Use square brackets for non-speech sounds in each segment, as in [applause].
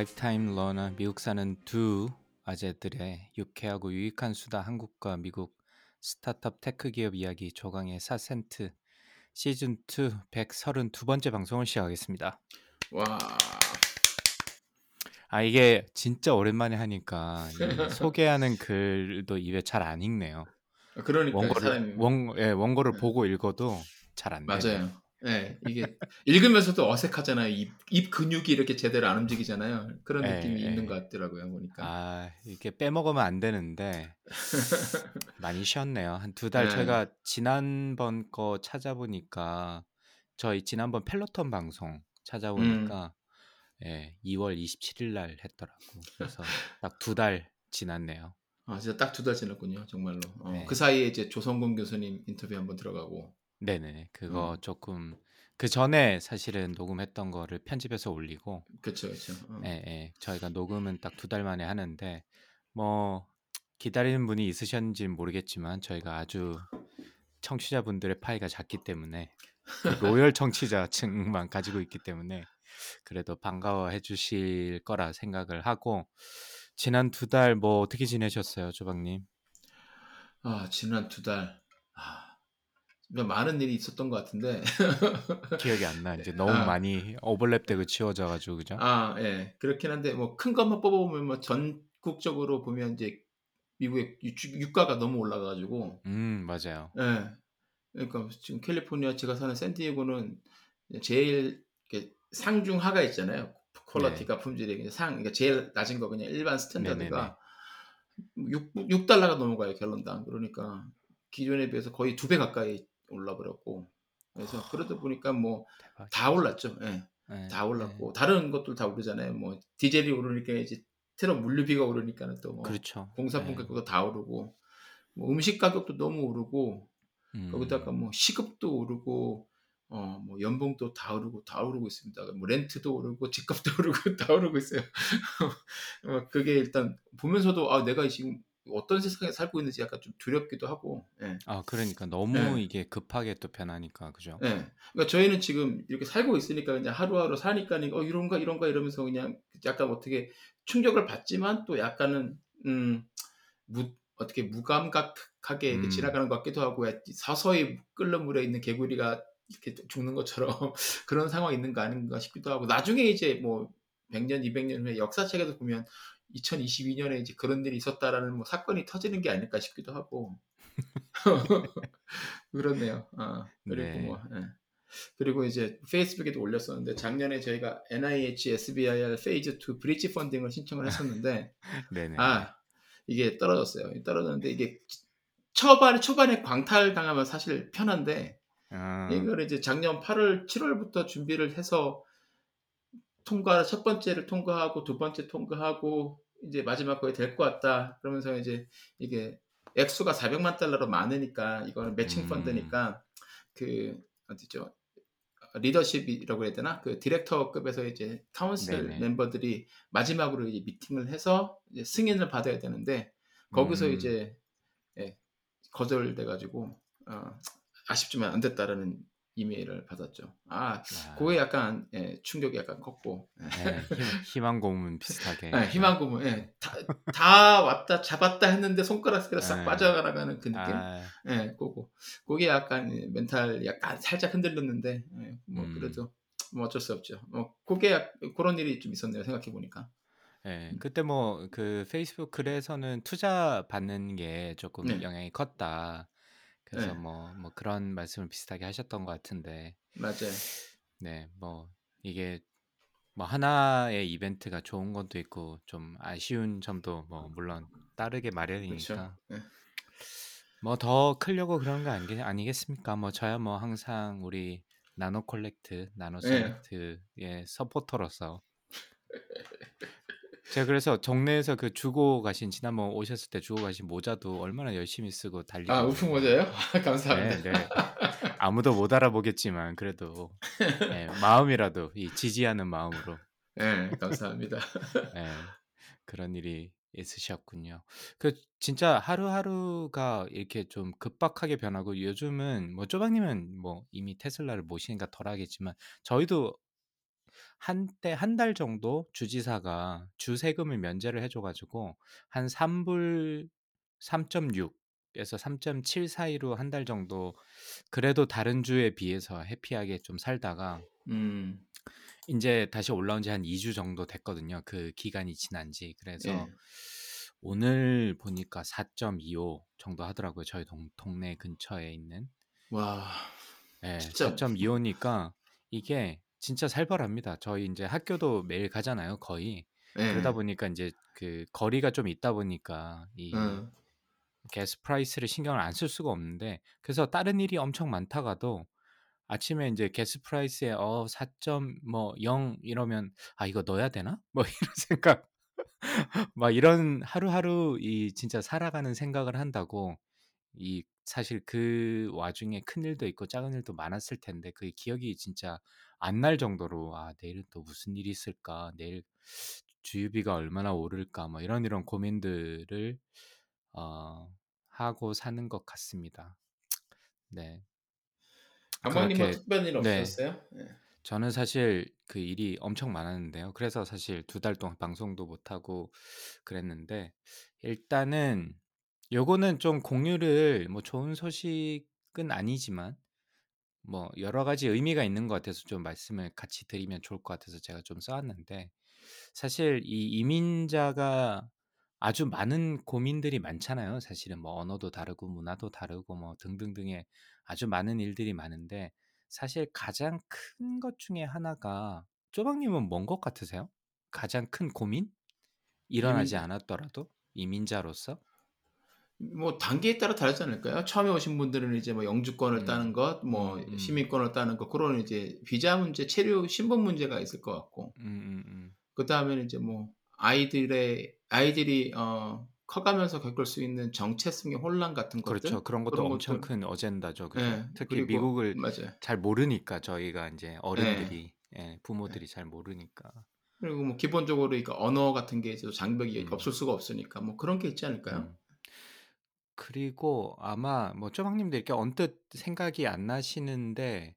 Lifetime learner 미국 사는 두 아재들의 유쾌하고 유익한 수다 한국과 미국 스타트업 tech 기업 이야기 조강의 4센트 시즌 2 132번째 방송을 시작하겠습니다. 와, 아 이게 진짜 오랜만에 하니까 이 [laughs] 소개하는 글도 입에 잘 안 읽네요. 그러니까 원고를 사람이 원, 예, 원고를 네. 보고 읽어도 잘안 되네요. 맞아요. 네, 이게 읽으면서도 어색하잖아요. 입, 입 근육이 이렇게 제대로 안 움직이잖아요. 그런 예, 느낌이 예. 있는 것 같더라고요. 보니까. 아 이렇게 빼먹으면 안 되는데 [laughs] 많이 쉬었네요. 한 두달 네. 제가 지난번 거 찾아보니까 저희 지난번 펠로톤 방송 찾아보니까 예, 2월 27일 날 했더라고. 그래서 딱 두 달 지났네요. 아, 진짜 딱 두 달 지났군요. 정말로. 어, 네. 그 사이에 이제 조성근 교수님 인터뷰 한번 들어가고. 네네. 그거 음. 조금 그 전에 사실은 녹음했던 거를 편집해서 올리고 그렇죠, 그렇죠. 어. 예, 예. 저희가 녹음은 딱 두 달 만에 하는데 뭐 기다리는 분이 있으셨는지는 모르겠지만 저희가 아주 청취자분들의 파이가 작기 때문에 그 로열 청취자층만 가지고 있기 때문에 그래도 반가워해 주실 거라 생각을 하고 지난 두 달 뭐 어떻게 지내셨어요, 조박님? 아, 지난 두 달. 많은 일이 있었던 것 같은데. [laughs] 기억이 안 나. 이제 너무 아. 많이 오버랩되고 지워져 가지고 그죠? 아, 예. 그렇긴 한데 뭐 큰 것만 뽑아보면 뭐 전국적으로 보면 이제 미국의 유- 유가가 너무 올라가가지고 음, 맞아요. 예. 그러니까 지금 캘리포니아 제가 사는 샌디에고는 제일 상중하가 있잖아요. quality가 품질이 그냥 상 그러니까 제일 낮은 거 그냥 일반 standard가 6, 6달러가 넘어가요 갤런당. 그러니까 기존에 비해서 거의 두 배 가까이 올라버렸고 그래서 그러다 보니까 뭐. 다 올랐죠. 예. 예, 다 올랐고 다른 것들 다 오르잖아요. 뭐 디젤이 오르니까 이제 트럭 물류비가 오르니까는 예. 또뭐 그렇죠. 공사품 예. 가격도 다 오르고 뭐 음식 가격도 너무 오르고 음. 거기다가 뭐 시급도 오르고 어 뭐 연봉도 다 오르고 다 오르고 있습니다. 뭐 렌트도 오르고 집값도 [laughs] 오르고 다 오르고 있어요. [laughs] 어, 그게 일단 보면서도 아 내가 지금 어떤 세상에 살고 있는지 약간 좀 두렵기도 하고. 예. 아, 그러니까 너무 예. 이게 급하게 또 변하니까 그죠? 예. 그러니까 저희는 지금 이렇게 살고 있으니까 그냥 하루하루 사니까 어 이런가 이런가 이러면서 그냥 약간 어떻게 충격을 받지만 또 약간은 음 무, 어떻게 무감각하게 음. 지나가는 것 같기도 하고 서서히 끓는 물에 있는 개구리가 이렇게 죽는 것처럼 [laughs] 그런 상황이 있는 거 아닌가 싶기도 하고 나중에 이제 뭐 100년, 200년 후에 역사책에서 보면 2022년에 이제 그런 일이 있었다라는 뭐 사건이 터지는 게 아닐까 싶기도 하고 [laughs] 그렇네요. 아, 그리고 네. 뭐 예. 그리고 이제 페이스북에도 올렸었는데 작년에 저희가 NIH, SBIR Phase 2 bridge funding을 신청을 했었는데. [laughs] 아 이게 떨어졌어요. 떨어졌는데 이게 초반에 초반에 광탈 당하면 사실 편한데 아, 이걸 이제 작년 8월 7월부터 준비를 해서 통과 첫 번째를 통과하고 두 번째 통과하고 이제 마지막 거에 될 것 같다. 그러면서 이제 이게 액수가 400만 달러로 많으니까 이거는 매칭 음. 펀드니까 그 어디죠? 리더십이라고 해야 되나? 그 디렉터급에서 이제 카운슬 네네. 멤버들이 마지막으로 이제 미팅을 해서 이제 승인을 받아야 되는데 거기서 음. 이제 예, 거절돼 가지고 어, 아쉽지만 안 됐다라는 이메일을 받았죠. 아, 아, 그게 약간 예, 충격이 약간 컸고 예. 네, 희망, 고문 비슷하게. 예, 희망 고문 예, 다, 다 왔다 잡았다 했는데 손가락으로 싹 예. 빠져나가는 그 느낌. 아, 예, 그거 그게 약간 예, 멘탈 약간 살짝 흔들렸는데 예, 뭐 음. 그래도 뭐 어쩔 수 없죠. 뭐 그게 약- 그런 일이 좀 있었네요. 생각해 보니까. 예, 그때 뭐 그 페이스북 글에서는 투자 받는 게 조금 네. 영향이 컸다. 그래서 네. 뭐뭐 그런 말씀을 비슷하게 하셨던 것 같은데, 맞아요. 네, 뭐 이게 뭐 하나의 이벤트가 좋은 것도 있고 좀 아쉬운 점도 뭐 물론 따르게 마련이니까 그렇죠. 예. 뭐더 크려고 그런 거 아니, 아니겠습니까? 뭐 저야 뭐 항상 우리 나노 콜렉트, 나노 예. 셀렉트의 서포터로서 [laughs] 제가 그래서 동네에서 그 주고 가신 지난번 오셨을 때 주고 가신 모자도 얼마나 열심히 쓰고 달리고 아, 우프 모자예요? 네, 감사합니다. 네. 아무도 못 알아보겠지만 그래도 예, 마음이라도 이 지지하는 마음으로 예, 감사합니다. [laughs] 예, 그런 일이 있으셨군요. 그 진짜 하루하루가 이렇게 좀 급박하게 변하고 요즘은 뭐 쪼박님은 뭐 이미 테슬라를 모시니까 덜하겠지만 저희도 한때 한달 정도 주지사가 주 세금을 면제를 해 줘 가지고 한 3 불 3.6 에서 3.7 사이로 한달 정도 그래도 다른 주에 비해서 해피하게 좀 살다가 음. 인제 다시 올라온 지 한 2주 정도 됐거든요, 그 기간이 지난 지. 그래서 예. 오늘 보니까 4.25 정도 하더라고요, 저희 동 동네 근처에 있는. 와. 예, 진짜 4.25 니까 이게 진짜 살벌합니다. 저희 인제 학교도 매일 가잖아요, 거의. 그러다 예. 보니까 인제 그 거리가 좀 있다 보니까 이 응. gas price를 신경을 안 쓸 수가 없는데 그래서 다른 일이 엄청 많다가도 아침에 인제 gas price에 어 4. 뭐0 이러면 '아 이거 넣어야 되나?' [laughs] 뭐 이런 생각 [laughs] 막 이런 하루하루 이 진짜 살아가는 생각을 한다고 이 사실 그 와중에 큰일도 있고 작은 일도 많았을 텐데 그게 기억이 진짜 안 날 정도로 '아 내일은 또 무슨 일이 있을까? 내일 주유비가 얼마나 오를까?' 뭐 이런 이런 고민들을 어 하고 사는 것 같습니다. 네. 그렇게 특별한 일 네. 없으셨어요? 예. 저는 사실 그 일이 엄청 많았는데요. 그래서 사실 2달 동안 방송도 못 하고 그랬는데 일단은 요거는 좀 공유를 뭐 좋은 소식은 아니지만 뭐 여러 가지 의미가 있는 것 같아서 좀 말씀을 같이 드리면 좋을 것 같아서 제가 좀 써 왔는데 사실 이 이민자가 아주 많은 고민들이 많잖아요. 사실은 뭐 언어도 다르고 문화도 다르고 뭐 등등등의 아주 많은 일들이 많은데 사실 가장 큰 것 중에 하나가 쪼박님은 뭔 것 같으세요? 가장 큰 고민? 일어나지 이민 않았더라도 이민자로서? 뭐 단계에 따라 다르지 않을까요? 처음에 오신 분들은 이제 뭐 영주권을 따는 음. 것, 뭐음 음. 시민권을 따는 것 그런 이제 비자 문제, 체류 신분 문제가 있을 것 같고 음음음. 그 다음에는 이제 뭐 아이들의 아이들이 어 커가면서 겪을 수 있는 정체성의 혼란 같은 것들 그렇죠. 그런 것도 그런 엄청 것들 큰 어젠다죠. 그죠? 예. 특히 미국을 맞아요. 잘 모르니까 저희가 예. 어른들이 예 예. 부모들이 잘 모르니까. 그리고 뭐 기본적으로 그러니까 언어 같은 게 이제 장벽이 음. 없을 수가 없으니까 뭐 그런 게 있지 않을까요? 음. 그리고 아마 뭐 쪼박님도 이렇게 언뜻 생각이 안 나시는데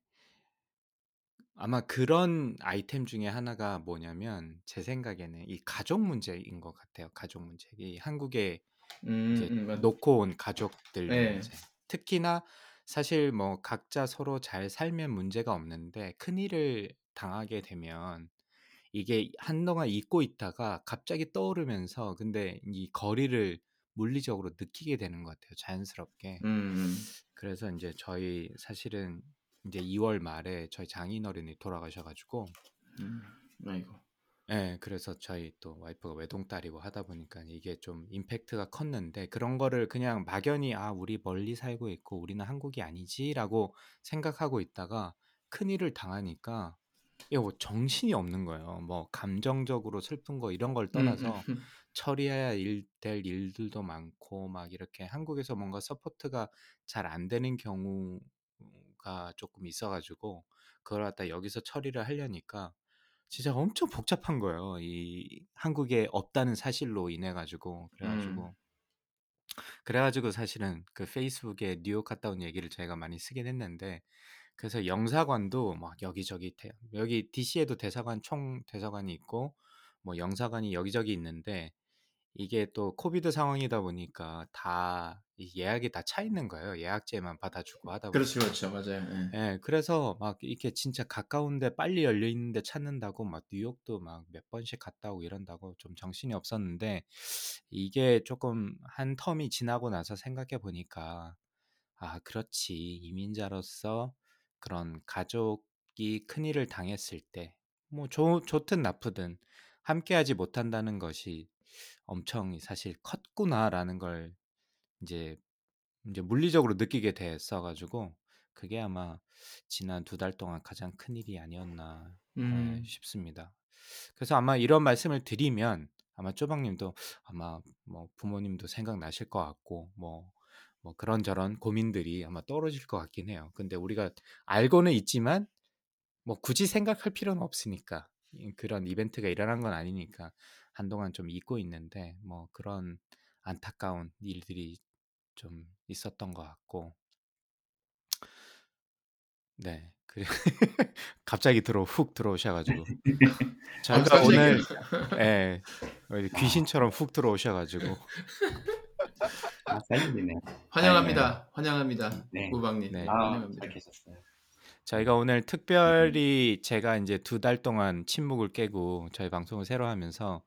아마 그런 아이템 중에 하나가 뭐냐면 제 생각에는 이 가족 문제인 것 같아요, 가족 문제. 이 한국에 음 이제 음 맞 놓고 온 가족들 예. 문제. 특히나 사실 뭐 각자 서로 잘 살면 문제가 없는데 큰일을 당하게 되면 이게 한동안 잊고 있다가 갑자기 떠오르면서 근데 이 거리를 물리적으로 느끼게 되는 것 같아요, 자연스럽게. 음음. 그래서 인제 저희 사실은 인제 2월 말에 저희 장인 어른이 돌아가셔 가지고 음. 아이고. 예 그래서 저희 또 와이프가 외동딸이고 하다 보니까 이게 좀 임팩트가 컸는데 그런 거를 그냥 막연히 '아 우리 멀리 살고 있고 우리는 한국이 아니지.'라고 생각하고 있다가 큰 일을 당하니까 이게 뭐 정신이 없는 거예요. 뭐 감정적으로 슬픈 거 이런 걸 떠나서 음음. 처리해야 일 될 일들도 많고 막 이렇게 한국에서 뭔가 support가 잘 안 되는 경우가 쪼끔 있어 가지고 그걸 갖다 여기서 처리를 하려니까 진짜 엄청 복잡한 거예요. 이 한국에 없다는 사실로 인해 가지고. 그래 음. 가지고 그래 가지고 사실은 그 페이스북에 뉴욕 갔다 온 얘기를 저희가 많이 쓰긴 했는데 그래서 영사관도 막 여기저기 대 여기 DC에도 대사관 총 대사관이 있고 뭐 영사관이 여기저기 있는데 이게 또 코비드 상황이다 보니까 다 이 예약이 다 차 있는 거예요. 예약제만 받아 주고 하다 그렇죠, 보니까. 그렇죠. 맞아요. 예. 예. 그래서 막 이렇게 진짜 가까운데 빨리 열려 있는데 찾는다고 막 뉴욕도 막 몇 번씩 갔다 오고 이런다고 좀 정신이 없었는데 이게 쪼끔 한 텀이 지나고 나서 생각해 보니까 '아 그렇지. 이민자로서 그런 가족이 큰일을 당했을 때 뭐좋 좋든 나쁘든 함께하지 못한다는 것이 엄청 사실 컸구나.'라는 걸 인제 인제 물리적으로 느끼게 됐어 가지고 그게 아마 지난 두 달 동안 가장 큰 일이 아니었나 예, 음. 싶습니다. 그래서 아마 이런 말씀을 드리면 아마 쪼박님도 아마 뭐 부모님도 생각나실 것 같고 뭐, 뭐 그런저런 고민들이 아마 떨어질 것 같긴 해요. 근데 우리가 알고는 있지만 뭐 굳이 생각할 필요는 없으니까 이- 그런 이벤트가 일어난 건 아니니까 한동안 좀 잊고 있는데 뭐 그런 안타까운 일들이 좀 있었던 것 같고 네 그래 [laughs] 갑자기 들어 훅 들어오셔가지고 저희가. 오늘 예 어, 귀신처럼 훅 들어오셔가지고 아. 환영합니다. 환영합니다. 네. 우방님. 네. 아, 환영합니다. 잘 계셨어요. 저희가 오늘 특별히 제가 이제 두 달 동안 침묵을 깨고 저희 방송을 새로 하면서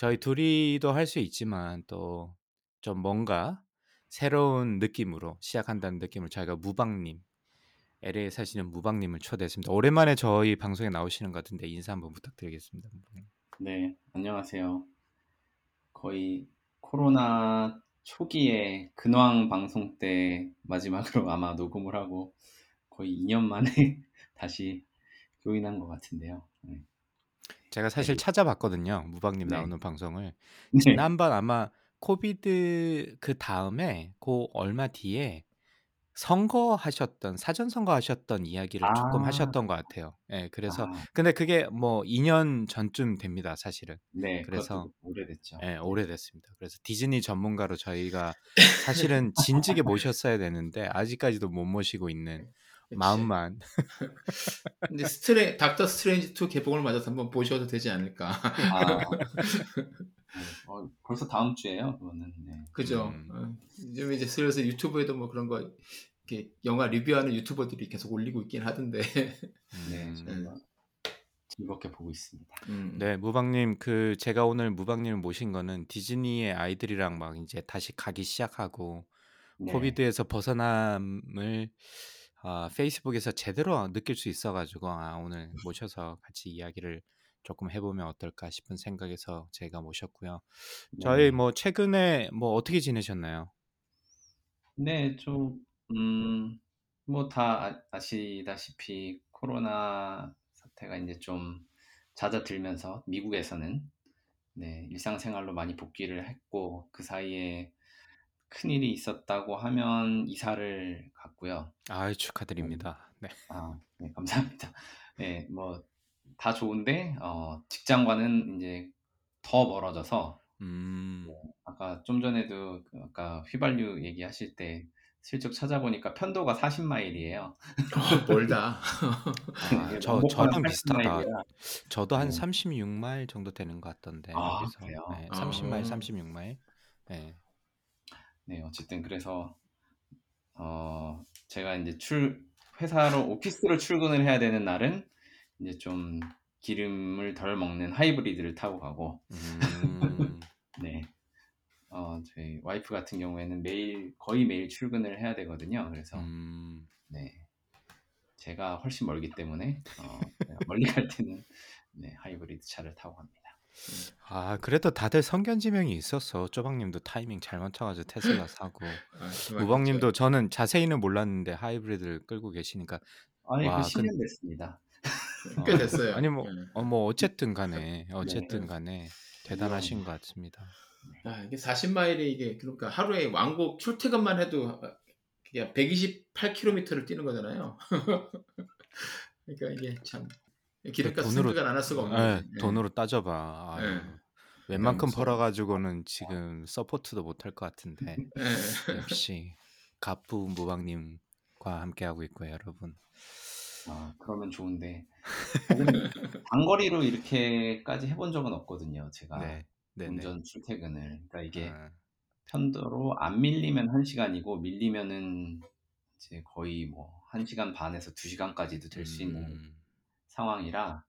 저희 둘이도 할 수 있지만 또 좀 뭔가 새로운 느낌으로 시작한다는 느낌을 저희가 무방님 LA에 사시는 무방님을 초대했습니다. 오랜만에 저희 방송에 나오시는 것 같은데 인사 한번 부탁드리겠습니다. 네, 안녕하세요. 거의 코로나 초기에 근황 방송 때 마지막으로 아마 녹음을 하고 거의 2년 만에 [laughs] 다시 조인한 것 같은데요. 네. 제가 사실 네. 찾아봤거든요. 무방님 네. 나오는 방송을 네. 지난번 아마 코비드 그 다음에 그 얼마 뒤에 선거 하셨던 사전 선거 하셨던 이야기를 조금 아. 하셨던 것 같아요. 예, 그래서 아, 근데 그게 뭐 2년 전쯤 됩니다, 사실은. 네, 그래서- 오래됐죠. 예, 오래됐습니다. 그래서 디즈니 전문가로 저희가 [laughs] 사실은 진즉에 모셨어야 되는데 아직까지도 못 모시고 있는. 마음만 [laughs] 근데 스트레 닥터 스트레인지 2 개봉을 맞아서 한번 보셔도 되지 않을까. 아, 네, [laughs] 어, 벌써 다음 주에요, 그거는. 네. 그죠? 음. 어, 요즘 이제 슬슬 유튜브에도 뭐 그런 거 이렇게 영화 리뷰하는 유튜버들이 계속 올리고 있긴 하던데. 네, 음, 정말 즐겁게 보고 있습니다. 음. 네, 무방님 그 제가 오늘 무방님을 모신 거는 디즈니의 아이들이랑 막 이제 다시 가기 시작하고 네. 코비드에서 벗어남을 아, 페이스북에서 제대로 느낄 수 있어가지고 아, 오늘 모셔서 같이 이야기를 조금 해보면 어떨까 싶은 생각에서 제가 모셨고요. 저희 네. 뭐 최근에 뭐 어떻게 지내셨나요? 네, 좀, 음, 뭐 다 아시다시피 코로나 사태가 이제 좀 잦아들면서 미국에서는 네, 일상생활로 많이 복귀를 했고 그 사이에 큰일이 있었다고 하면 이사를 갔고요. 아, 축하드립니다. 네. 아, 네, 감사합니다. 네, 뭐 다 좋은데 어, 직장과는 이제 더 멀어져서 음, 아까 좀 전에도 그 아까 휘발유 얘기하실 때 슬쩍 찾아보니까 편도가 40마일이에요. 어, 멀다. [laughs] 아, 저 저랑 비슷하다. 저도 한 네. 36마일 정도 되는 것 같던데 아, 여기서 그래요? 네, 어. 30마일, 36마일. 네. 네, 어쨌든 그래서 어 제가 이제 출 회사로 오피스로 출근을 해야 되는 날은 이제 좀 기름을 덜 먹는 하이브리드를 타고 가고 음, [laughs] 네. 어, 저희 와이프 같은 경우에는 매일 거의 매일 출근을 해야 되거든요. 그래서 음, 네. 제가 훨씬 멀기 때문에 어, 멀리 갈 때는 네, 하이브리드 차를 타고 갑니다. 아 그래도 다들 성견지명이 있었어. 쪼박님도 타이밍 잘 맞춰가지고 테슬라 [laughs] 사고, 아, 정말 우방님도 저는 자세히는 몰랐는데 하이브리드를 끌고 계시니까 아니, 와, 그 10년 됐습니다. 어, 꽤 됐어요. [laughs] 아니 뭐, 네. 어, 뭐 어쨌든 간에 [laughs] 어쨌든 네. 간에 대단하신 것 같습니다. 아, 이게 40마일이 이게 그러니까 하루에 왕복 출퇴근만 해도 그게 128km를 뛰는 거잖아요. 그러니까 이게 참 기름값 돈으로- 생각을 안할 수가 없는 예. 예. 돈으로 따져봐. 아유, 네. 웬만큼. 벌어가지고는 지금 서포트도 못할 것 같은데 예. 역시 갑부 무방님과 함께 하고 있고요, 여러분. 아, 그러면 좋은데 저는 장거리로 이렇게까지 해본 적은 없거든요. 제가 네, 네, 네. 운전 출퇴근을. 그러니까 이게 아, 편도로 안 밀리면 1시간이고 밀리면은 이제 거의 뭐 1시간 반에서 2시간까지도 될수 있는 음, 상황이라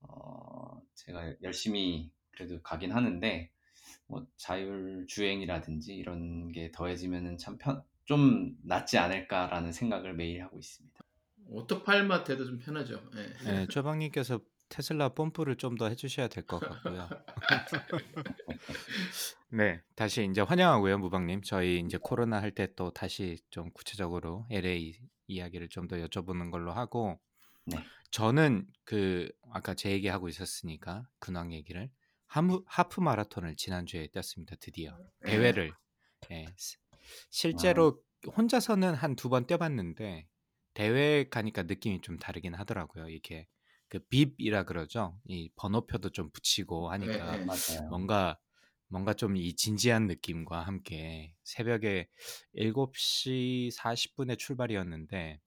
어, 제가 열심히 그래도 가긴 하는데 뭐 자율 주행이라든지 이런 게 더해지면은 참 편, 좀 낫지 않을까라는 생각을 매일 하고 있습니다. 오토파일만 돼도 좀 편하죠. 예. 네, 쪼박님께서 테슬라 펌프를 좀 더 해주셔야 될 것 같고요. [laughs] 네, 다시 이제 환영하고요, 무방님. 저희 이제 코로나 할 때 또 다시 좀 구체적으로 LA 이야기를 좀 더 여쭤보는 걸로 하고 네. 저는 그 아까 제 얘기하고 있었으니까 근황 얘기를 하무, 하프 마라톤을 지난주에 뛰었습니다. 드디어 네. 대회를 예, 스- 실제로 혼자서는 한 두 번 뛰어봤는데 대회 가니까 느낌이 좀 다르긴 하더라고요. 이게 그 빕이라 그러죠. 이 번호표도 좀 붙이고 하니까 네, 네. 맞아요. 뭔가 뭔가 좀 이 진지한 느낌과 함께 새벽에 7시 40분에 출발이었는데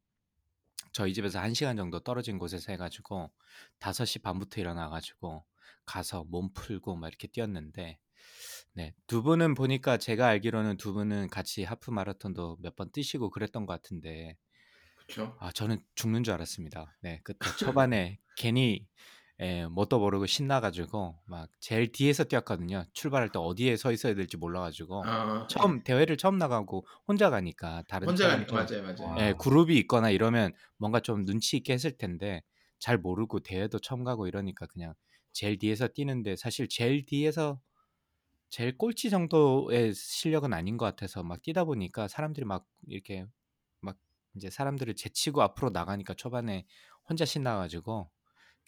저희 집에서 1시간 정도 떨어진 곳에서 해 가지고 5시 반부터 일어나 가지고 가서 몸 풀고 막 이렇게 뛰었는데 네, 두 분은 보니까 제가 알기로는 두 분은 같이 하프 마라톤도 몇 번 뛰시고 그랬던 것 같은데 그렇죠. 아 저는 죽는 줄 알았습니다. 네, 그때 [laughs] 초반에 괜히 예, 뭣도 모르고 신나가지고 막 제일 뒤에서 뛰었거든요. 출발할 때 어디에 서 있어야 될지 몰라가지고 아, 처음 대회를 처음 나가고 혼자 가니까 다른 혼자 가니까 좀 맞아요, 맞아요. 아. 예, 그룹이 있거나 이러면 뭔가 좀 눈치 있게 했을 텐데 잘 모르고 대회도 처음 가고 이러니까 그냥 제일 뒤에서 뛰는데 사실 제일 뒤에서 제일 꼴찌 정도의 실력은 아닌 것 같아서 막 뛰다 보니까 사람들이 막 이렇게 막 이제 사람들을 제치고 앞으로 나가니까 초반에 혼자 신나가지고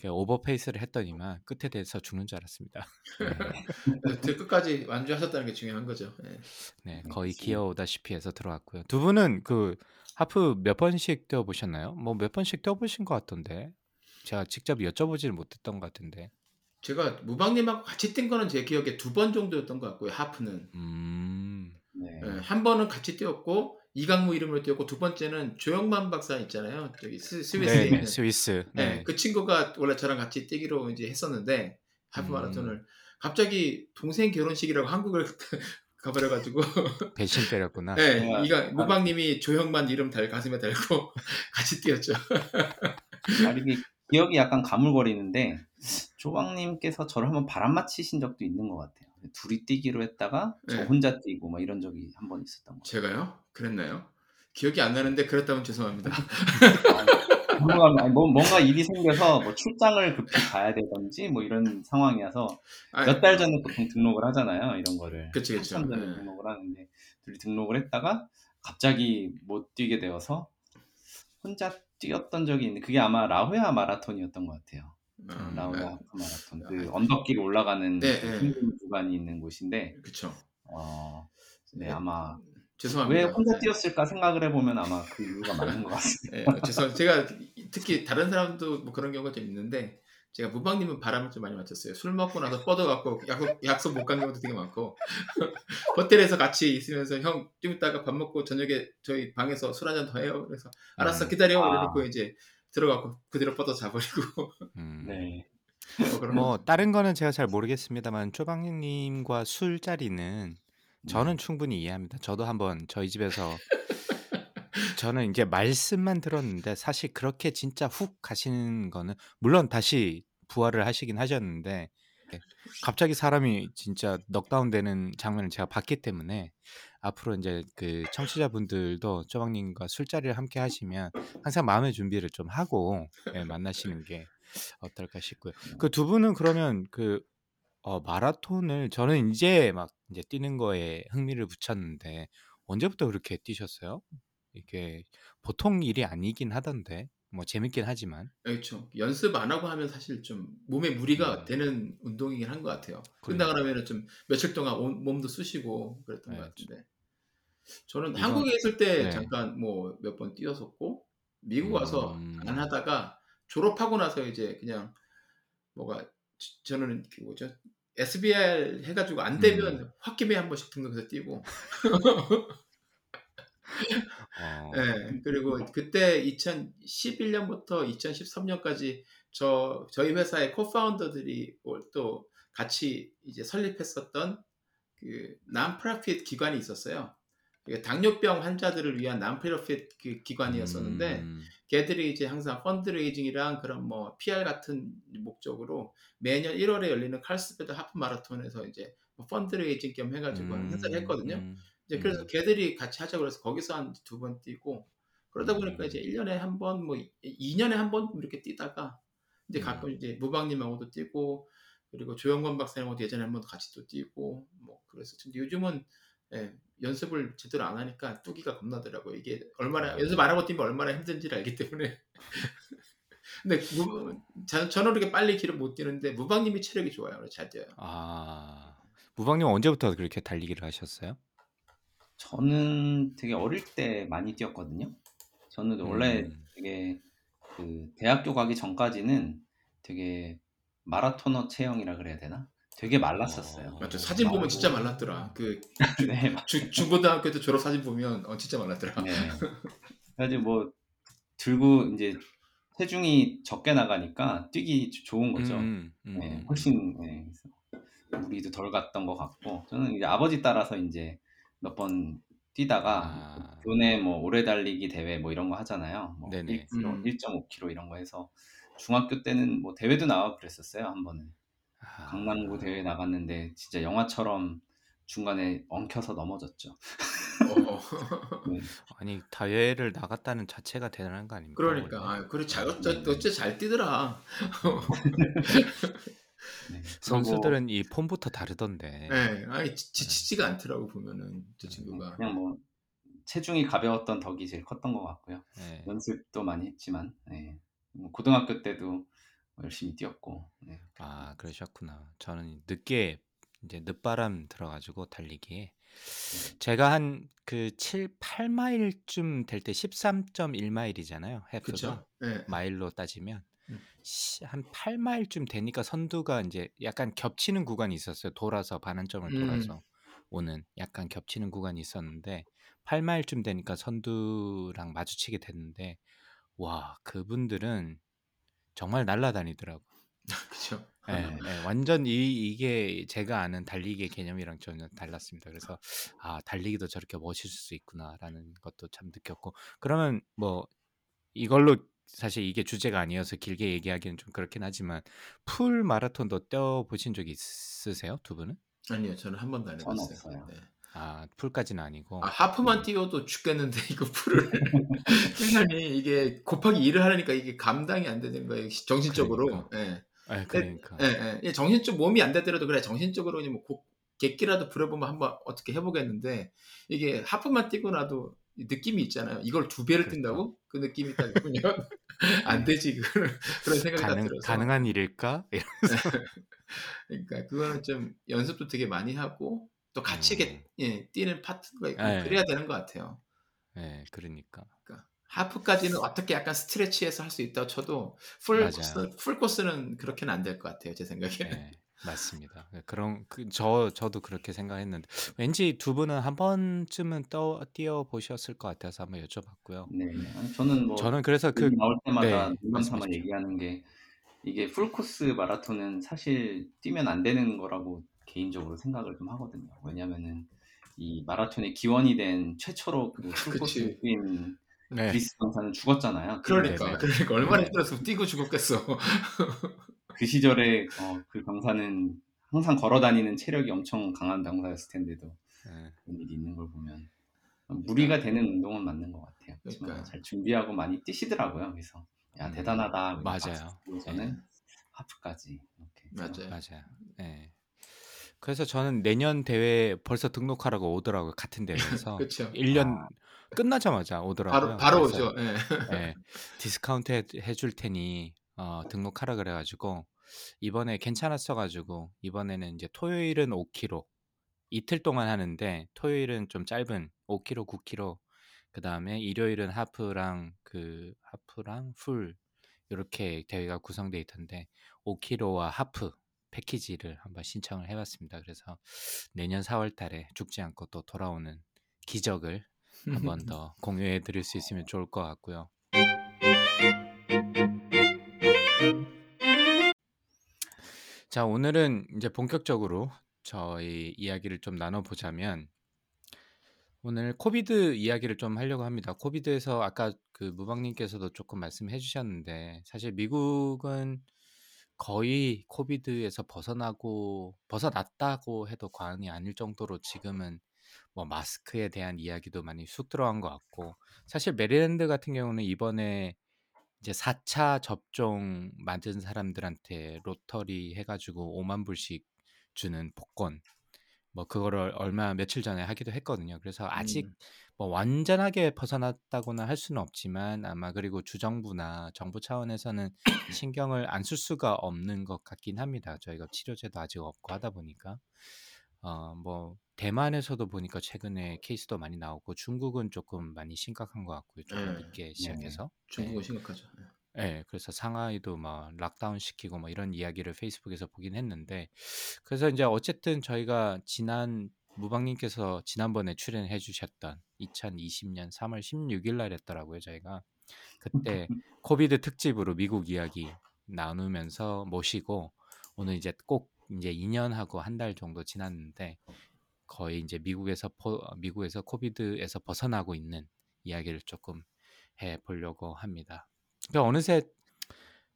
오버페이스를 했더니만 끝에 대해서 죽는 줄 알았습니다. [laughs] 그 끝까지 완주하셨다는 게 중요한 거죠. 네. 네, 음, 거의. 기어오다시피 해서 들어왔고요. 두 분은 그 하프 몇 번씩 뛰어보셨나요? 뭐 몇 번씩 뛰어보신 것 같던데 제가 직접 여쭤보지를 못했던 것 같은데. 제가 무방님하고 같이 뛴 거는 제 기억에 두 번 정도였던 것 같고요. 하프는 음, 네. 예, 한 번은 같이 뛰었고 이강무 이름으로 뛰었고 두 번째는 조영만 박사 있잖아요. 저기 스, 스위스에 네, 있는 네, 스위스. 네, 네, 그 친구가 원래 저랑 같이 뛰기로 이제 했었는데 하프 음. 마라톤을 갑자기 동생 결혼식이라고 한국을 [laughs] 가버려가지고 배신 때렸구나. 네, 정말. 이가 무방님이 조형만 이름 달 가슴에 달고 [laughs] 같이 뛰었죠. 아니, 이게 기억이 약간 가물거리는데 조방님께서 저를 한번 바람 맞히신 적도 있는 것 같아요. 둘이 뛰기로 했다가 저 네. 혼자 뛰고 막 이런 적이 한 번 있었던 것 제가요? 그랬나요? 기억이 안 나는데 그랬다면 죄송합니다. [laughs] 뭔가, 일이 생겨서 뭐 출장을 급히 가야 되던지 뭐 이런 상황이어서 몇 달 전에 보통 등록을 하잖아요. 이런 거를. 그치, 그치. 한참 전에 네. 등록을 하는데 둘이 등록을 했다가 갑자기 못 뛰게 되어서 혼자 뛰었던 적이 있는데 그게 아마 라후야 마라톤이었던 것 같아요. 아, 라후야 아, 하프 마라톤. 그 언덕길 올라가는 네, 그 네. 힘든 구간이 있는 곳인데 그쵸. 어, 네, 네. 아마 죄송합니다. 왜 혼자 네. 뛰었을까 생각을 해보면 아마 그 이유가 맞는 것 같습니다. 네, 죄송. 제가 특히 다른 사람도 뭐 그런 경우가 좀 있는데 제가 무방님은 바람을 좀 많이 맞췄어요. 술 먹고 나서 뻗어갖고 약속, 약속 못 간 경우도 되게 많고 [laughs] 호텔에서 같이 있으면서 형 좀 이따가 밥 먹고 저녁에 저희 방에서 술 한잔 더 해요. 그래서 알았어 음. 기다려. 아. 이러놓고 이제 들어가고 그대로 뻗어 자버리고 [laughs] 음. 네. 뭐뭐 다른 거는 제가 잘 모르겠습니다만 쪼방님과 술자리는 저는 충분히 이해합니다. 저도 한번 저희 집에서 [laughs] 저는 이제 말씀만 들었는데 사실 그렇게 진짜 훅 가시는 거는 물론 다시 부활을 하시긴 하셨는데 네, 갑자기 사람이 진짜 넉다운 되는 장면을 제가 봤기 때문에 앞으로 이제 그 청취자분들도 쪼방님과 술자리를 함께 하시면 항상 마음의 준비를 좀 하고 예, 만나시는 게 어떨까 싶고요. 그 두 분은 그러면 그 어, 마라톤을 저는 이제 막 이제 뛰는 거에 흥미를 붙였는데 언제부터 그렇게 뛰셨어요? 이게 보통 일이 아니긴 하던데 뭐 재밌긴 하지만 그렇죠. 연습 안 하고 하면 사실 좀 몸에 무리가 음. 되는 운동이긴 한 것 같아요. 그러니까. 끝나고 나면은 좀 며칠 동안 온- 몸도 쑤시고 그랬던 네, 것 같은데. 저는 이건- 한국에 있을 때 네. 잠깐 뭐 몇 번 뛰었었고 미국 와서 음. 안 하다가 졸업하고 나서 이제 그냥 뭐가 지- 저는 그 뭐죠 SBR 해가지고 안 되면 음. 홧김에 한 번씩 등록해서 뛰고 어, 네, [laughs] 그리고 그때 2011년부터 2013년까지 저 저희 회사의 코파운더들이 또 같이 이제 설립했었던 그 난프라핏 기관이 있었어요. 당뇨병 환자들을 위한 난프라핏 그 기관이었었는데 음, 걔들이 이제 항상 펀드레이징이랑 그런 뭐 PR 같은 목적으로 매년 1월에 열리는 칼스베드 하프 마라톤에서 이제 뭐 펀드레이징 겸 해가지고 음, 행사를 했거든요. 음, 이제 그래서 음. 걔들이 같이 하자고 그래서 거기서 한 두 번 뛰고 그러다 보니까 음. 이제 1년에 한 번 뭐 2년에 한 번 이렇게 뛰다가 이제 음. 가끔 이제 무방님하고도 뛰고 그리고 조영관 박사님하고도 예전에 한 번 같이 또 뛰고 뭐 그래서 근데 요즘은 예, 연습을 제대로 안 하니까 뚜기가 겁나더라고요. 이게 얼마나 아. 연습 안 하고 뛰면 얼마나 힘든지를 알기 때문에. [laughs] 근데 무, 저, 저는 그렇게 빨리 길을 못 뛰는데 무방님이 체력이 좋아요. 그래서 잘 뛰어요. 아 무방님 언제부터 그렇게 달리기를 하셨어요? 저는 되게 어릴 때 많이 뛰었거든요. 저는 원래 음. 되게 그 대학교 가기 전까지는 되게 마라토너 체형이라 그래야 되나? 되게 말랐었어요. 어. 맞죠. 사진 보면 진짜 말랐더라. 그 [laughs] 네, 맞- 주, 중고등학교 때 졸업 사진 보면 어, 진짜 말랐더라. 네. [laughs] 그래가지고 뭐 들고 이제 체중이 적게 나가니까 뛰기 좋은 거죠. 음, 음, 네, 음. 훨씬 네, 무리도 덜 갔던 것 같고 저는 이제 아버지 따라서 이제 몇 번 뛰다가 아. 교내 뭐 오래 달리기 대회 뭐 이런 거 하잖아요. 뭐 네네. 1km, 음. 1.5km 이런 거 해서 중학교 때는 뭐 대회도 나가고 그랬었어요 한 번은 아. 강남구 대회 나갔는데 진짜 영화처럼 중간에 엉켜서 넘어졌죠. 어, [laughs] 네. 아니 대회를 나갔다는 자체가 대단한 거 아닙니까? 그러니까? 아, 그래 잘 어째 어째 잘 뛰더라. [laughs] 네. 선수들은 이 폼부터 다르던데. 네, 아니 지- 지치지가 않더라고 보면은 저 그리고 친구가. 그냥 뭐 체중이 가벼웠던 덕이 제일 컸던 것 같고요. 네. 연습도 많이 했지만 네. 뭐 고등학교 때도 열심히 뛰었고 네. 아 그러셨구나. 저는 늦게 이제 늦바람 들어가지고 달리기에 제가 한 그 7, 8마일쯤 될 때 13.1마일이잖아요. 해프가. 네. 마일로 따지면 음. 시- 한 8마일쯤 되니까 선두가 이제 약간 겹치는 구간이 있었어요. 돌아서 반환점을 음. 돌아서 오는 약간 겹치는 구간이 있었는데 8마일쯤 되니까 선두랑 마주치게 됐는데 와 그분들은 정말 날아다니더라고. [laughs] 그렇죠. 예, 예, 완전 이 이게 제가 아는 달리기의 개념이랑 전혀 달랐습니다. 그래서 아 달리기도 저렇게 멋있을 수 있구나라는 것도 참 느꼈고 그러면 뭐 이걸로 사실 이게 주제가 아니어서 길게 얘기하기는 좀 그렇긴 하지만 풀 마라톤도 뛰어 보신 적 있으세요 두 분은? 아니요, 저는 한 번도 안 해봤어요. 없어요. 네. 아 풀까지는 아니고 아, 하프만 뛰어도 죽겠는데 [laughs] 이거 풀을 생각이 이게 곱하기 2를 하려니까 이게 감당이 안 되는 거예요. 정신적으로. 예. 예, 그러니까 예, 예. 예, 정신적 몸이 안 되더라도 그래 정신적으로 그냥 뭐 고- 객기라도 부려보면 한번 어떻게 해보겠는데 이게 하프만 뛰고 나도 이 느낌이 있잖아요. 이걸 두 배를 그렇죠. 뛴다고 그 느낌이 딱 보면 [laughs] 안 되지 그런 [laughs] 그런 생각이 딱 가능 들어서 가능한 일일까? 그러니까 그거는 좀 연습도 되게 많이 하고 또 같이 음. 이렇게 예, 뛰는 파트가 있고 예. 그래야 되는 것 같아요. 예, 그러니까 그러니까 하프까지는 어떻게 약간 stretch해서 할 수 있다고 쳐도 풀. 코스, 풀 코스는 그렇게는 안 될 것 같아요. 제 생각에는. 예, 맞습니다. 그런 그, 저 저도 그렇게 생각했는데 왠지 두 분은 한 번쯤은 떠 뛰어 보셨을 것 같아서 한번 여쭤봤고요. 네. 아니, 저는 뭐 저는 그래서 그 얘기 나올 때마다 네, 농담 삼아 말씀하십시오. 얘기하는 게 이게 풀 코스 마라톤은 사실 뛰면 안 되는 거라고 개인적으로 생각을 좀 하거든요. 왜냐면은 이 마라톤의 기원이 된 최초로 그 [laughs] 풀코스. 뛴 네, 그리스 강사는 죽었잖아요. 그러니까 네 네. 그러니까 얼마나 네. 힘들었으면 뛰고 죽었겠어. [laughs] 그 시절에 어, 그 강사는 항상 걸어 다니는 체력이 엄청 강한 강사였을 텐데도 예, 그런 일이 있는 걸 보면 무리가 되는 운동은 맞는 것 같아요. 그러니까. 잘 준비하고 많이 뛰시더라고요. 그래서 야 음, 대단하다. 뭐 맞아요. 저는 하프까지 이렇게 맞아요. 맞아요. 예. 그래서 저는 내년 대회 벌써 등록하라고 오더라고요. 같은 대회에서 [laughs] 그렇죠. 1년 끝나자마자 오더라고요. 바로 바로 오죠. 예. 예, 디스카운트 해, 해줄 테니 어, 등록하라 그래가지고 이번에 괜찮았어가지고 이번에는 이제 토요일은 5km 이틀 동안 하는데 토요일은 좀 짧은 5km, 9km 그 다음에 일요일은 하프랑 그 하프랑 풀 이렇게 대회가 구성돼 있던데 5km와 하프 패키지를 한번 신청을 해봤습니다. 그래서 내년 4월달에 죽지 않고 또 돌아오는 기적을 한번 [laughs] 더 공유해 드릴 수 있으면 좋을 것 같고요. 자, 오늘은 이제 본격적으로 저희 이야기를 좀 나눠보자면 오늘 코비드 이야기를 좀 하려고 합니다. 코비드에서 아까 그 무방님께서도 조금 말씀해 주셨는데 사실 미국은 거의 코비드에서 벗어나고 벗어났다고 해도 과언이 아닐 정도로 지금은 뭐 마스크에 대한 이야기도 많이 쑥 들어간 것 같고 사실 메릴랜드 같은 경우는 이번에 이제 4차 접종 맞은 사람들한테 로터리 해가지고 5만 불씩 주는 복권 뭐 그거를 얼마 며칠 전에 하기도 했거든요. 그래서 아직 음. 뭐 완전하게 벗어났다고는 할 수는 없지만 아마 그리고 주정부나 정부 차원에서는 신경을 안 쓸 수가 없는 것 같긴 합니다. 저희가 치료제도 아직 없고 하다 보니까 어 뭐 대만에서도 보니까 최근에 케이스도 많이 나오고 중국은 조금 많이 심각한 것 같고요. 조금 네. 늦게 시작해서. 중국은 네. 심각하죠. 네. 예. 그래서 상하이도 막 락다운 시키고 뭐 이런 이야기를 페이스북에서 보긴 했는데 그래서 인제 어쨌든 저희가 지난 무방님께서 지난번에 출연해 주셨던 2020년 3월 16일 날 했더라고요, 저희가. 그때 [laughs] COVID 특집으로 미국 이야기 나누면서 모시고 오늘 이제 꼭 인제 2년 하고 한달 정도 지났는데 거의 인제 미국에서 포 미국에서 COVID에서 벗어나고 있는 이야기를 쪼끔 해 보려고 합니다. 그러니까 어느새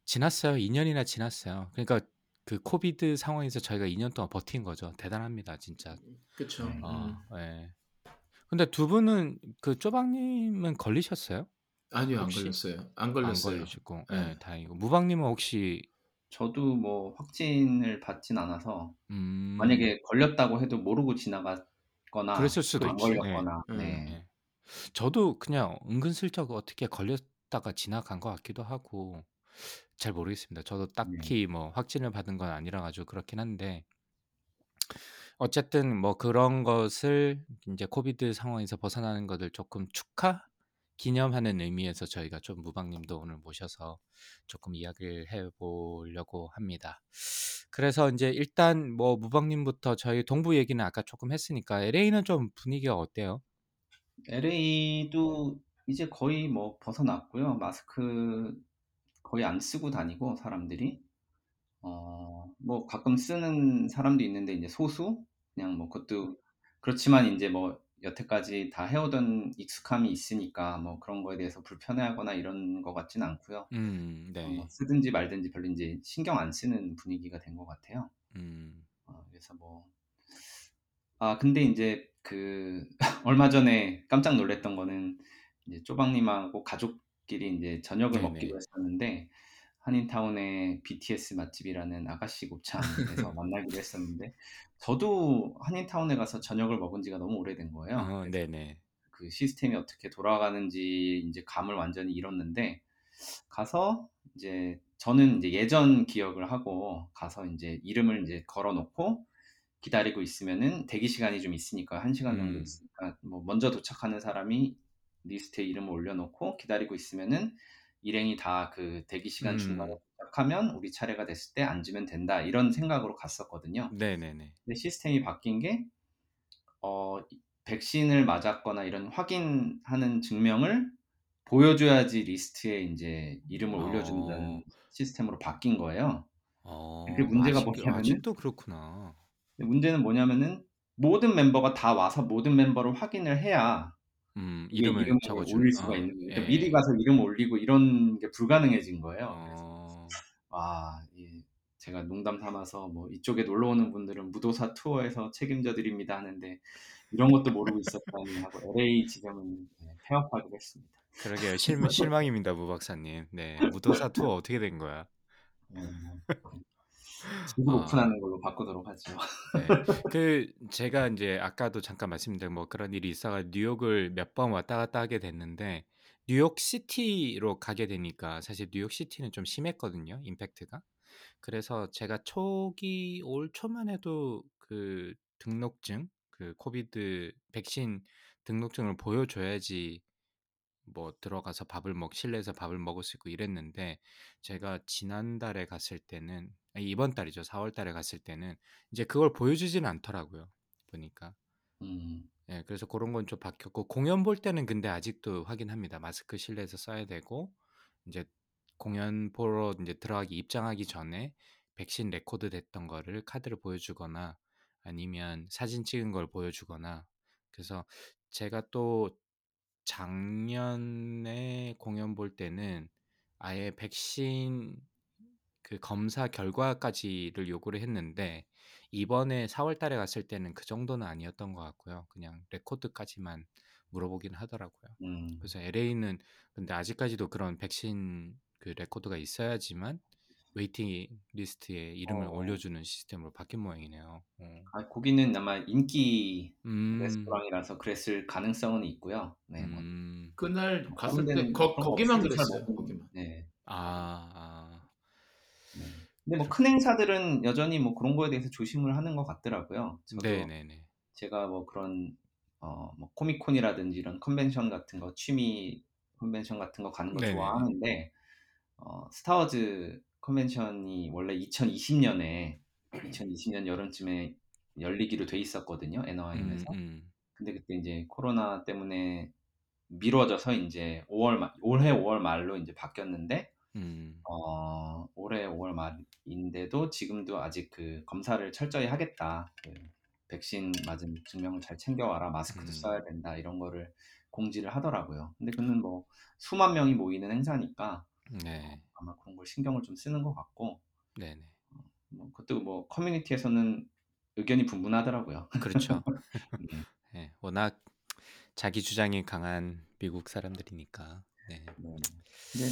지났어요. 2년이나 지났어요. 그러니까 그 COVID 상황에서 저희가 2년 동안 버틴 거죠. 대단합니다, 진짜. 네. 어, 음. 예. 근데 두 분은 그 쪼박님은 걸리셨어요? 아니요, 안 혹시? 걸렸어요. 안안 걸렸어요. 걸리시고, 네. 예, 다행이고. 무방님은 혹시 저도 뭐 확진을 받진 않아서 음, 만약에 걸렸다고 해도 모르고 지나갔거나 그랬을 수도 안 있지. 예, 걸렸거나 예. 네. 예. 저도 그냥 은근슬쩍 어떻게 걸렸 다가 지나간 것 같기도 하고 잘 모르겠습니다. 저도 네. 딱히 뭐 확진을 받은 건 아니라 가지고 그렇긴 한데 어쨌든 뭐 그런 것을 인제 코비드 상황에서 벗어나는 것을 조금 축하 기념하는 의미에서 저희가 좀 무방님도 오늘 모셔서 조금 이야기를 해 보려고 합니다. 그래서 인제 일단 뭐 무방님부터 저희 동부 얘기는 아까 조금 했으니까 LA는 좀 분위기가 어때요? LA도 이제 거의 뭐 벗어났고요. 마스크 거의 안 쓰고 다니고 사람들이 어, 뭐 가끔 쓰는 사람도 있는데 이제 소수 그냥 뭐 그것도 그렇지만 이제 뭐 여태까지 다 해오던 익숙함이 있으니까 뭐 그런 거에 대해서 불편해하거나 이런 것 같지는 않고요. 음, 어, 뭐 네. 쓰든지 말든지 별로 이제 신경 안 쓰는 분위기가 된 것 같아요. 음. 어, 그래서 뭐, 아, 근데 이제 그, [laughs] 얼마 전에 깜짝 놀랐던 거는 이제 쪼박님하고 가족끼리 이제 저녁을 네네. 먹기로 했었는데, 한인타운의 BTS 맛집이라는 아가씨 곱창에서 [laughs] 만나기로 했었는데, 저도 한인타운에 가서 저녁을 먹은 지가 너무 오래된 거예요. 어, 네네. 그 시스템이 어떻게 돌아가는지 이제 감을 완전히 잃었는데, 가서 이제 저는 이제 예전 기억을 하고 가서 이제 이름을 이제 걸어 놓고 기다리고 있으면은 대기 시간이 좀 있으니까 한 시간 정도 음. 있으니까 뭐 먼저 도착하는 사람이 리스트에 이름을 올려놓고 기다리고 있으면은 일행이 다 그 대기 시간 중간에 음. 도착하면 우리 차례가 됐을 때 앉으면 된다 이런 생각으로 갔었거든요. 네네네. 근데 시스템이 바뀐 게 어, 백신을 맞았거나 이런 확인하는 증명을 보여줘야지 리스트에 이제 이름을 올려준다는 어. 시스템으로 바뀐 거예요. 어. 그게 문제가 아직 뭐냐면은 아직도 그렇구나. 문제는 뭐냐면은 모든 멤버가 다 와서 모든 멤버를 확인을 해야 음. 이름을 이름을 적어 올릴 준 수가 어. 있는. 그러니까 예. 미리 가서 이름을 올리고 이런 게 불가능해진 거예요. 어. 아, 이 제가 농담 삼아서 뭐 이쪽에 놀러 오는 분들은 무도사 투어에서 책임져 드립니다 하는데 이런 것도 모르고 있었다니 하고 LA 지점은 네, 폐업하기로 했습니다. 그러게요. [laughs] 실 실망입니다, 무 박사님. 네. 무도사 투어 어떻게 된 거야? 네. 지금 아. 오픈하는 걸로 바꾸도록 하죠. 네. 그 제가 인제 아까도 잠깐 말씀드린 뭐 그런 일이 있어가 뉴욕을 몇 번 왔다 갔다 하게 됐는데 뉴욕 시티로 가게 되니까 사실 뉴욕 시티는 좀 심했거든요, 임팩트가. 그래서 제가 초기 올 초만 해도 그 등록증, 그 코비드 백신 등록증을 보여줘야지 뭐 들어가서 밥을 먹 실내에서 밥을 먹을 수 있고 이랬는데 제가 지난달에 갔을 때는 아니 이번 달이죠. 4월 달에 갔을 때는 이제 그걸 보여주지는 않더라고요, 보니까. 음. 예, 그래서 그런 건 좀 바뀌었고 공연 볼 때는 근데 아직도 확인합니다. 마스크 실내에서 써야 되고 이제 공연 보러 이제 들어가기 입장하기 전에 백신 레코드 됐던 거를 카드를 보여주거나 아니면 사진 찍은 걸 보여주거나 그래서 제가 또 작년에 공연 볼 때는 아예 백신 그 검사 결과까지를 요구를 했는데 이번에 4월 달에 갔을 때는 그 정도는 아니었던 것 같고요. 그냥 레코드까지만 물어보긴 하더라고요. 음. 그래서 LA는 근데 아직까지도 그런 백신 그 레코드가 있어야지만 waiting list에 이름을 어. 올려주는 시스템으로 바뀐 모양이네요. 어. 아, 거기는 아마 인기 음. 레스토랑이라서 그랬을 가능성은 있고요. 네, 뭐 음. 그날 갔을 때 거, 잘 그랬어요. 거기만. 네. 아, 아. 네. 근데 뭐 큰 행사들은 여전히 뭐 그런 거에 대해서 조심을 하는 것 같더라고요. 네네네. 제가 뭐 그런 어, 뭐 Comic-Con이라든지 이런 컨벤션 같은 거 취미 컨벤션 같은 거 가는 거 네네네. 좋아하는데 어, 스타워즈 convention이 원래 2020년에 2020년 여름쯤에 열리기로 돼 있었거든요. 음, 애너하임에서. 음. 근데 그때 이제 코로나 때문에 미뤄져서 이제 5월 말, 올해 5월 말로 이제 바뀌었는데 음. 어, 올해 5월 말인데도 지금도 아직 그 검사를 철저히 하겠다. 그 백신 맞은 증명을 잘 챙겨와라. 마스크도 음. 써야 된다. 이런 거를 공지를 하더라고요. 근데 그는 뭐 수만 명이 모이는 행사니까 네. 아마 그런 걸 신경을 좀 쓰는 것 같고 네네. 뭐 그것도 뭐 커뮤니티에서는 의견이 분분하더라고요. 그렇죠. [laughs] 네. 네. 워낙 자기 주장이 강한 미국 사람들이니까. 네. 네. 근데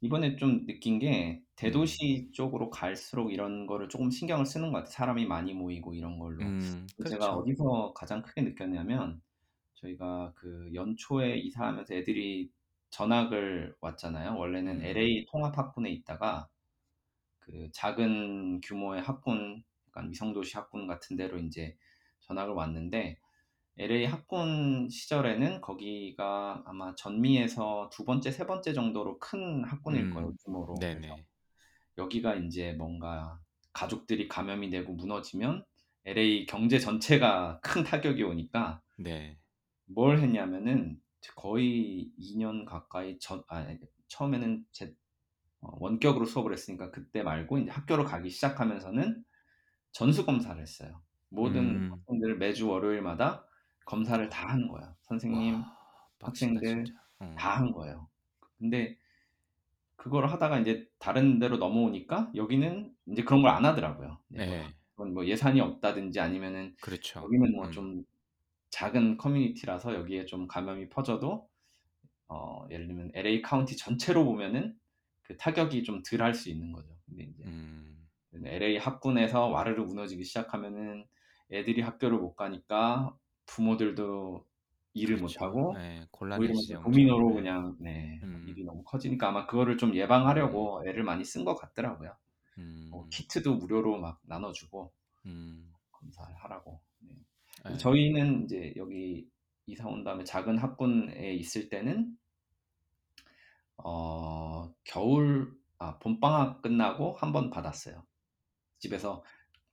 이번에 좀 느낀 게 대도시 쪽으로 갈수록 이런 거를 조금 신경을 쓰는 것 같아요. 사람이 많이 모이고 이런 걸로. 음, 제가 그렇죠. 어디서 가장 크게 느꼈냐면 저희가 그 연초에 이사하면서 애들이 전학을 왔잖아요. 원래는 음. LA 통합학군에 있다가 그 작은 규모의 학군, 약간 위성도시 학군 같은 데로 이제 전학을 왔는데 LA 학군 시절에는 거기가 아마 전미에서 두 번째, 세 번째 정도로 큰 학군일 음, 거예요, 규모로. 그래서 네네. 여기가 이제 뭔가 가족들이 감염이 되고 무너지면 LA 경제 전체가 큰 타격이 오니까 네. 뭘 했냐면은 거의 2년 가까이 전, 아, 처음에는 제 어, 원격으로 수업을 했으니까 그때 말고 이제 학교로 가기 시작하면서는 전수 검사를 했어요. 모든 음. 학생들 매주 월요일마다 검사를 다 하는 거야. 선생님, 와, 학생들 진짜. 어. 다한 거예요. 근데 그걸 하다가 이제 다른 데로 넘어오니까 여기는 이제 그런 걸 안 하더라고요. 네, 뭐, 네. 뭐 예산이 없다든지 아니면은 그렇죠. 여기는 뭐 음. 좀 작은 커뮤니티라서 여기에 좀 감염이 퍼져도 어, 예를 들면 LA 카운티 전체로 보면은 그 타격이 좀 덜 할 수 있는 거죠. 근데 이제 음. LA 학군에서 와르르 무너지기 시작하면은 애들이 학교를 못 가니까 부모들도 일을 그렇죠. 못 하고 네, 곤란해지죠. 뭐 도미노로 엄청. 네. 그냥 네, 음. 일이 너무 커지니까 아마 그거를 좀 예방하려고 애를 많이 쓴 것 같더라고요. 음. 뭐 키트도 무료로 막 나눠주고 음. 검사를 하라고. 네. 네. 저희는 이제 여기 이사 온 다음에 작은 학군에 있을 때는 어 겨울 아 봄방학 끝나고 한 번 받았어요. 집에서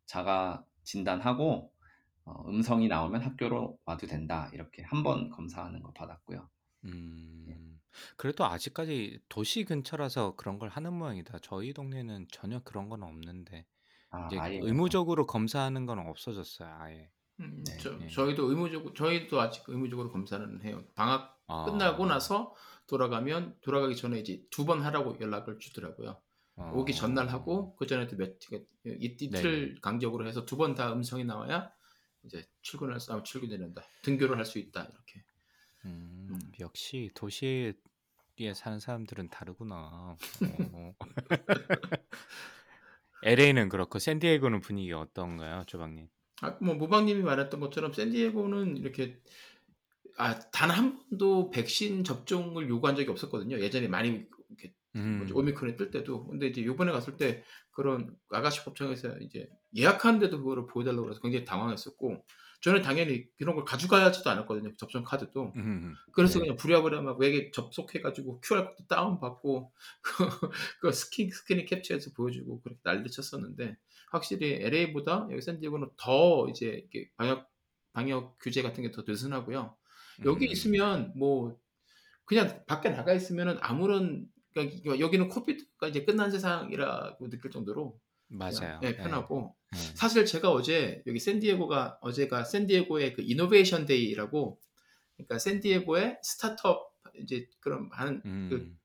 자가 진단하고 어, 음성이 나오면 학교로 와도 된다 이렇게 한 번 검사하는 거 받았고요. 음. 그래도 아직까지 도시 근처라서 그런 걸 하는 모양이다. 저희 동네는 전혀 그런 건 없는데 아 이제 아예 의무적으로 검사하는 건 없어졌어요. 아예. 음, 네. 저, 네. 저희도 의무적으로 저희도 아직 의무적으로 검사는 해요. 방학 아. 끝나고 나서 돌아가면 돌아가기 전에 이제 두 번 하라고 연락을 주더라고요. 어. 오기 전날 하고 그 전에도 몇 이- 이틀 강적으로 해서 두 번 다 음성이 나와야 이제 출근할 수 있으면 출근이 된다. 등교를 할 수 있다 이렇게. 음, 음. 역시 도시에 사는 사람들은 다르구나. 어. [laughs] [laughs] LA는 그렇고 샌디에고는 분위기 어떤가요, 조방님? 아, 뭐 무방님이 말했던 것처럼 샌디에고는 이렇게 아, 단 한 번도 백신 접종을 요구한 적이 없었거든요. 예전에 많이 이렇게 음. 오미크론이 뜰 때도. 근데 이제 요번에 갔을 때 그런 아가씨 법정에서 이제 예약하는데도 그거를 보여달라고 그래서 굉장히 당황했었고 저는 당연히 그런 걸 가져가지도 않았거든요. 접종 카드도. 음. 그래서 네. 그냥 부랴부랴 막 외계 접속해가지고 QR코드 다운받고 [laughs] 그 스킨, 스크린 캡처해서 보여주고 그렇게 난리 쳤었는데 확실히 LA보다 여기 샌디에고는 더 이제 이렇게 방역, 방역 규제 같은 게 더 느슨하고요. 여기 음. 있으면 뭐 그냥 밖에 나가 있으면은 아무런 그러니까 여기는 COVID가 이제 끝난 세상이라고 느낄 정도로 맞아요. 예, 네. 편하고 네. 사실 제가 어제 여기 샌디에고가 어제가 샌디에고의 그 Innovation Day라고 그러니까 샌디에고의 스타트업 이제 그런 하는 그 음.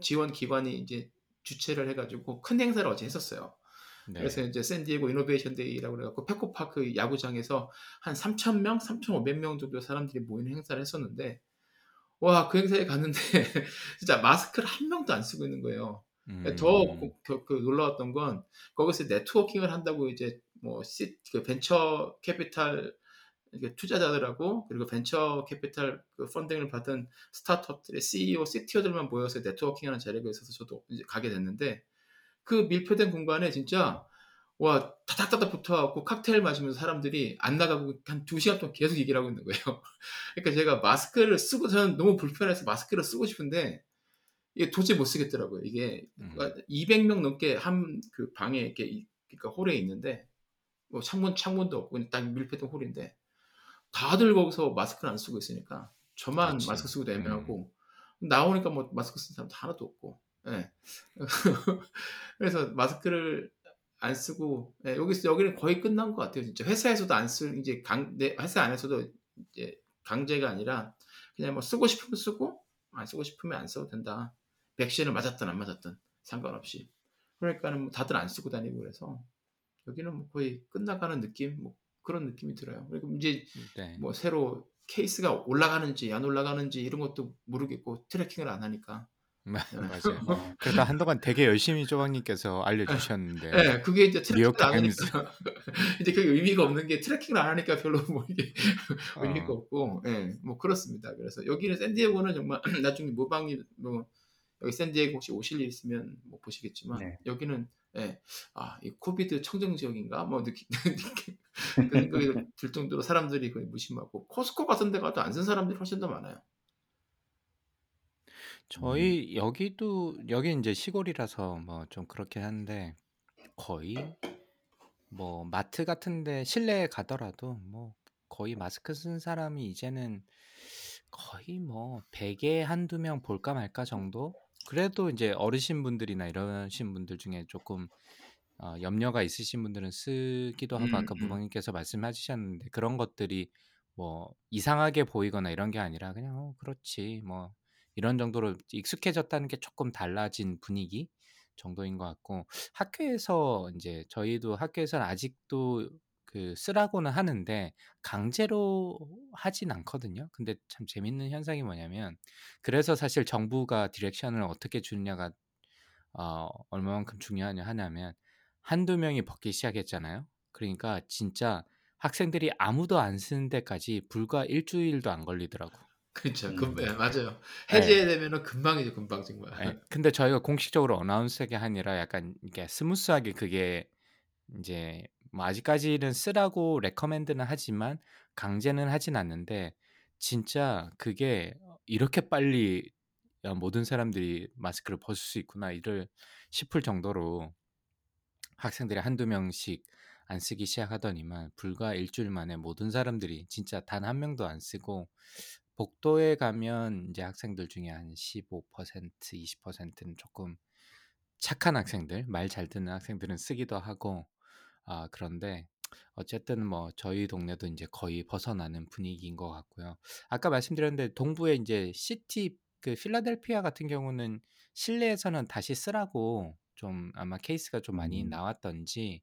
지원 기관이 이제 주최를 해가지고 큰 행사를 어제 했었어요. 네. 그래서 이제 샌디에고 Innovation Day라고 그래갖고 Petco Park 야구장에서 한 3,000명, 3,500 명 정도 사람들이 모이는 행사를 했었는데 와 그 행사에 갔는데 [laughs] 진짜 마스크를 한 명도 안 쓰고 있는 거예요. 음. 더 그, 그 놀라웠던 건 거기서 networking을 한다고 이제 뭐 시, 그 벤처 캐피탈 투자자들하고 그리고 벤처 캐피탈 그 funding을 받은 스타트업들의 CEO, CTO들만 모여서 networking하는 자리가 있어서 저도 이제 가게 됐는데 그 밀폐된 공간에 진짜 와 타닥타닥 붙어갖고 칵테일 마시면서 사람들이 안 나가고 한 두 시간 동안 계속 얘기를 하고 있는 거예요. [laughs] 그러니까 제가 마스크를 쓰고 저는 너무 불편해서 마스크를 쓰고 싶은데 이게 도저히 못 쓰겠더라고요. 이게 음. 200명 넘게 한 그 방에 이렇게 이- 그러니까 홀에 있는데 뭐 창문 창문도 없고 딱 밀폐된 홀인데 다들 거기서 마스크를 안 쓰고 있으니까 저만 그렇지. 마스크 쓰고도 애매하고 나오니까 뭐 마스크 쓴 사람도 하나도 없고 예. [laughs] 그래서 마스크를 안 쓰고 예, 여기서 여기는 거의 끝난 것 같아요 진짜 회사에서도 안 쓸 이제 강내 회사 안에서도 이제 강제가 아니라 그냥 뭐 쓰고 싶으면 쓰고 안 쓰고 싶으면 안 써도 된다 백신을 맞았든 안 맞았든 상관없이 그러니까는 뭐 다들 안 쓰고 다니고 그래서 여기는 뭐 거의 끝나가는 느낌 뭐 그런 느낌이 들어요 그리고 이제 네. 뭐 새로 케이스가 올라가는지 안 올라가는지 이런 것도 모르겠고 tracking을 안 하니까 마- 네. 맞아요. 어, [laughs] 그러다 한동안 되게 열심히 조박님께서 알려주셨는데 네, 그게 이제 tracking을 안. 하니까 [laughs] 이제 그게 의미가 없는 게 tracking을 안 하니까 별로 [laughs] 뭐 이게 어. 의미가 없고, 예, 뭐 그렇습니다. 그래서 여기는 샌디에고는 정말 [clears throat] 나중에 모방이 뭐 여기 샌디에고 혹시 오실 일 있으면 뭐 보시겠지만 네. 여기는 예, 아, 이 코비드 청정 지역인가 뭐 느끼 그 생각이 들 정도로 사람들이 거의 무심하고 코스코 같은 데 가도 안 쓴 사람들이 훨씬 더 많아요. 저희 여기도 여기 이제 시골이라서 뭐 좀 그렇긴 한데 거의 뭐 마트 같은데 실내에 가더라도 뭐 거의 마스크 쓴 사람이 이제는 거의 뭐 100에 한두 명 볼까 말까 정도? 그래도 이제 어르신 분들이나 이러신 분들 중에 조금 어, 염려가 있으신 분들은 쓰기도 하고 음, 아까 음. 무방님께서 말씀하셨는데 그런 것들이 뭐 이상하게 보이거나 이런 게 아니라 그냥 어, 그렇지 뭐 이런 정도로 익숙해졌다는 게 조금 달라진 분위기 정도인 것 같고 학교에서 이제 저희도 학교에서는 아직도 그 쓰라고는 하는데 강제로 하진 않거든요. 근데 참 재밌는 현상이 뭐냐면 그래서 사실 정부가 direction을 어떻게 주느냐가 어, 얼마만큼 중요하냐 하냐면 한두 명이 벗기 시작했잖아요. 그러니까 진짜 학생들이 아무도 안 쓰는 데까지 불과 일주일도 안 걸리더라고. 그렇죠. 음. 금, 예, 맞아요. 네. 해제되면은 금방이죠, 금방 정말. 예, 근데 저희가 공식적으로 announce하게 아니라 약간 이게 스무스하게 그게 이제 뭐 아직까지는 쓰라고 레커멘드는 하지만 강제는 하진 않는데 진짜 그게 이렇게 빨리 야, 모든 사람들이 마스크를 벗을 수 있구나 이를 싶을 정도로 학생들이 한두 명씩 안 쓰기 시작하더니만 불과 일주일 만에 모든 사람들이 진짜 단 한 명도 안 쓰고 복도에 가면 이제 학생들 중에 한 15% 20%는 조금 착한 학생들 말 잘 듣는 학생들은 쓰기도 하고 아 그런데 어쨌든 뭐 저희 동네도 이제 거의 벗어나는 분위기인 것 같고요. 아까 말씀드렸는데 동부에 이제 city 그 필라델피아 같은 경우는 실내에서는 다시 쓰라고 좀 아마 케이스가 좀 많이 음. 나왔던지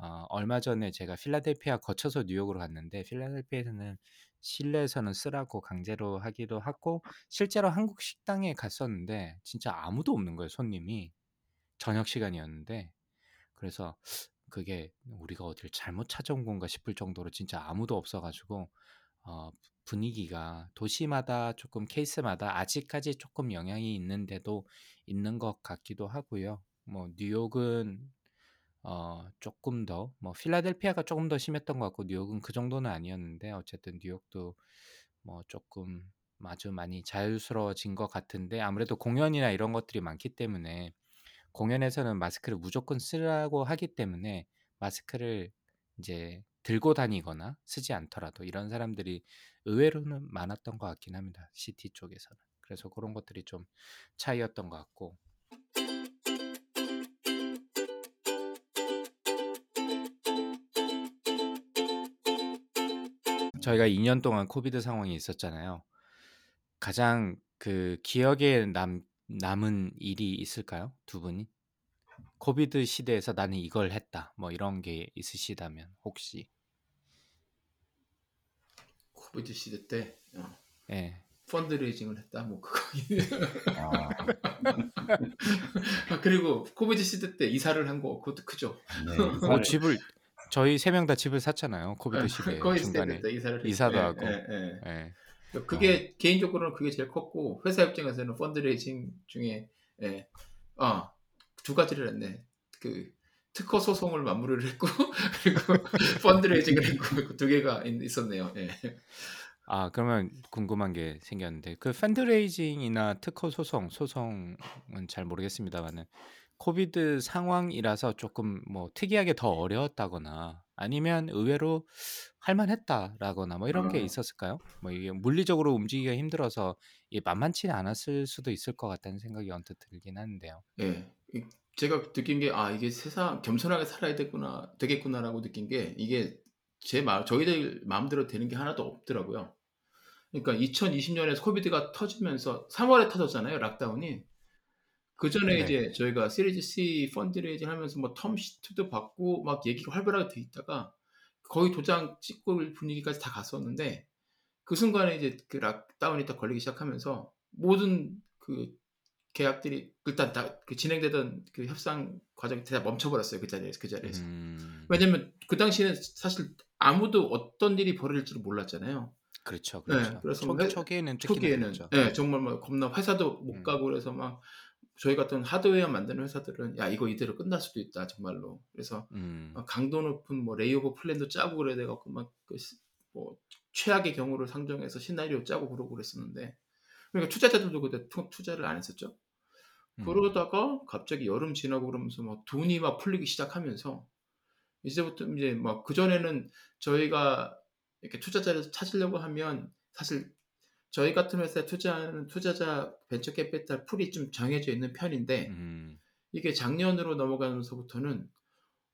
어, 얼마 전에 제가 필라델피아 거쳐서 뉴욕으로 갔는데 필라델피아에서는 실내에서는 쓰라고 강제로 하기도 하고 실제로 한국 식당에 갔었는데 진짜 아무도 없는 거예요 손님이 저녁 시간이었는데 그래서 그게 우리가 어딜 잘못 찾아온 건가 싶을 정도로 진짜 아무도 없어가지고 어, 분위기가 도시마다 조금 케이스마다 아직까지 조금 영향이 있는데도 있는 것 같기도 하고요. 뭐 뉴욕은 어, 조금 더, 뭐, 필라델피아가 조금 더 심했던 것 같고, 뉴욕은 그 정도는 아니었는데, 어쨌든 뉴욕도 뭐 조금 아주 많이 자유스러워진 것 같은데, 아무래도 공연이나 이런 것들이 많기 때문에, 공연에서는 마스크를 무조건 쓰라고 하기 때문에, 마스크를 이제 들고 다니거나 쓰지 않더라도 이런 사람들이 의외로는 많았던 것 같긴 합니다. 시티 쪽에서는. 그래서 그런 것들이 좀 차이였던 것 같고, 저희가 2년 동안 COVID 상황이 있었잖아요. 가장 그 기억에 남, 남은 일이 있을까요? 두 분이? COVID 시대에서 나는 이걸 했다. 뭐 이런 게 있으시다면 혹시 코비드 시대 때 어, 예. 펀드레이징을 했다. 뭐 그거. 아, [laughs] 아, 그리고 COVID 시대 때 이사를 한 거 그것도 크죠. 네, 뭐 이사를 집을 저희 세 명 다 집을 샀잖아요. COVID COVID 시대 중간에 때 이사를 이사도 하고. 예, 예. 예. 그게 개인적으로는 그게 제일 컸고 회사 입장에서는 fundraising 중에 예. 아, 두 가지를 했네. 그 특허 소송을 마무리를 했고 [laughs] 그리고 fundraising을 했고 그두 개가 있- 있었네요. 예. 아 그러면 궁금한 게 생겼는데 그 fundraising이나 특허 소송 소송은 잘 모르겠습니다만은 코비드 상황이라서 조금 뭐 특이하게 더 어려웠다거나 아니면 의외로 할만했다라거나 뭐 이런 게 어. 있었을까요? 뭐 이게 물리적으로 움직이기가 힘들어서 이게 만만치는 않았을 수도 있을 것 같다는 생각이 언뜻 들긴 하는데요. 예. 이- 제가 느낀 게 아 이게 세상 겸손하게 살아야 되구나 되겠구나라고 느낀 게 이게 제 마음 저희들 마음대로 되는 게 하나도 없더라고요. 그러니까 2020년에 COVID가 터지면서 3월에 터졌잖아요 lockdown이. 그 전에 네. 이제 저희가 Series C fundraising 하면서 뭐 term sheet도 받고 막 얘기가 활발하게 돼 있다가 거의 도장 찍고 분위기까지 다 갔었는데 그 순간에 이제 그 lockdown이 딱 걸리기 시작하면서 모든 그 계약들이 일단 다 그 진행되던 그 협상 과정이 다 멈춰버렸어요 그 자리에서 그 자리에서 음, 왜냐면 그 당시에는 사실 아무도 어떤 일이 벌어질지를 몰랐잖아요 그렇죠, 네, 그렇죠. 그래서 초, 회- 초기에는 특히나 초기에는. 예, 정말 막 겁나 회사도 못 음. 가고 그래서 막 저희 같은 하드웨어 만드는 회사들은 야 이거 이대로 끝날 수도 있다 정말로 그래서 음, 막 강도 높은 뭐 layoff plan도 짜고 그래야 돼갖고 막뭐 최악의 경우를 상정해서 시나리오 짜고 그러고 그랬었는데 그러니까 투자자들도 그때 투, 투자를 안 했었죠. 음. 그러다가 갑자기 여름 지나고 그러면서 막 돈이 막 풀리기 시작하면서 이제부터 이제 막 그전에는 저희가 이렇게 투자자를 찾으려고 하면 사실 저희 같은 회사에 투자하는 투자자 벤처 캐피탈 풀이 좀 정해져 있는 편인데 음, 이게 작년으로 넘어가면서부터는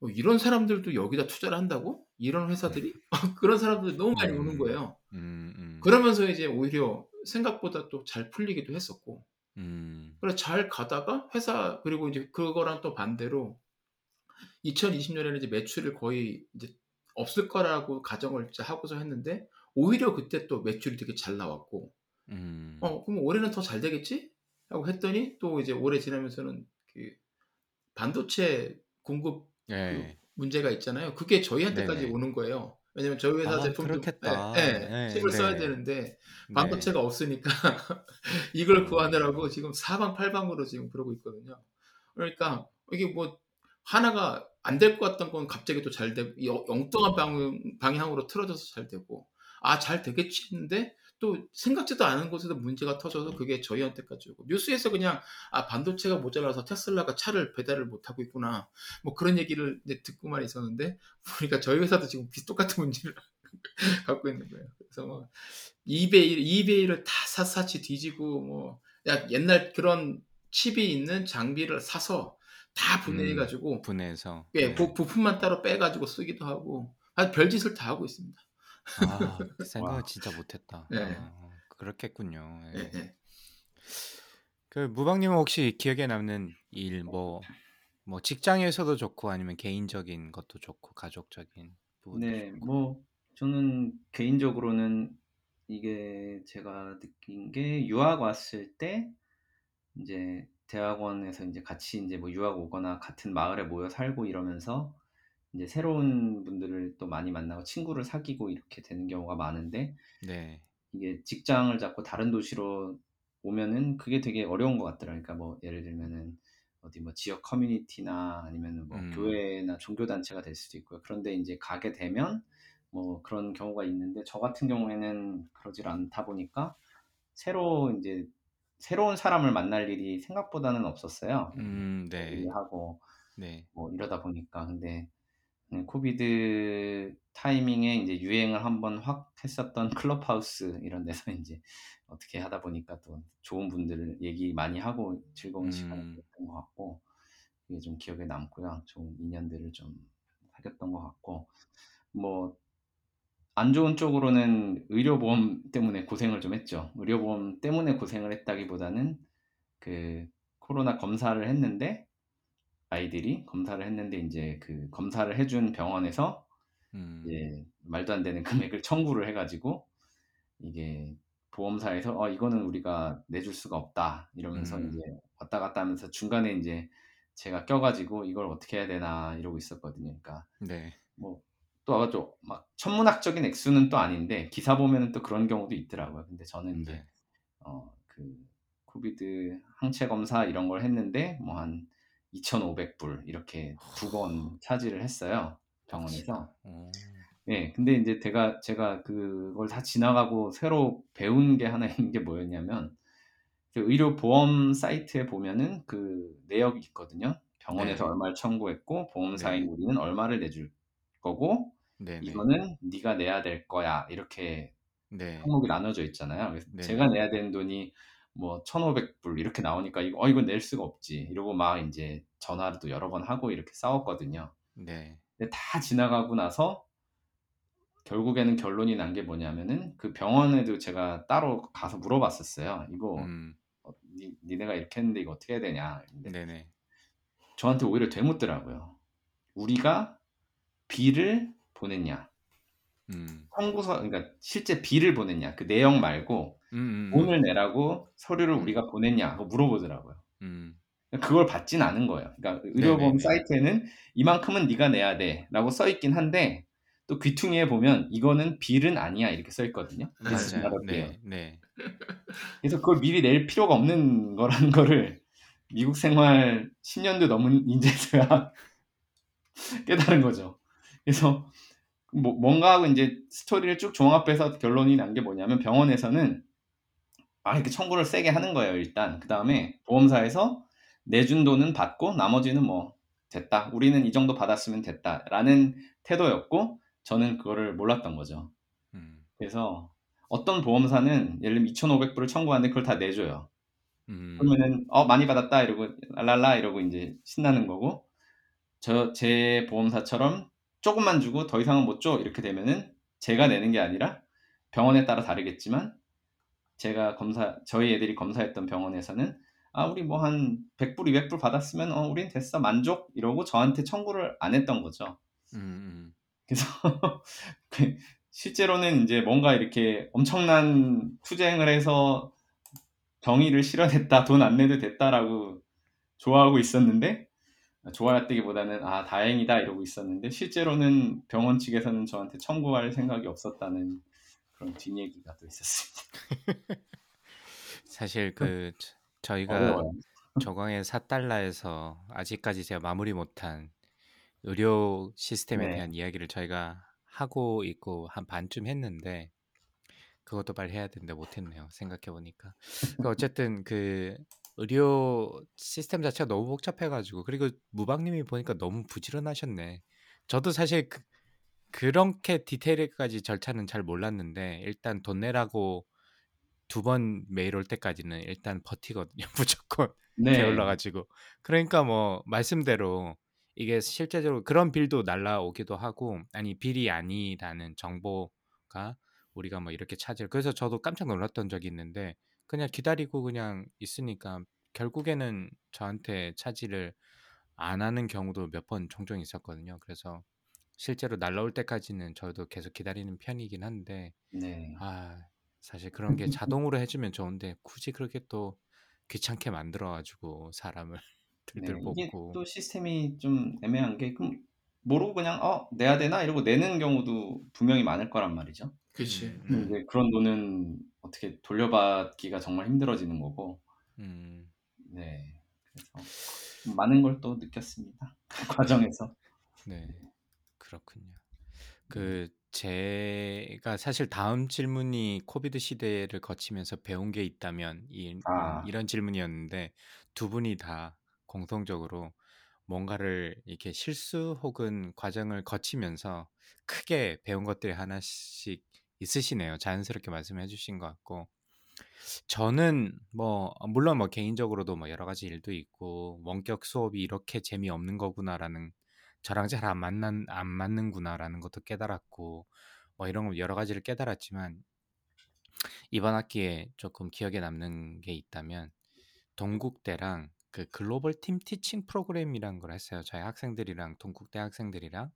어, 이런 사람들도 여기다 투자를 한다고? 이런 회사들이? [laughs] 그런 사람들이 너무 많이 오는 음. 거예요. 음, 음, 그러면서 이제 오히려 생각보다 또 잘 풀리기도 했었고. 음, 그래서 잘 가다가 회사, 그리고 이제 그거랑 또 반대로 2020년에는 이제 매출을 거의 이제 없을 거라고 가정을 하고서 했는데 오히려 그때 또 매출이 되게 잘 나왔고 음. 어, 그럼 올해는 더 잘 되겠지? 하고 했더니 또 이제 올해 지나면서는 그 반도체 공급 예. 문제가 있잖아요. 그게 저희한테까지 네네. 오는 거예요. 왜냐면 저희 회사 아, 제품도 그렇겠다. 예, 예, 네, 칩을 네. 써야 되는데 네. 반도체가 없으니까 [laughs] 이걸 음. 구하느라고 지금 사방팔방으로 지금 그러고 있거든요. 그러니까 이게 뭐 하나가 안 될 것 같던 건 갑자기 또 잘 되고 엉뚱한 방, 방향으로 틀어져서 잘 되고 아 잘 되겠지 했는데 또 생각지도 않은 곳에서 문제가 터져서 그게 저희한테까지 오고 뉴스에서 그냥 아 반도체가 모자라서 테슬라가 차를 배달을 못 하고 있구나 뭐 그런 얘기를 이제 듣고만 있었는데 보니까 저희 회사도 지금 비 똑같은 문제를 [laughs] 갖고 있는 거예요. 그래서 뭐 이베이 이베이를 다 샅샅이 뒤지고 뭐 야, 옛날 그런 칩이 있는 장비를 사서 다 분해해가지고 분해서. 예, 네. 부, 부품만 따로 빼가지고 쓰기도 하고 아주 별짓을 다 하고 있습니다. 아, 그 [laughs] 생각을 와. 진짜 못했다. 네. 아, 그렇겠군요. 예. 예, 예. 그 무방님은 혹시 기억에 남는 일, 뭐, 뭐 직장에서도 좋고 아니면 개인적인 것도 좋고 가족적인 부분도 네, 좋고. 뭐 저는 개인적으로는 이게 제가 느낀 게 유학 왔을 때 이제 대학원에서 이제 같이 이제 뭐 유학 오거나 같은 마을에 모여 살고 이러면서 이제 새로운 분들을 또 많이 만나고 친구를 사귀고 이렇게 되는 경우가 많은데 네. 이게 직장을 잡고 다른 도시로 오면은 그게 되게 어려운 것 같더라고요. 그러니까 뭐 예를 들면은 어디 뭐 지역 커뮤니티나 아니면은 뭐 음. 교회나 종교 단체가 될 수도 있고요. 그런데 이제 가게 되면 뭐 그런 경우가 있는데 저 같은 경우에는 그러질 않다 보니까 새로 이제 새로운 사람을 만날 일이 생각보다는 없었어요. 음, 네. 하고 네. 뭐 이러다 보니까 근데 음, 코비드 타이밍에 이제 유행을 한번 확 했었던 [laughs] 클럽하우스 이런 데서 이제 어떻게 하다 보니까 또 좋은 분들 얘기 많이 하고 즐거운 시간을 음. 것 같고 그게 좀 기억에 남고요. 좋은 인연들을 좀 사귀었던 것 같고 뭐 안 좋은 쪽으로는 의료보험 때문에 고생을 좀 했죠. 의료보험 때문에 고생을 했다기보다는 그 코로나 검사를 했는데 아이들이 검사를 했는데 이제 그 검사를 해준 병원에서 음. 이제 말도 안 되는 [laughs] 금액을 청구를 해가지고 이게 보험사에서 어 이거는 우리가 내줄 수가 없다 이러면서 음. 이제 왔다 갔다 하면서 중간에 이제 제가 껴가지고 이걸 어떻게 해야 되나 이러고 있었거든요. 그러니까 네. 뭐또 아주 막 천문학적인 액수는 또 아닌데 기사 보면은 또 그런 경우도 있더라고요. 근데 저는 이제 네. 어그 코비드 항체 검사 이런 걸 했는데 뭐 한 2,500불 이렇게 두 번 차지를 했어요. 병원에서. 어. 네, 근데 이제 제가 제가 그걸 다 지나가고 새로 배운 게 하나 있는 게 뭐였냐면 그 의료 보험 사이트에 보면은 그 내역이 있거든요. 병원에서 네. 얼마를 청구했고 보험사인 네. 우리는 얼마를 내줄 거고 네네. 이거는 네가 내야 될 거야 이렇게 네. 항목이 나눠져 있잖아요. 그래서 네. 제가 내야 되는 돈이 뭐 1,500불 이렇게 나오니까 이거 어 이건 낼 수가 없지. 이러고 막 이제 전화도 여러 번 하고 이렇게 싸웠거든요. 네. 근데 다 지나가고 나서 결국에는 결론이 난 게 뭐냐면은 그 병원에도 제가 따로 가서 물어봤었어요. 이거 음. 어, 니, 니네가 이렇게 했는데 이거 어떻게 해야 되냐. 네네. 저한테 오히려 되묻더라고요. 우리가 비를 보냈냐. 음. 청구서 그러니까 실제 비를 보냈냐. 그 내용 말고 음, 음, 음. 돈을 내라고 서류를 음. 우리가 보냈냐 물어보더라고요. 음. 그걸 받진 않은 거예요. 그러니까 의료보험 네네네. 사이트에는 이만큼은 네가 내야 돼라고 써 있긴 한데 또 귀퉁이에 보면 이거는 빌은 아니야 이렇게 써 있거든요. Bill. 네. 네. 그래서 그걸 미리 낼 필요가 없는 거라는 [laughs] 거를 미국 생활 10년도 넘은 인재들가 [laughs] 깨달은 거죠. 그래서 뭐 뭔가 하고 이제 스토리를 쭉 종합해서 결론이 난 게 뭐냐면 병원에서는 아 이렇게 청구를 세게 하는 거예요 일단 그 다음에 보험사에서 내준 돈은 받고 나머지는 뭐 됐다 우리는 이 정도 받았으면 됐다 라는 태도였고 저는 그거를 몰랐던 거죠. 음. 그래서 어떤 보험사는 예를 들면 2,500불을 청구하는데 그걸 다 내줘요. 음. 그러면은 어 많이 받았다 이러고 랄랄라 이러고 이제 신나는 거고 저 제 보험사처럼 조금만 주고 더 이상은 못 줘 이렇게 되면은 제가 내는 게 아니라 병원에 따라 다르겠지만 제가 검사 저희 애들이 검사했던 병원에서는 아 우리 뭐 한 100불 200불 받았으면 어 우린 됐어 만족 이러고 저한테 청구를 안 했던 거죠. 음, 음. 그래서 [laughs] 그 실제로는 이제 뭔가 이렇게 엄청난 투쟁을 해서 정의를 실현했다, 돈 안 내도 됐다라고 좋아하고 있었는데, 좋아했다기보다는 아, 다행이다 이러고 있었는데, 실제로는 병원 측에서는 저한테 청구할 생각이 없었다는 그런 뒷얘기가 또 있었습니다. [laughs] 사실 그 저- 저희가 어려워요. 저광의 4달러에서 아직까지 제가 마무리 못한 의료 시스템에 네. 대한 이야기를 저희가 하고 있고 한 반쯤 했는데 그것도 빨리 해야 되는데 못했네요. 생각해 보니까. 그 어쨌든 그 의료 시스템 자체가 너무 복잡해가지고 그리고 무방님이 보니까 너무 부지런하셨네. 저도 사실 그, 그렇게 디테일까지 절차는 잘 몰랐는데 일단 돈 내라고 두 번 메일 올 때까지는 일단 버티거든요. [laughs] 무조건 네. 게을러 가지고. 그러니까 뭐 말씀대로 이게 실제적으로 그런 빌도 날라오기도 하고 아니 빌이 아니라는 정보가 우리가 뭐 이렇게 찾을 그래서 저도 깜짝 놀랐던 적이 있는데 그냥 기다리고 그냥 있으니까 결국에는 저한테 차지를 안 하는 경우도 몇 번 종종 있었거든요. 그래서 실제로 날라올 때까지는 저도 계속 기다리는 편이긴 한데 네. 아 사실 그런 게 자동으로 해주면 좋은데 굳이 그렇게 또 귀찮게 만들어가지고 사람을 [laughs] 네. 들들 이게 뽑고 또 시스템이 좀 애매한 게 그럼 모르고 그냥 어 내야 되나 이러고 내는 경우도 분명히 많을 거란 말이죠. 그렇지. 음, 근데 이제 그런 돈은 어떻게 돌려받기가 정말 힘들어지는 거고, 음, 네. 그래서 많은 걸 또 느꼈습니다. [laughs] 그 과정에서. 네 그렇군요. 그 제가 사실 다음 질문이 코비드 시대를 거치면서 배운 게 있다면 이, 아. 이런 질문이었는데 두 분이 다 공통적으로 뭔가를 이렇게 실수 혹은 과정을 거치면서 크게 배운 것들이 하나씩 있으시네요. 자연스럽게 말씀해 주신 것 같고 저는 뭐 물론 뭐 개인적으로도 뭐 여러 가지 일도 있고 원격 수업이 이렇게 재미없는 거구나라는 저랑 잘 안 맞는 안 맞는구나라는 것도 깨달았고 뭐 이런 거 여러 가지를 깨달았지만 이번 학기에 조금 기억에 남는 게 있다면 동국대랑 그 글로벌 팀 티칭 프로그램이란 걸 했어요. 저희 학생들이랑 동국대 학생들이랑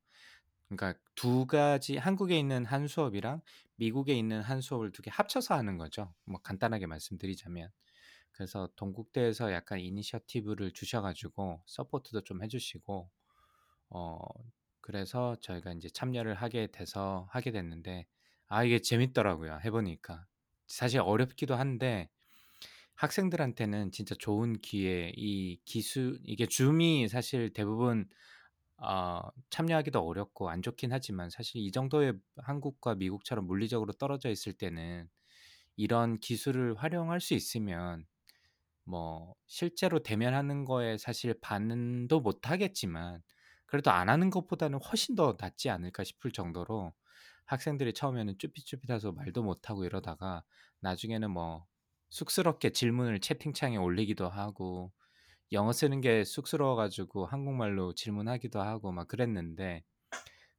그러니까 두 가지 한국에 있는 한 수업이랑 미국에 있는 한 수업을 두 개 합쳐서 하는 거죠. 뭐 간단하게 말씀드리자면. 그래서 동국대에서 약간 initiative를 주셔 가지고 support도 좀 해 주시고 어 그래서 저희가 인제 참여를 하게 돼서 하게 됐는데 아 이게 재밌더라고요 해 보니까. 사실 어렵기도 한데 학생들한테는 진짜 좋은 기회 이 기술 이게 줌이 사실 대부분 어 참여하기도 어렵고 안 좋긴 하지만 사실 이 정도의 한국과 미국처럼 물리적으로 떨어져 있을 때는 이런 기술을 활용할 수 있으면 뭐 실제로 대면하는 거에 사실 반도 못 하겠지만 그래도 안 하는 것보다는 훨씬 더 낫지 않을까 싶을 정도로 학생들이 처음에는 쭈삣쭈삣해서 말도 못하고 이러다가 나중에는 뭐 쑥스럽게 질문을 채팅창에 올리기도 하고 영어 쓰는 게 쑥스러워 가지고 한국말로 질문하기도 하고 막 그랬는데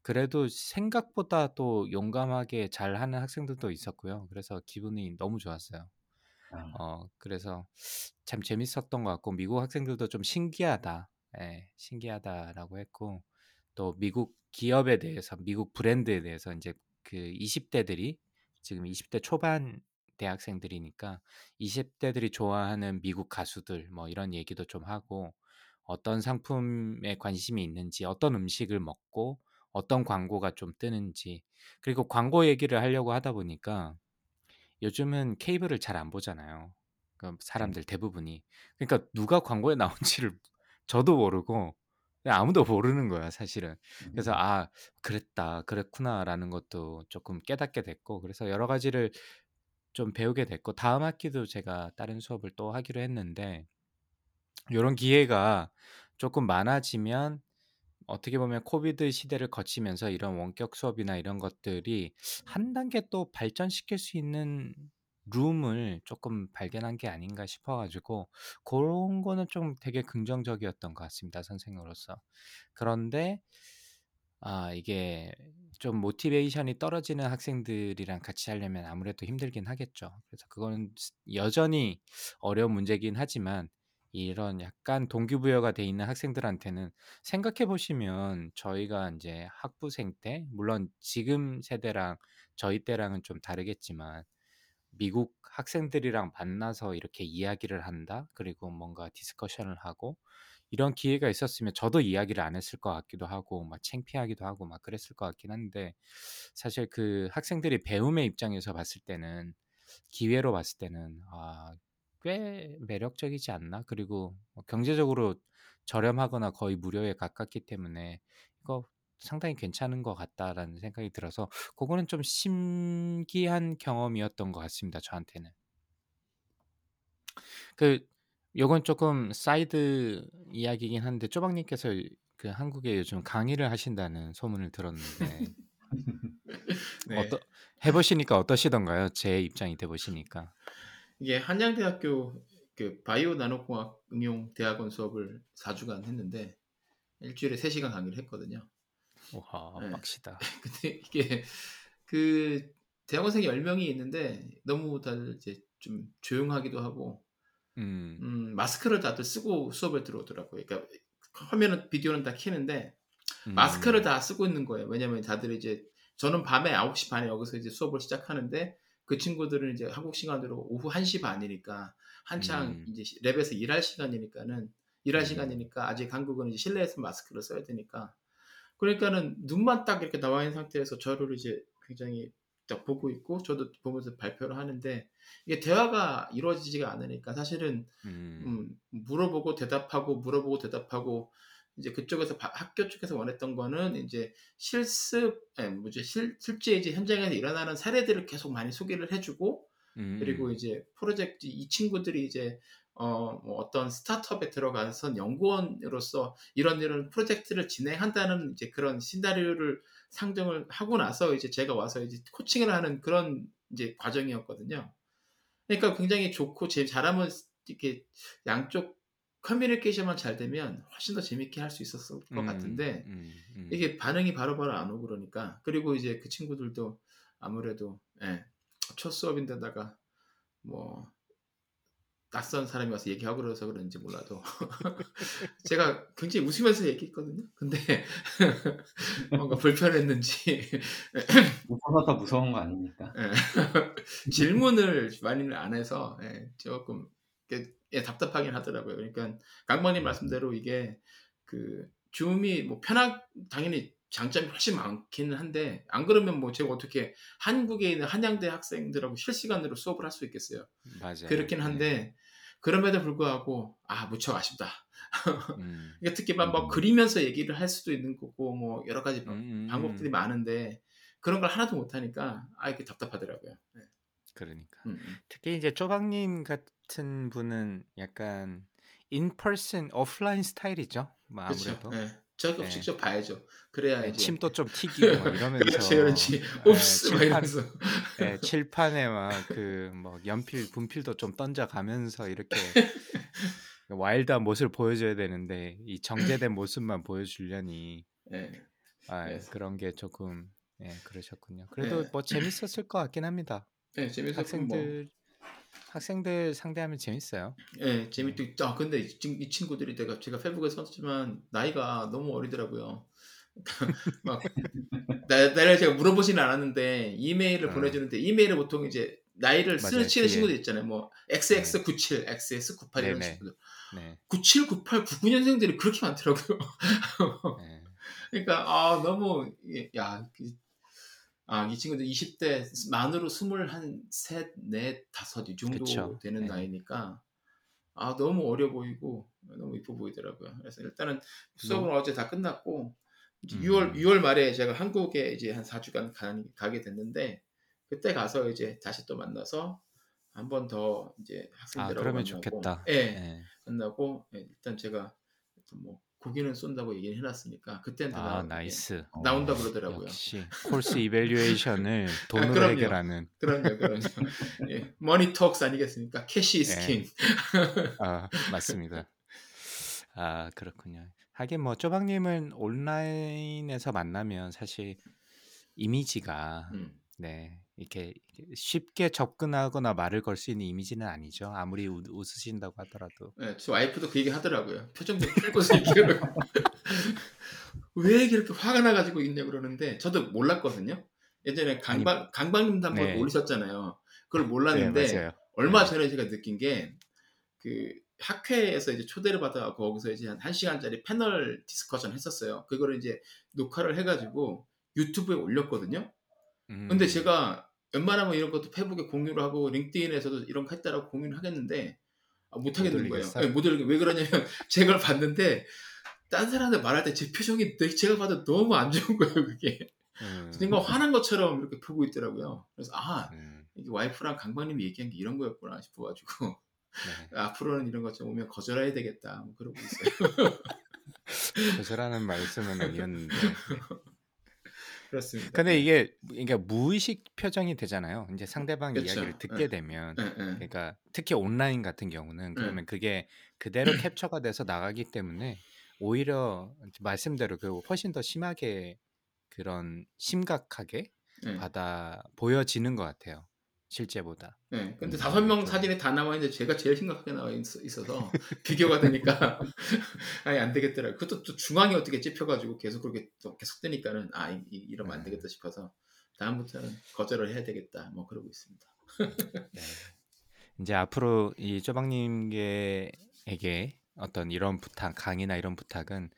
그래도 생각보다 또 용감하게 잘하는 학생들도 있었고요. 그래서 기분이 너무 좋았어요. 아. 어 그래서 참 재밌었던 것 같고 미국 학생들도 좀 신기하다. 예. 신기하다라고 했고 또 미국 기업에 대해서 미국 브랜드에 대해서 인제 그 20 대들이 지금 20대 초반 대학생들이니까 20 대들이 좋아하는 미국 가수들 뭐 이런 얘기도 좀 하고 어떤 상품에 관심이 있는지 어떤 음식을 먹고 어떤 광고가 좀 뜨는지 그리고 광고 얘기를 하려고 하다 보니까 요즘은 케이블을 잘 안 보잖아요. 그 네. 사람들 대부분이. 그러니까 누가 광고에 나온지를 저도 모르고 아무도 모르는 거야 사실은. 그래서 음. '아 그랬다. 그랬구나.'라는 것도 쪼끔 깨닫게 됐고 그래서 여러 가지를 좀 배우게 됐고 다음 학기도 제가 다른 수업을 또 하기로 했는데 요런 기회가 쪼끔 많아지면 어떻게 보면 코비드 시대를 거치면서 이런 원격 수업이나 이런 것들이 한 단계 또 발전시킬 수 있는 룸을 쪼끔 발견한 게 아닌가 싶어 가지고 고런 거는 좀 되게 긍정적이었던 것 같습니다 선생으로서. 그런데 아 이게 좀 모티베이션이 떨어지는 학생들이랑 같이 하려면 아무래도 힘들긴 하겠죠. 그래서 그거는 스 여전히 어려운 문제긴 하지만 이런 약간 동기부여가 돼 있는 학생들한테는 생각해 보시면 저희가 인제 학부생 때 물론 지금 세대랑 저희 때랑은 좀 다르겠지만 미국 학생들이랑 만나서 이렇게 이야기를 한다. 그리고 뭔가 discussion을 하고 이런 기회가 있었으면 저도 이야기를 안 했을 것 같기도 하고 막 창피하기도 하고 막 그랬을 것 같긴 한데 사실 그 학생들이 배움의 입장에서 봤을 때는 기회로 봤을 때는 아 꽤 매력적이지 않나? 그리고 뭐 경제적으로 저렴하거나 거의 무료에 가깝기 때문에 이거 상당히 괜찮은 것 같다라는 생각이 들어서 고거는 좀 신기한 경험이었던 것 같습니다 저한테는. 그 요건 쪼끔 사이드 이야기이긴 한데 쪼박 님께서 그 한국에 요즘 강의를 하신다는 소문을 들었는데 [laughs] 네. 어떠 해 보시니까 어떠시던가요? 제 입장이 돼 보시니까. 이게 한양대학교 그 바이오 나노공학 응용 대학원 수업을 4주간 했는데 일주일에 3시간 강의를 했거든요. 우와 네. 빡시다. [laughs] 근데 이게 그 대학원생이 10명이 있는데 너무 다들 이제 좀 조용하기도 하고 음. 음, 마스크를 다들 쓰고 수업을 들어오더라고요. 그러니까 화면은 비디오는 다 켜는데 음. 마스크를 다 쓰고 있는 거예요. 왜냐면 다들 이제 저는 밤에 9시 반에 여기서 이제 수업을 시작하는데 그 친구들은 이제 한국 시간으로 오후 1시 반이니까 한창 음. 이제 시- 랩에서 일할 시간이니까는 일할 음. 시간이니까 아직 한국은 이제 실내에서 마스크를 써야 되니까 그러니까는 눈만 딱 이렇게 나와 있는 상태에서 저를 이제 굉장히 딱 보고 있고 저도 보면서 발표를 하는데 이게 대화가 이루어지지가 않으니까 사실은 음. 음, 물어보고 대답하고 물어보고 대답하고 이제 그쪽에서 바- 학교 쪽에서 원했던 거는 이제 실습 예, 뭐지 실, 실제 이제 현장에서 일어나는 사례들을 계속 많이 소개를 해주고 음. 그리고 이제 프로젝트 이 친구들이 이제 어, 뭐 어떤 스타트업에 들어가서 연구원으로서 이런 이런 프로젝트를 진행한다는 이제 그런 시나리오를 상정을 하고 나서 이제 제가 와서 이제 코칭을 하는 그런 이제 과정이었거든요. 그러니까 굉장히 좋고 제 잘하면 이렇게 양쪽 커뮤니케이션만 잘 되면 훨씬 더 재밌게 할 수 있었을 것 음. 같은데 음. 음. 이게 반응이 바로바로 안 오고 그러니까 그리고 이제 그 친구들도 아무래도 예, 첫 수업인데다가 뭐 낯선 사람이 와서 얘기하고 그래서 그런지 몰라도 [laughs] 제가 굉장히 웃으면서 얘기했거든요. 근데 [laughs] 뭔가 불편했는지 [laughs] 웃어서 더 무서운 거 아닙니까? 예. 질문을 많이는 안 해서 예, 조금 예, 답답하긴 하더라고요. 그러니까 강모님 말씀대로 이게 그 줌이 뭐 편한 당연히 장점이 훨씬 많기는 한데 안 그러면 뭐 제가 어떻게 한국에 있는 한양대 학생들하고 실시간으로 수업을 할 수 있겠어요. 맞아요. 그렇긴 네. 한데 그럼에도 불구하고 아 무척 아쉽다. 음. 이게 특히 막, 뭐 음. 그리면서 얘기를 할 수도 있는 거고 뭐 여러 가지 음, 음, 방법들이 음. 많은데 그런 걸 하나도 못 하니까 아 이게 답답하더라고요. 네. 그러니까 음, 음. 특히 이제 쪼박님 같은 분은 약간 인퍼슨 오프라인 스타일이죠. 뭐 그렇죠. 아무래도 네. 저도 네. 직접 봐야죠. 그래야 네, 이제 침도 좀 튀기고 막 [laughs] 이러면서 그렇지 그렇지. 네, 옵스 막 칠판 이러면서 네, 칠판에 막 그 뭐 연필 분필도 좀 던져가면서 이렇게 [laughs] 와일드한 모습을 보여줘야 되는데 이 정제된 모습만 보여주려니 네. 아, 네. 그런 게 조금 예, 그러셨군요. 그래도 네. 뭐 재밌었을 것 같긴 합니다. 네, 재밌었고 뭐 학생들 학생들 상대하면 재밌어요. 예, 재밌게. 아, 근데 이, 친- 이 친구들이 내가 제가 페북에 썼지만 나이가 너무 어리더라고요. [laughs] 막 나, 나를 제가 물어보지는 않았는데 이메일을 어. 보내주는데 이메일을 보통 이제 나이를 쓰는 치는. 친구들 있잖아요. 뭐 XX97, XX98 이런 네네. 친구들. 네. 97, 98, 99년생들이 그렇게 많더라고요. 네. [laughs] 그러니까 아 너무 이- 야, 그- 아, 이 친구들 20대 만으로 21, 셋, 넷, 다섯 이 정도 그쵸. 되는 네. 나이니까 아 너무 어려 보이고 너무 이뻐 보이더라고요. 그래서 일단은 수업은 뭐 어제 다 끝났고 이제 음. 6월 6월 말에 제가 한국에 이제 한 4주간 가, 가게 됐는데 그때 가서 이제 다시 또 만나서 한 번 더 이제 아, 학생들하고 그러면 만나고 좋겠다. 예, 네. 만나고 예, 일단 제가 뭐 고기는 쏜다고 얘기를 해놨으니까 그때는 다 아, 예, nice. 나온다 어, 그러더라고요. 역시 course evaluation을 [laughs] 돈으로 그럼요. 해결하는 그럼요, 그럼요. [laughs] 예, money talks 아니겠습니까? cash 예. king. 아, 맞습니다. 아, 그렇군요. 하긴 뭐 쪼박님은 온라인에서 만나면 사실 이미지가 음. 네 이렇게 쉽게 접근하거나 말을 걸 수 있는 이미지는 아니죠. 아무리 웃, 웃으신다고 하더라도. 예, 저 와이프도 그 얘기 하더라고요. 표정 좀 풀고서 얘기를. [laughs] 왜 이렇게 화가 나가지고 있냐 그러는데 저도 몰랐거든요. 예전에 강박 강박님도 한번 네. 올리셨잖아요. 그걸 네, 몰랐는데 맞아요. 얼마 네. 전에 제가 느낀 게 그 학회에서 이제 초대를 받아 거기서 이제 한 1시간짜리 패널 discussion 했었어요. 그거를 이제 녹화를 해 가지고 유튜브에 올렸거든요. 음, 근데 제가 웬만하면 이런 것도 페북에 공유를 하고 링크드인에서도 이런 거 했다라고 공유를 하겠는데 아, 못 하겠는 못 거예요. 네, 못 올리게 왜 그러냐면 [laughs] 제가 봤는데 딴 사람들 말할 때 제 표정이 내- 제가 봐도 너무 안 좋은 거예요. 그게 음, 뭔가 화난 것처럼 이렇게 보고 있더라고요. 그래서 아 음, 이게 와이프랑 강박님이 얘기한 게 이런 거였구나 싶어가지고 네. [laughs] 앞으로는 이런 것 좀 오면 거절해야 되겠다 뭐 그러고 있어요. [laughs] 거절하는 말씀은 아니었는데. 그렇습니다. 근데 이게 그러니까 무의식 표정이 되잖아요. 이제 상대방 그쵸. 이야기를 듣게 예. 되면 예, 예. 그러니까 특히 온라인 같은 경우는 그러면 그게 그대로 [clears throat] 캡처가 돼서 나가기 때문에 오히려 말씀대로 그 훨씬 더 심하게 그런 심각하게 예. 받아 보여지는 것 같아요. 실제보다. 네, 근데 음, 다섯 명 좀- 사진이 다 나와 있는데 제가 제일 심각하게 나와 있, 있어서 [laughs] 비교가 되니까 [laughs] 아니 안 되겠더라고요. 그것도 또 중앙이 어떻게 찝혀가지고 계속 그렇게 또 계속 뜨니까는 아 이, 이- 이러면 안 음. 되겠다 싶어서 다음부터는 거절을 해야 되겠다 뭐 그러고 있습니다. 네. 이제 앞으로 이 쪼박님에게 어떤 이런 부탁, 강의나 이런 부탁은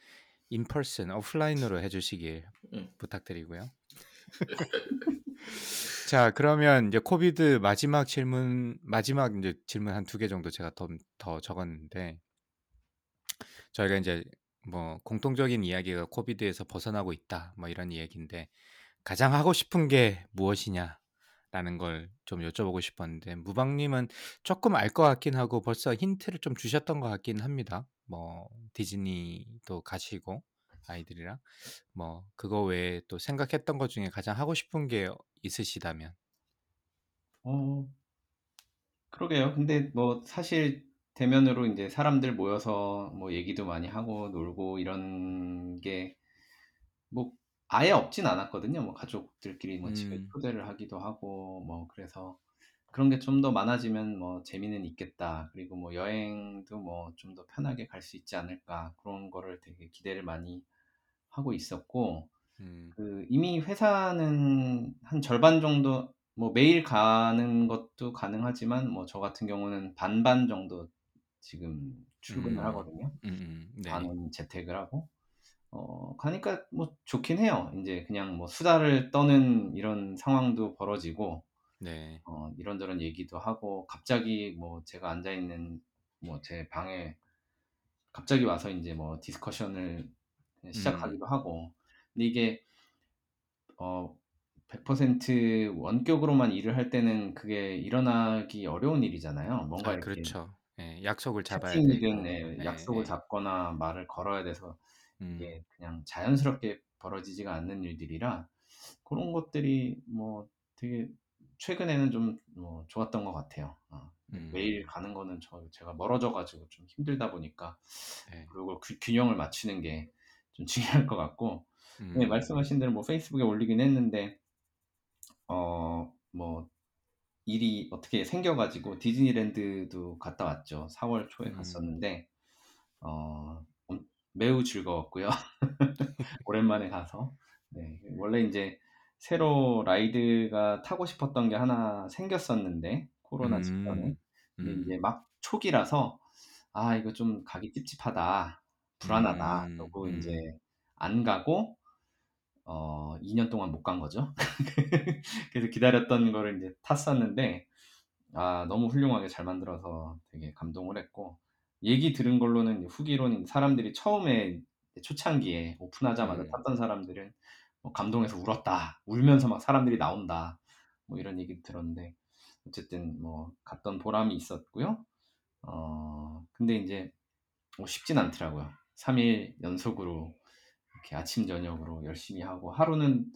인퍼슨 오프라인으로 해주시길 음. 부탁드리고요. [laughs] 자, 그러면 이제 코비드 마지막 질문, 마지막 이제 질문 한 두 개 정도 제가 더, 더 적었는데 저희가 이제 뭐 공통적인 이야기가 코비드에서 벗어나고 있다, 뭐 이런 이야기인데 가장 하고 싶은 게 무엇이냐? 라는 걸 좀 여쭤보고 싶었는데 무방님은 조금 알 것 같긴 하고 벌써 힌트를 좀 주셨던 것 같긴 합니다. 뭐 디즈니도 가시고 아이들이랑 뭐 그거 외에 또 생각했던 것 중에 가장 하고 싶은 게 있으시다면 어, 그러게요. 근데 뭐 사실 대면으로 이제 사람들 모여서 뭐 얘기도 많이 하고 놀고 이런 게 뭐 아예 없진 않았거든요. 뭐 가족들끼리 뭐 집에 음. 초대를 하기도 하고 뭐 그래서 그런 게 좀 더 많아지면 뭐 재미는 있겠다. 그리고 뭐 여행도 뭐 좀 더 편하게 갈 수 있지 않을까. 그런 거를 되게 기대를 많이 하고 있었고 음. 그 이미 회사는 한 절반 정도 뭐 매일 가는 것도 가능하지만 뭐 저 같은 경우는 반반 정도 지금 출근을 음. 하거든요. 음, 음. 네. 반은 재택을 하고 어 가니까 뭐 좋긴 해요. 인제 그냥 뭐 수다를 떠는 이런 상황도 벌어지고 네. 어 이런저런 얘기도 하고 갑자기 뭐 제가 앉아 있는 뭐 제 방에 갑자기 와서 인제 뭐 discussion을 음. 시작하기도 하고. 근데 이게 어 100% 원격으로만 일을 할 때는 그게 일어나기 어려운 일이잖아요. 뭔가 아 이렇게 그렇죠. 예. 약속을 잡아야 되고. 예예 약속을 예. 잡거나 말을 걸어야 돼서 음. 이게 그냥 자연스럽게 벌어지지가 않는 일들이라 고런 것들이 뭐 되게 최근에는 좀 뭐 좋았던 것 같아요. 어. 매일 음. 가는 거는 저 제가 멀어져 가지고 좀 힘들다 보니까 네. 그리고 그 균형을 맞추는 게 좀 중요할 것 같고 네 음. 말씀하신 대로 뭐 페이스북에 올리긴 했는데 어 뭐 일이 어떻게 생겨 가지고 디즈니랜드도 갔다 왔죠. 4월 초에 음. 갔었는데 어음 매우 즐거웠고요. [laughs] 오랜만에 가서. 네. 원래 인제 새로 라이드가 타고 싶었던 게 하나 생겼었는데 코로나 직전에. 음. 음. 인제 막 초기라서 '아 이거 좀 가기 찝찝하다. 불안하다.' 음. 그러고 인제 음. 안 가고 어 2년 동안 못 간 거죠. [laughs] 그래서 기다렸던 거를 인제 탔었는데 아 너무 훌륭하게 잘 만들어서 되게 감동을 했고 얘기 들은 걸로는 후기로는 사람들이 처음에 초창기에 오픈하자마자 음. 탔던 사람들은 뭐 "감동해서 울었다. 울면서 막 사람들이 나온다." 뭐 이런 얘기를 들었는데 어쨌든 뭐 갔던 보람이 있었고요. 어 근데 인제 뭐 쉽진 않더라고요. 3일 연속으로 이렇게 아침 저녁으로 열심히 하고 하루는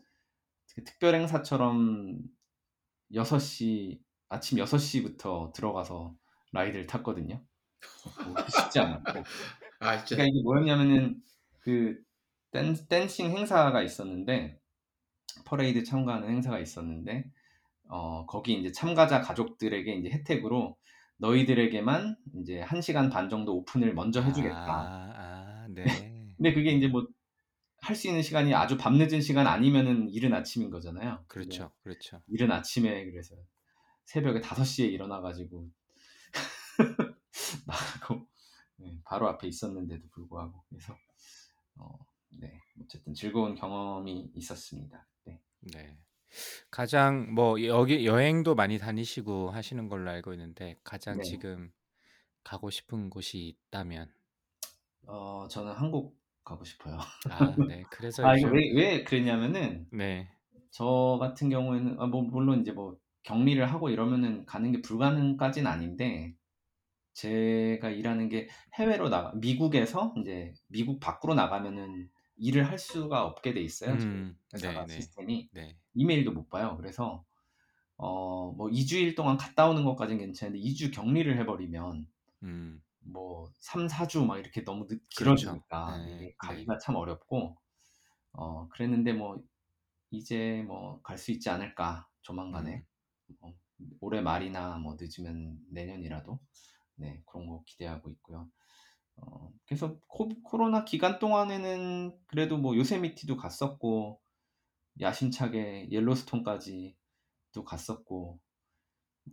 그 특별 행사처럼 6시 아침 6 시부터 들어가서 ride를 탔거든요. 그것도 쉽지 않았고. [laughs] 아 진짜 그러니까 이게 뭐였냐면은 그 댄 dancing 행사가 있었는데 퍼레이드 참가하는 행사가 있었는데 어 거기 인제 참가자 가족들에게 인제 혜택으로 "너희들에게만 인제 1 시간 반 정도 오픈을 먼저 해 주겠다." 아. 아 네. 근데 그게 인제 뭐 할 수 있는 시간이 아주 밤늦은 시간 아니면은 이른 아침인 거잖아요. 그렇죠. 그렇죠. 이른 아침에 그래서 새벽에 5 시에 일어나 가지고 [laughs] 나가고 네 바로 앞에 있었는데도 불구하고 그래서 어 네 어쨌든 즐거운 경험이 있었습니다. 네. 네. 가장 뭐 여기 여행도 많이 다니시고 하시는 걸로 알고 있는데 가장 네. 지금 가고 싶은 곳이 있다면? 어 저는 한국 가고 싶어요. 아 [laughs] 네. 그래서 아 이거 요즘 왜 왜 그랬냐면은 네. 저 같은 경우에는 아 뭐 물론 인제 뭐 격리를 하고 이러면은 가는 게 불가능까지는 아닌데 제가 일하는 게 해외로 나가 미국에서 인제 미국 밖으로 나가면은 일을 할 수가 없게 돼 있어요, 저희 음. 회사가 네 네. 시스템이. 네. 이메일도 못 봐요. 그래서 어 뭐 2 주일 동안 갔다 오는 것까지는 괜찮은데 2주 격리를 해 버리면 음. 뭐 3-4주 막 이렇게 너무 늦. 길어지니까 네. 네. 가기가 참 어렵고 어 그랬는데 뭐 '이제 뭐 갈 수 있지 않을까 조만간에.' 음. 뭐 올해 말이나 뭐 늦으면 내년이라도 네 그런 거 기대하고 있고요. 어 그래서 코 코로나 기간 동안에는 그래도 뭐 요세미티도 갔었고 야심차게 옐로스톤까지도 갔었고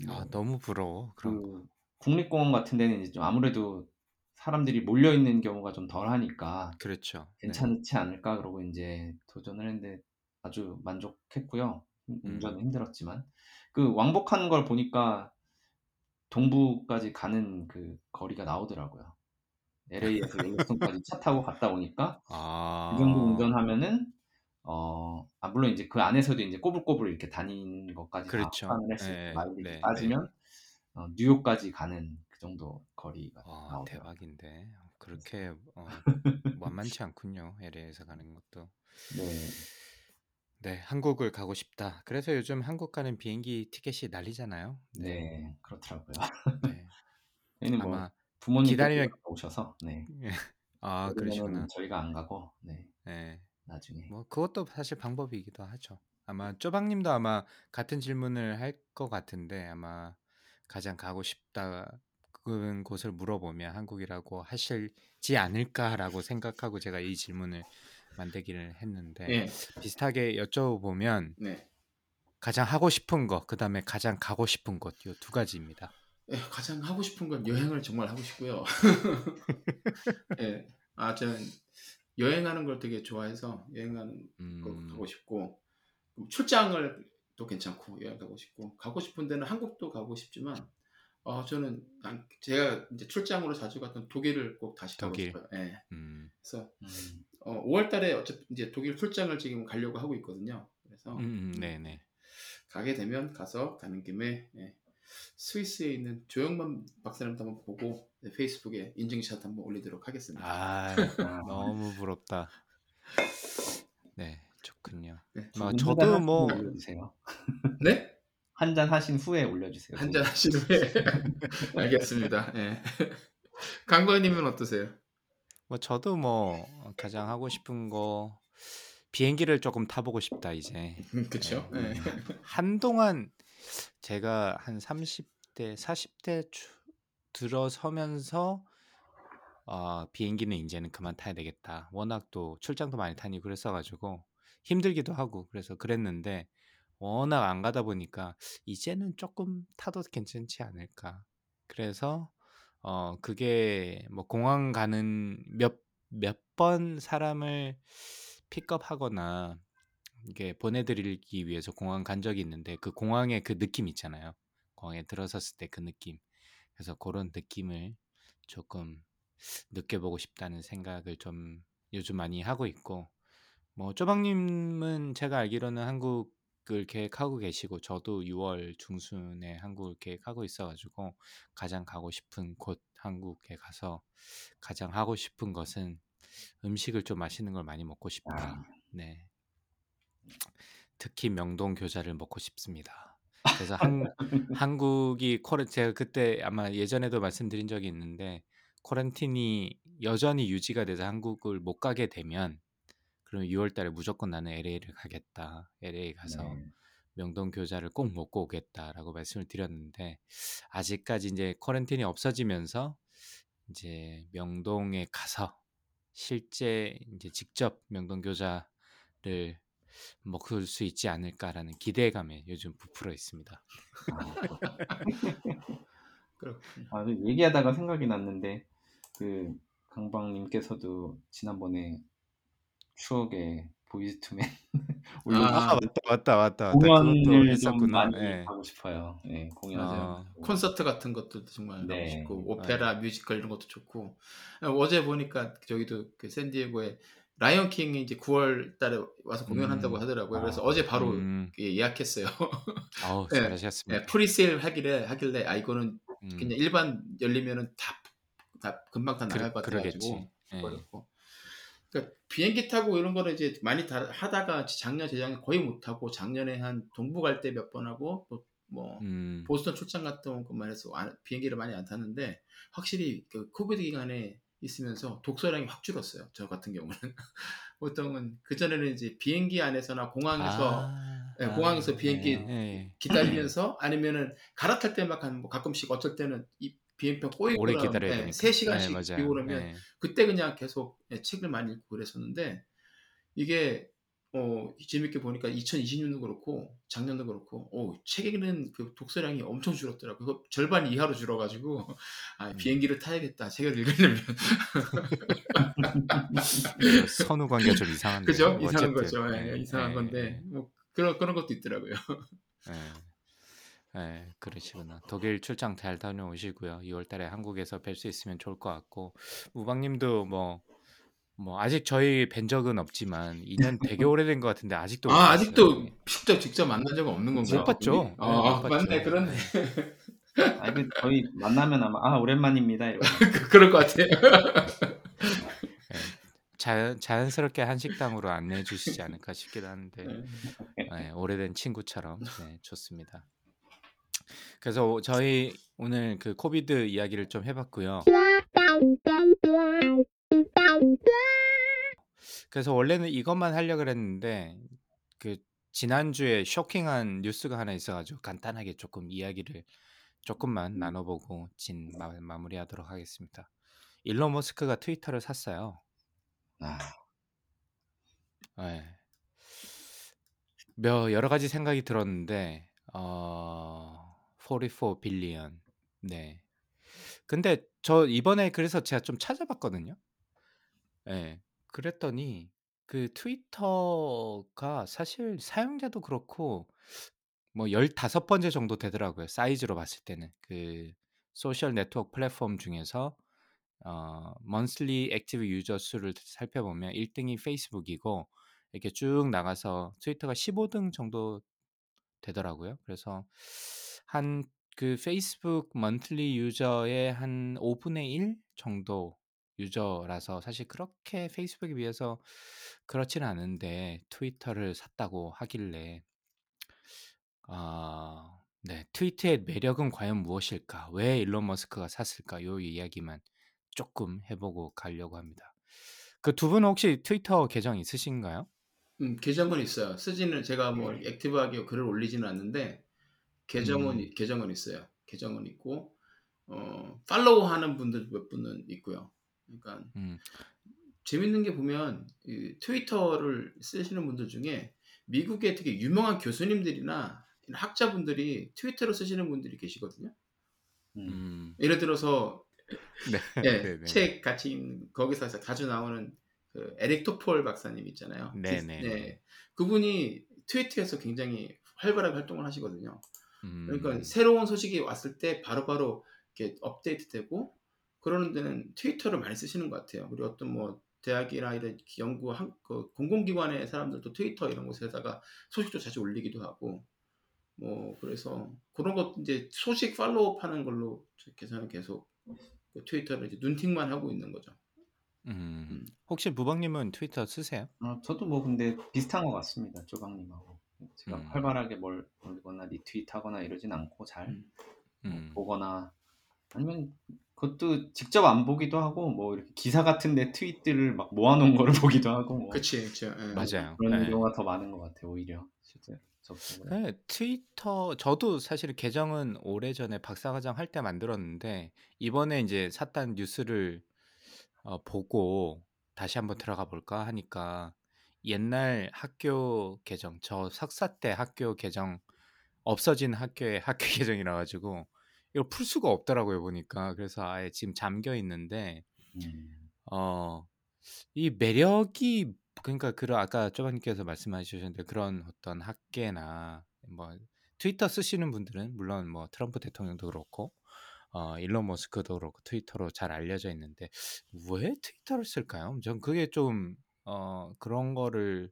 아 뭐 너무 부러워 그런 거. 그 국립공원 같은 데는 이제 좀 아무래도 사람들이 몰려 있는 경우가 좀 덜하니까 그렇죠. 네. '괜찮지 않을까?' 그러고 인제 도전을 했는데 아주 만족했고요. 운 운전은 음. 힘들었지만. 그 왕복하는 걸 보니까 동부까지 가는 그 거리가 나오더라고요. LA에서 옐로스톤까지 [laughs] 차 타고 갔다 오니까 그 정도 아. 운전하면은 어 아 물론 인제 그 안에서도 인제 꼬불꼬불 이렇게 다니는 것까지 다 그렇죠. 합산을 했을 때 예예. 마일리지 네 네. 따지면 어 뉴욕까지 가는 그 정도 거리가 와 나오더라고요. 대박인데. 그렇게 어 [laughs] 만만치 않군요, LA에서 가는 것도. 네. 네. '한국을 가고 싶다.' 그래서 요즘 한국 가는 비행기 티켓이 난리잖아요. 네. 네. 그렇더라고요. 네. [laughs] 저희는 뭐 아마 부모님께서 기다리면 오셔서 네. [laughs] 아 여름에는 그러시구나. 저희가 안 가고 네. 네. 나중에. 뭐 그것도 사실 방법이기도 하죠. 아마 쪼박님도 아마 같은 질문을 할 것 같은데 아마 가장 가고 싶다는 곳을 물어보면 한국이라고 하실지 않을까라고 생각하고 제가 이 질문을 만들기를 했는데 예. 비슷하게 여쭤보면 네. 가장 하고 싶은 것, 그 다음에 가장 가고 싶은 곳, 요두 가지입니다. 예, 가장 하고 싶은 건 여행을 정말 하고 싶고요. [laughs] 예. 아, 저는 여행하는 걸 되게 좋아해서 여행하는 걸 음, 가고 싶고 출장을 또 괜찮고 여행 가고 싶고 가고 싶은 데는 한국도 가고 싶지만 어, 저는 난- 제가 이제 출장으로 자주 갔던 독일을 꼭 다시 가고 독일. 싶어요. 예. 음, 그래서 음. 어, 5월달에 어차피 이제 독일 출장을 지금 가려고 하고 있거든요. 그래서 음, 음, 네네. 가게 되면 가서 가는 김에 예, 스위스에 있는 조영만 박사님도 한번 보고 네, 페이스북에 인증샷 한번 올리도록 하겠습니다. 아, 아, [laughs] 너무 부럽다. 네, 좋군요. 네. 뭐 두분 저도 뭐 [laughs] 하신 후에 올려주세요. 네? 한 잔 하신 후에 올려주세요. 한 잔 하신 후에 [laughs] 알겠습니다. 예. [laughs] 강건님은 어떠세요? 뭐 저도 뭐 가장 하고 싶은 거 비행기를 조금 타보고 싶다 이제. 그렇죠. 네. 예. 한동안 제가 한 30대, 40대 주- 들어서면서 어, 비행기는 이제는 그만 타야 되겠다. 워낙 또 출장도 많이 타니 그랬어가지고 힘들기도 하고 그래서 그랬는데 워낙 안 가다 보니까 이제는 조금 타도 괜찮지 않을까. 그래서 어 그게 뭐 공항 가는 몇 몇 번 사람을 픽업하거나 이게 보내드리기 위해서 공항 간 적이 있는데 그 공항의 그 느낌 있잖아요. 공항에 들어섰을 때 그 느낌. 그래서 그런 느낌을 조금 느껴보고 싶다는 생각을 좀 요즘 많이 하고 있고 뭐 쪼박님은 제가 알기로는 한국을 계획하고 계시고 저도 6월 중순에 한국을 계획하고 있어가지고 가장 가고 싶은 곳 한국에 가서 가장 하고 싶은 것은 음식을 좀 맛있는 걸 많이 먹고 싶다. 아. 네. 특히 명동 교자를 먹고 싶습니다. 그래서 한, [laughs] 한국이 코렌 제가 그때 아마 예전에도 말씀드린 적이 있는데 코렌틴이 여전히 유지가 돼서 한국을 못 가게 되면 그럼 6월 달에 무조건 나는 LA를 가겠다. LA 가서 네. 명동 교자를 꼭 먹고 오겠다라고 말씀을 드렸는데 아직까지 이제 코렌틴이 없어지면서 이제 명동에 가서 실제 이제 직접 명동 교자를 먹을 수 있지 않을까라는 기대감에 요즘 부풀어 있습니다. [laughs] 그렇군요. 아, 그 얘기하다가 생각이 났는데 그 강방님께서도 지난번에 추억의 보이즈투맨 올려 [laughs] 아, 맞다 맞다 맞다 공연을 좀 했었구나. 많이 예. 가고 싶어요. 예, 공연하지 어. 않고. 콘서트 같은 것도 정말 가고 네. 싶고 오페라, 뮤지컬 이런 것도 좋고 어제 보니까 저기도 그 샌디에고에 라이언 킹이 이제 9월 달에 와서 공연한다고 음. 하더라고요. 그래서 아, 어제 바로 음, 예, 예약했어요. [laughs] 아우 예, 잘하셨습니다. 예, presale 하길래 하길래 아 이거는 음, 그냥 일반 열리면은 다, 다 금방 다 그, 나갈 것 그러겠지. 같아가지고 예. 그러니까 비행기 타고 이런 거는 이제 많이 다, 하다가 작년 재작년에 거의 못 하고 작년에 한 동부 갈 때 몇 번 하고 또뭐 음, 보스턴 출장 갔던 것만 해서 안- 비행기를 많이 안 탔는데 확실히 그 코비드 기간에 있으면서 독서량이 확 줄었어요. 저 같은 경우는 [laughs] 보통은 그 전에는 이제 비행기 안에서나 공항에서 아, 예, 공항에서 아, 비행기 예, 예. 기다리면서 아니면은 갈아탈 때막 한뭐 가끔씩 어쩔 때는 이 비행편 꼬이고 오래 기다려야 예, 되니까. 3시간씩 예, 맞아요. 비고 그러면 예. 그때 그냥 계속 예, 책을 많이 읽고 그랬었는데 이게 어 재밌게 보니까 2020년도 그렇고 작년도 그렇고 어 책 읽는 그 독서량이 엄청 줄었더라고요. 그거 절반 이하로 줄어가지고 아 음. 비행기를 타야겠다 책을 읽으려면 [laughs] 이거 선후 관계가 좀 이상한데. 그죠 뭐 이상한. 거죠. 예, 예, 이상한 예, 건데 뭐 그런 그런 것도 있더라고요. 예. 예, 그러시구나. 독일 출장 잘 다녀오시고요. 2월 달에 한국에서 뵐 수 있으면 좋을 것 같고 우방님도 뭐. 뭐 아직 저희 뵌 적은 없지만 2년 되게 [laughs] 오래된 것 같은데 아직도 못 아. 아직도 직접 직접 만난 적은 없는 건가요? 못 봤죠. 네, 아, 못 맞네 봤죠. 그렇네. 아, 그 저희 만나면 아마 아 오랜만입니다 이러고 [laughs] 그럴 것 같아요. [laughs] 예. 자연, 자연스럽게 한식당으로 안내해 주시지 않을까 싶기도 한데 네. 네, 오래된 친구처럼 네, 좋습니다. 그래서 저희 오늘 그 코비드 이야기를 좀 해봤고요. 그래서 원래는 이것만 하려고 그랬는데 그 지난주에 쇼킹한 뉴스가 하나 있어가지고 간단하게 조금 이야기를 조금만 음. 나눠보고 진 마, 마무리하도록 하겠습니다. 일론 머스크가 트위터를 샀어요. 아, 네. 몇 여러 가지 생각이 들었는데 어, 44 billion. 네. 근데 저 이번에 그래서 제가 좀 찾아봤거든요. 예. 그랬더니 그 트위터가 사실 사용자도 그렇고 뭐 15번째 정도 되더라고요. 사이즈로 봤을 때는. 그 소셜 네트워크 플랫폼 중에서 어 monthly active user 수를 살펴보면 1등이 페이스북이고 이렇게 쭉 나가서 트위터가 15등 정도 되더라고요. 그래서 한 그 페이스북 monthly 유저의 한 5분의 1 정도 유저라서 사실 그렇게 페이스북에 비해서 그렇지는 않은데 트위터를 샀다고 하길래 아, 네. 트위터의 매력은 과연 무엇일까? 왜 일론 머스크가 샀을까? 요 이야기만 조금 해보고 가려고 합니다. 그 두 분은 혹시 트위터 계정 있으신가요? 음, 계정은 있어요. 쓰지는 제가 뭐 액티브하게 글을 올리지는 않는데 계정은 음. 계정은 있어요. 계정은 있고 어, 팔로우 하는 분들 몇 분은 있고요. 그러니까 음, 재밌는 게 보면 이 트위터를 쓰시는 분들 중에 미국의 되게 유명한 교수님들이나 학자분들이 트위터를 쓰시는 분들이 계시거든요. 음. 음, 예를 들어서 [laughs] 네, 예, 네, 네. 책 같이 읽는- 거기서 자주 나오는 그 에릭 토폴 박사님 있잖아요. 네, 기- 네, 예, 네. 그분이 트위터에서 굉장히 활발하게 활동을 하시거든요. 그러니까 음, 새로운 소식이 왔을 때 바로 바로 이렇게 업데이트되고 그러는 데는 트위터를 많이 쓰시는 것 같아요. 그리고 어떤 뭐 대학이나 이런 연구 한, 그 공공기관의 사람들도 트위터 이런 곳에다가 소식도 자주 올리기도 하고 뭐 그래서 그런 것 이제 소식 팔로우 하는 걸로 이렇게 저는 계속 그 트위터를 이제 눈팅만 하고 있는 거죠. 음. 음. 혹시 무방님은 트위터 쓰세요? 어, 저도 뭐 근데 비슷한 것 같습니다. 쪼박님하고. 제가 음. 활발하게 뭘 올리거나 리트윗하거나 이러진 않고 잘 음. 뭐 음, 보거나 아니면 그것도 직접 안 보기도 하고 뭐 이렇게 기사 같은 데 트윗들을 막 모아놓은 거를 [laughs] 보기도 하고 뭐 그치, 그치. 예. 맞아요. 그런 네. 경우가 더 많은 것 같아요. 오히려 실제. 네, 트위터 저도 사실 계정은 오래전에 박사과정 할때 만들었는데 이번에 이제 샀다는 뉴스를 어, 보고 다시 한번 들어가 볼까 하니까 옛날 학교 계정 저 석사 때 학교 계정 없어진 학교의 [laughs] 학교 계정이라 가지고 이거 풀 수가 없더라고요 보니까 그래서 아예 지금 잠겨 있는데 음. 어, 이 매력이 그러니까 그런 아까 쪼바님께서 말씀하셨는데 그런 어떤 학계나 뭐 트위터 쓰시는 분들은 물론 뭐 트럼프 대통령도 그렇고 어, 일론 머스크도 그렇고 트위터로 잘 알려져 있는데 왜 트위터를 쓸까요? 전 그게 좀 어, 그런 거를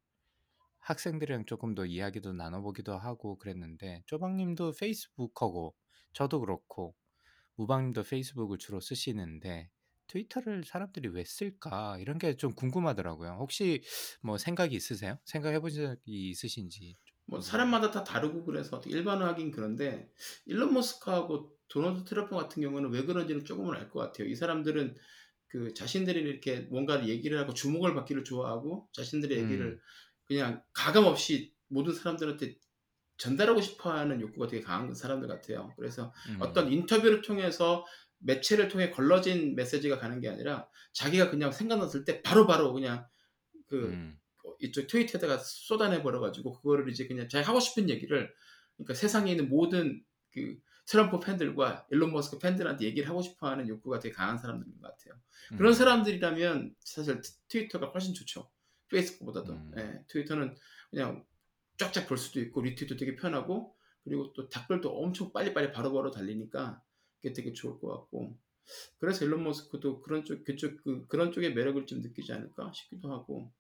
학생들이랑 조금 더 이야기도 나눠보기도 하고 그랬는데 쪼방님도 페이스북하고 저도 그렇고 무방님도 페이스북을 주로 쓰시는데 트위터를 사람들이 왜 쓸까 이런 게 좀 궁금하더라고요. 혹시 뭐 생각이 있으세요? 생각해 보신 적이 있으신지? 뭐 사람마다 다 다르고 그래서 일반화하긴 그런데 일론 머스크하고 도널드 트럼프 같은 경우는 왜 그런지는 조금은 알 것 같아요. 이 사람들은 그 자신들이 이렇게 뭔가를 얘기를 하고 주목을 받기를 좋아하고 자신들의 얘기를 음, 그냥 가감 없이 모든 사람들한테 전달하고 싶어하는 욕구가 되게 강한 사람들 같아요. 그래서 음, 어떤 인터뷰를 통해서 매체를 통해 걸러진 메시지가 가는 게 아니라 자기가 그냥 생각났을 때 바로바로 그냥 그 음, 이쪽 트위터에다가 쏟아내 버려가지고 그거를 이제 그냥 자기 하고 싶은 얘기를 그러니까 세상에 있는 모든 그 트럼프 팬들과 일론 머스크 팬들한테 얘기를 하고 싶어하는 욕구가 되게 강한 사람들인 것 같아요. 그런 음, 사람들이라면 사실 트- 트위터가 훨씬 좋죠. 페이스북보다도. 음. 예, 트위터는 그냥 쫙쫙 볼 수도 있고 리트윗도 되게 편하고 그리고 또 댓글도 엄청 빨리빨리 바로바로 달리니까 그게 되게 좋을 것 같고 그래서 일론 머스크도 그런 쪽 그쪽 그 그런 쪽의 매력을 좀 느끼지 않을까 싶기도 하고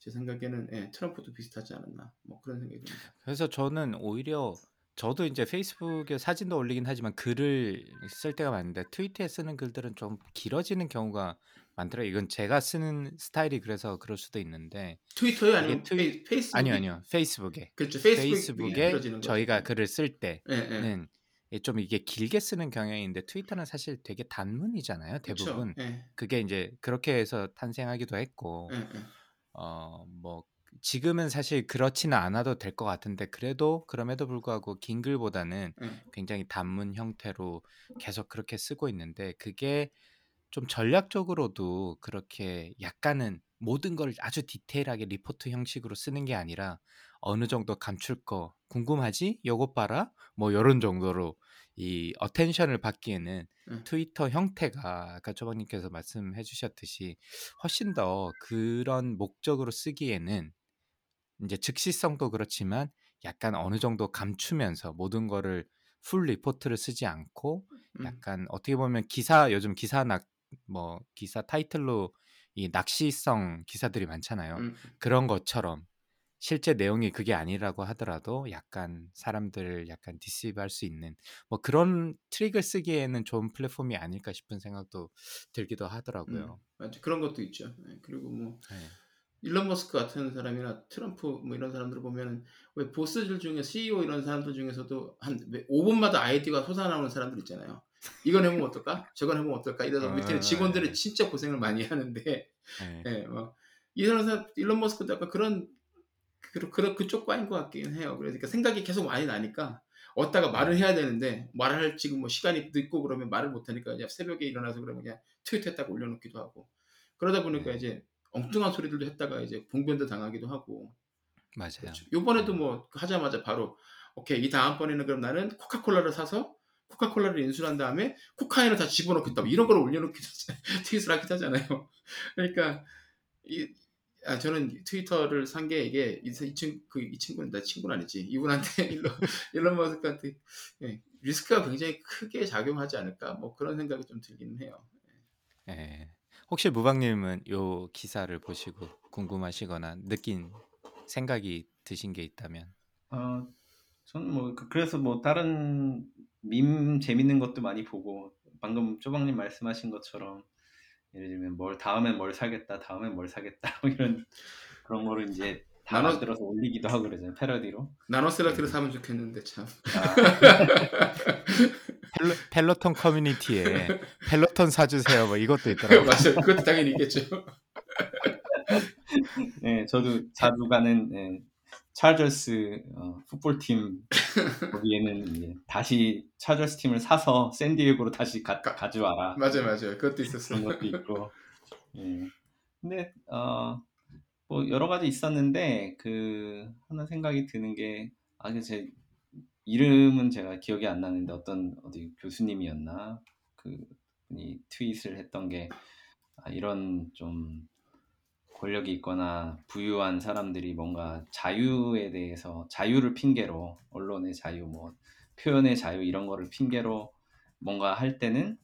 제 생각에는 예, 트럼프도 비슷하지 않았나 뭐 그런 생각이 듭니다. 그래서 저는 오히려 저도 이제 페이스북에 사진도 올리긴 하지만 글을 쓸 때가 많은데 트위터에 쓰는 글들은 좀 길어지는 경우가 많더라고요. 이건 제가 쓰는 스타일이 그래서 그럴 수도 있는데 트위터에 아니면 이게 트윗 페이, 페이스북이 아니요 아니요 페이스북에 그렇죠 길어지는 거죠. 저희가 글을 쓸 예, 예. 때는 좀 이게 길게 쓰는 경향이 있는데 트위터는 사실 되게 단문이잖아요 그렇죠. 대부분 예, 그게 이제 그렇게 해서 탄생하기도 했고 예, 예. 어뭐 지금은 사실 그렇지는 않아도 될 것 같은데 그래도 그럼에도 불구하고 긴 글보다는 예. 굉장히 단문 형태로 계속 그렇게 쓰고 있는데 그게 좀 전략적으로도 그렇게 약간은 모든 걸 아주 디테일하게 리포트 형식으로 쓰는 게 아니라 어느 정도 감출 거 궁금하지? 요것 봐라. 뭐 요런 정도로 이 attention을 받기에는 음. 트위터 형태가 아까 조박님께서 말씀해 주셨듯이 훨씬 더 그런 목적으로 쓰기에는 이제 즉시성도 그렇지만 약간 어느 정도 감추면서 모든 거를 full report를 쓰지 않고 음. 약간 어떻게 보면 기사 요즘 기사 낙 뭐 기사 타이틀로 이 낚시성 기사들이 많잖아요. 음. 그런 것처럼 실제 내용이 그게 아니라고 하더라도 약간 사람들을 약간 deceive할 수 있는 뭐 그런 트릭을 쓰기에는 좋은 플랫폼이 아닐까 싶은 생각도 들기도 하더라고요. 음. 맞아. 그런 것도 있죠. 예. 그리고 뭐 네. 일론 머스크 같은 사람이나 트럼프 뭐 이런 사람들 을 보면은 왜 보스들 중에 CEO 이런 사람들 중에서도 한 5분마다 아이디어가 솟아나오는 사람들 있잖아요. 이건 해보면 어떨까? 저건 해보면 어떨까? 이러다 어, 밑에 직원들이 네. 진짜 고생을 많이 하는데 네. [laughs] 예, 막 이런 사람 일론 머스크도 약간 그런 그, 그, 그쪽 과인 것 같긴 해요. 그러니까 생각이 계속 많이 나니까 어디다가 말을 해야 되는데 말할 지금 뭐 시간이 늦고 그러면 말을 못 하니까 그냥 새벽에 일어나서 그러면 그냥 트윗했다가 올려놓기도 하고 그러다 보니까 네. 이제 엉뚱한 소리들도 했다가 이제 봉변도 당하기도 하고 맞아요. 그렇죠. 요번에도 뭐 하자마자 바로 오케이 이 다음번에는 그럼 나는 코카콜라를 사서 코카콜라를 인수한 다음에 코카인을 다 집어넣겠다 뭐 이런 걸 올려놓기도 [laughs] 트윗을 하기도 하잖아요. 그러니까 이 아, 저는 트위터를 산 게 이게 이, 이, 친, 그, 이 친구는 내 친구는 아니지 이분한테 [laughs] 일론, 일론 머스크한테 예, 리스크가 굉장히 크게 작용하지 않을까 뭐 그런 생각이 좀 들기는 해요. 예. 혹시 무방님은 요 기사를 보시고 궁금하시거나 느낀 생각이 드신 게 있다면? 어, 저는 뭐 그- 그래서 뭐 다른 밈 재밌는 것도 많이 보고 방금 쪼박님 말씀하신 것처럼 예를 들면 뭘 다음엔 뭘 사겠다, 다음엔 뭘 사겠다 [laughs] 뭐 이런 그런 거를 이제 다 나눠- 만들어서 올리기도 하고 그러잖아요 패러디로. 나노 셀렉트를 사면 좋겠는데 참. [laughs] 펠로, 펠로톤 커뮤니티에 펠로톤 사주세요 뭐 이것도 있더라고요. 맞아요. 그것도 당연히 있겠죠. [laughs] 네, 저도 자주 가는 예, 차저스 어, 풋볼팀 거기에는 이제 다시 차저스 팀을 사서 샌디에고로 다시 가, 가- 가져와라. 맞아요, 맞아요. 그것도 있었어요. 그런 것도 있고. 예. 근데 어, 뭐 여러 가지 있었는데 그 하나 생각이 드는 게 아, 제 이름은 제가 기억이 안 나는데 어떤 어디 교수님이었나? 그 분이 트윗을 했던 게 아, 이런 좀 권력이 있거나 부유한 사람들이 뭔가 자유에 대해서 자유를 핑계로 언론의 자유 뭐 표현의 자유 이런 거를 핑계로 뭔가 할 때는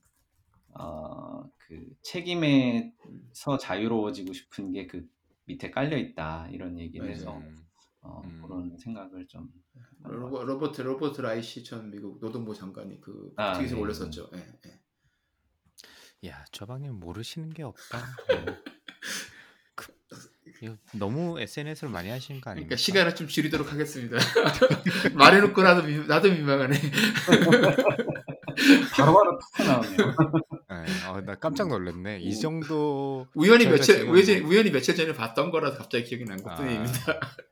어, 그 책임에서 자유로워지고 싶은 게 그 밑에 깔려 있다 이런 얘기를 맞아요. 해서 음, 어, 음. 그런 생각을 좀 로버, 로버트 로버트 라이시 전 미국 노동부 장관이 그 아, 트윗을 네. 올렸었죠. 예, 예. 야, 조박님 모르시는 게 없다. 그, 이거 너무 SNS를 많이 하시는 거 아닙니까? 그러니까 시간을 좀 줄이도록 하겠습니다. [laughs] 말해놓고 나도 미, 나도 민망하네. [laughs] 바로바로 툭 나오네요. [laughs] 네, 어, 나 깜짝 놀랐네. 이 정도 우연히 며칠 우연히, 뭐- 우연히 며칠 전에 봤던 거라서 갑자기 기억이 난 아. 것뿐입니다. [laughs]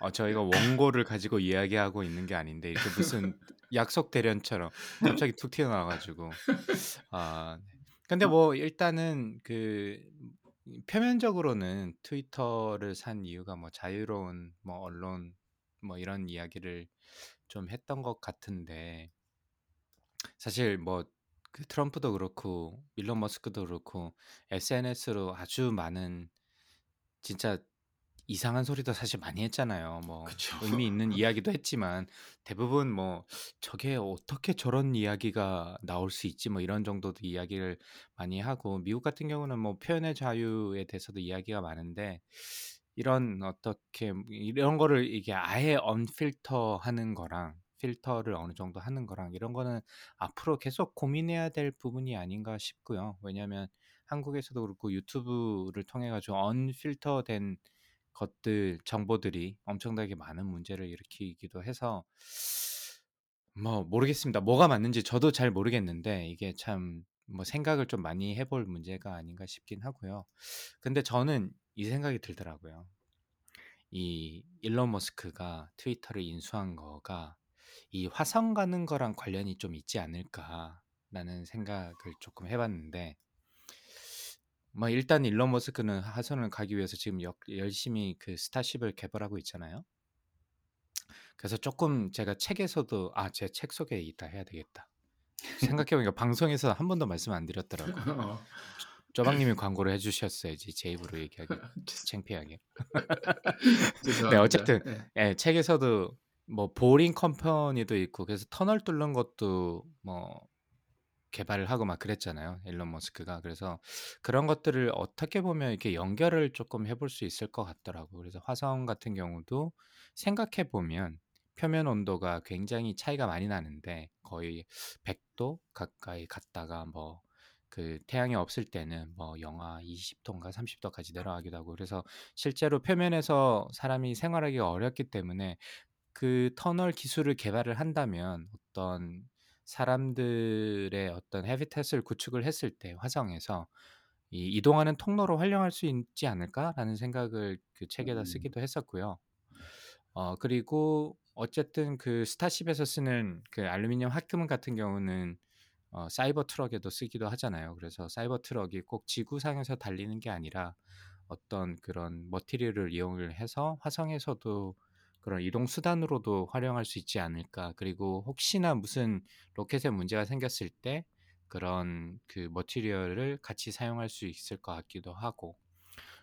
어, 저희가 원고를 가지고 이야기하고 있는 게 아닌데 이렇게 무슨 [laughs] 약속 대련처럼 갑자기 툭 튀어나와가지고 아 네. 근데 뭐 일단은 그 표면적으로는 트위터를 산 이유가 뭐 자유로운 뭐 언론 뭐 이런 이야기를 좀 했던 것 같은데 사실 뭐 그 트럼프도 그렇고 일론 머스크도 그렇고 SNS로 아주 많은 진짜 이상한 소리도 사실 많이 했잖아요. 뭐 그쵸. 의미 있는 [laughs] 이야기도 했지만 대부분 뭐 저게 어떻게 저런 이야기가 나올 수 있지 뭐 이런 정도도 이야기를 많이 하고 미국 같은 경우는 뭐 표현의 자유에 대해서도 이야기가 많은데 이런 어떻게 이런 거를 이게 아예 언필터 하는 거랑 필터를 어느 정도 하는 거랑 이런 거는 앞으로 계속 고민해야 될 부분이 아닌가 싶고요. 왜냐하면 한국에서도 그렇고 유튜브를 통해 가지고 언필터된 것들 정보들이 엄청나게 많은 문제를 일으키기도 해서 뭐 모르겠습니다. 뭐가 맞는지 저도 잘 모르겠는데 이게 참 뭐 생각을 좀 많이 해볼 문제가 아닌가 싶긴 하고요. 근데 저는 이 생각이 들더라고요. 이 일론 머스크가 트위터를 인수한 거가 이 화성 가는 거랑 관련이 좀 있지 않을까라는 생각을 조금 해봤는데 뭐 일단 일론 머스크는 화성을 가기 위해서 지금 역- 열심히 그 스타쉽을 개발하고 있잖아요. 그래서 조금 제가 책에서도 아 제책 소개 이따 해야 되겠다. 생각해보니까 [laughs] 방송에서 한 번도 말씀 안 드렸더라고. 어. 쪼박님이 광고를 해주셨어야지 제 입으로 얘기하기 [laughs] 창피하게. [laughs] 네 어쨌든 네. 예, 책에서도 뭐 보링 컴퍼니도 있고 그래서 터널 뚫는 것도 뭐 개발을 하고 막 그랬잖아요. 일론 머스크가. 그래서 그런 것들을 어떻게 보면 이렇게 연결을 조금 해볼 수 있을 것 같더라고. 그래서 화성 같은 경우도 생각해 보면 표면 온도가 굉장히 차이가 많이 나는데 거의 100도 가까이 갔다가 뭐 그 태양이 없을 때는 뭐 영하 20도인가 30도까지 내려가기도 하고 그래서 실제로 표면에서 사람이 생활하기가 어렵기 때문에 그 터널 기술을 개발을 한다면 어떤 사람들의 어떤 해비텟을 구축을 했을 때 화성에서 이 이동하는 통로로 활용할 수 있지 않을까라는 생각을 그 책에다 음. 쓰기도 했었고요. 어 그리고 어쨌든 그 스타쉽에서 쓰는 그 알루미늄 합금 같은 경우는 어 사이버 트럭에도 쓰기도 하잖아요. 그래서 사이버 트럭이 꼭 지구상에서 달리는 게 아니라 어떤 그런 material을 이용을 해서 화성에서도 그런 이동 수단으로도 활용할 수 있지 않을까. 그리고 혹시나 무슨 로켓에 문제가 생겼을 때 그런 그 material을 같이 사용할 수 있을 것 같기도 하고.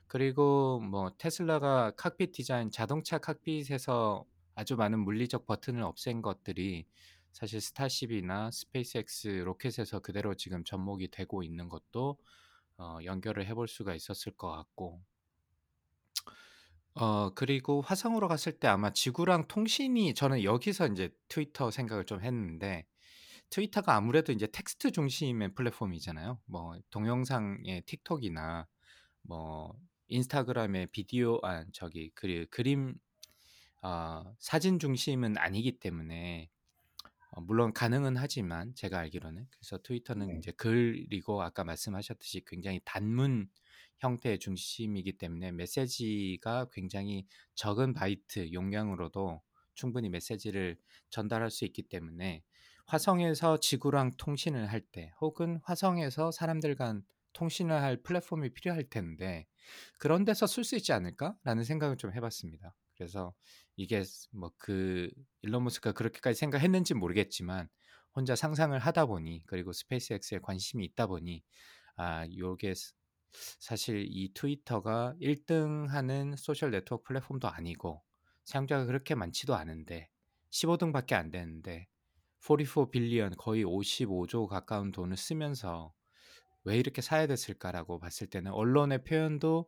그리고 뭐 테슬라가 cockpit 디자인 자동차 cockpit에서 아주 많은 물리적 버튼을 없앤 것들이 사실 스타쉽이나 스페이스X 로켓에서 그대로 지금 접목이 되고 있는 것도 어, 연결을 해볼 수가 있었을 것 같고 어 그리고 화성으로 갔을 때 아마 지구랑 통신이 저는 여기서 이제 트위터 생각을 좀 했는데 트위터가 아무래도 이제 텍스트 중심의 플랫폼이잖아요. 뭐 동영상의 틱톡이나 뭐 인스타그램의 비디오 아 저기 그 그림 어, 사진 중심은 아니기 때문에 어, 물론 가능은 하지만 제가 알기로는 그래서 트위터는 네. 이제 글이고 아까 말씀하셨듯이 굉장히 단문 형태의 중심이기 때문에 메시지가 굉장히 적은 바이트 용량으로도 충분히 메시지를 전달할 수 있기 때문에 화성에서 지구랑 통신을 할 때 혹은 화성에서 사람들 간 통신을 할 플랫폼이 필요할 텐데 그런 데서 쓸 수 있지 않을까라는 생각을 좀 해봤습니다. 그래서 이게 뭐 그 일론 머스크가 그렇게까지 생각했는지 모르겠지만 혼자 상상을 하다 보니 그리고 스페이스X에 관심이 있다 보니 아 요게 스- 사실 이 트위터가 1등 하는 소셜 네트워크 플랫폼도 아니고 사용자가 그렇게 많지도 않은데 15등밖에 안 되는데 44 빌리언 거의 55조 가까운 돈을 쓰면서 왜 이렇게 사야 됐을까라고 봤을 때는 언론의 표현도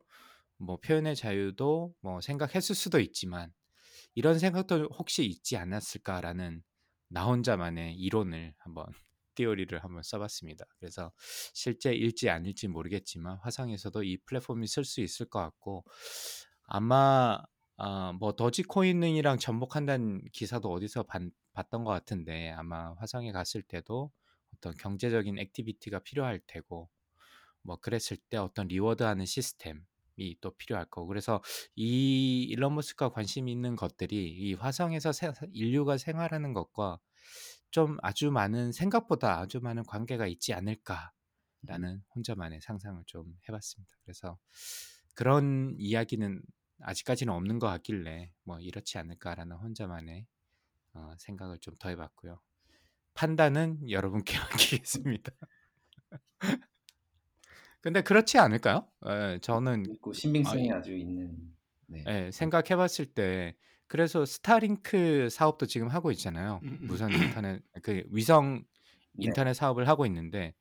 뭐 표현의 자유도 뭐 생각했을 수도 있지만 이런 생각도 혹시 있지 않았을까라는 나 혼자만의 이론을 한번 띠오리를 한번 써봤습니다. 그래서 실제 일지 아닐지 모르겠지만 화성에서도 이 플랫폼이 쓸 수 있을 것 같고 아마 아, 뭐 도지코인이랑 접목한다는 기사도 어디서 봤, 봤던 것 같은데 아마 화성에 갔을 때도 어떤 경제적인 activity가 필요할 테고 뭐 그랬을 때 어떤 reward하는 시스템이 또 필요할 거고 그래서 이 일론 머스크가 관심 있는 것들이 이 화성에서 세- 인류가 생활하는 것과 좀 아주 많은 생각보다 아주 많은 관계가 있지 않을까라는 혼자만의 상상을 좀 해봤습니다. 그래서 그런 이야기는 아직까지는 없는 것 같길래 뭐 이렇지 않을까라는 혼자만의 어, 생각을 좀 더해봤고요. 판단은 여러분께 [laughs] 맡기겠습니다. 근데 그렇지 않을까요? 예, 저는 신빙성이 아, 아주 있는 네. 예, 생각해봤을 때 그래서 스타링크 사업도 지금 하고 있잖아요. 음, 음. 무선 [clears throat] 인터넷 그 위성 네. 인터넷 사업을 하고 있는데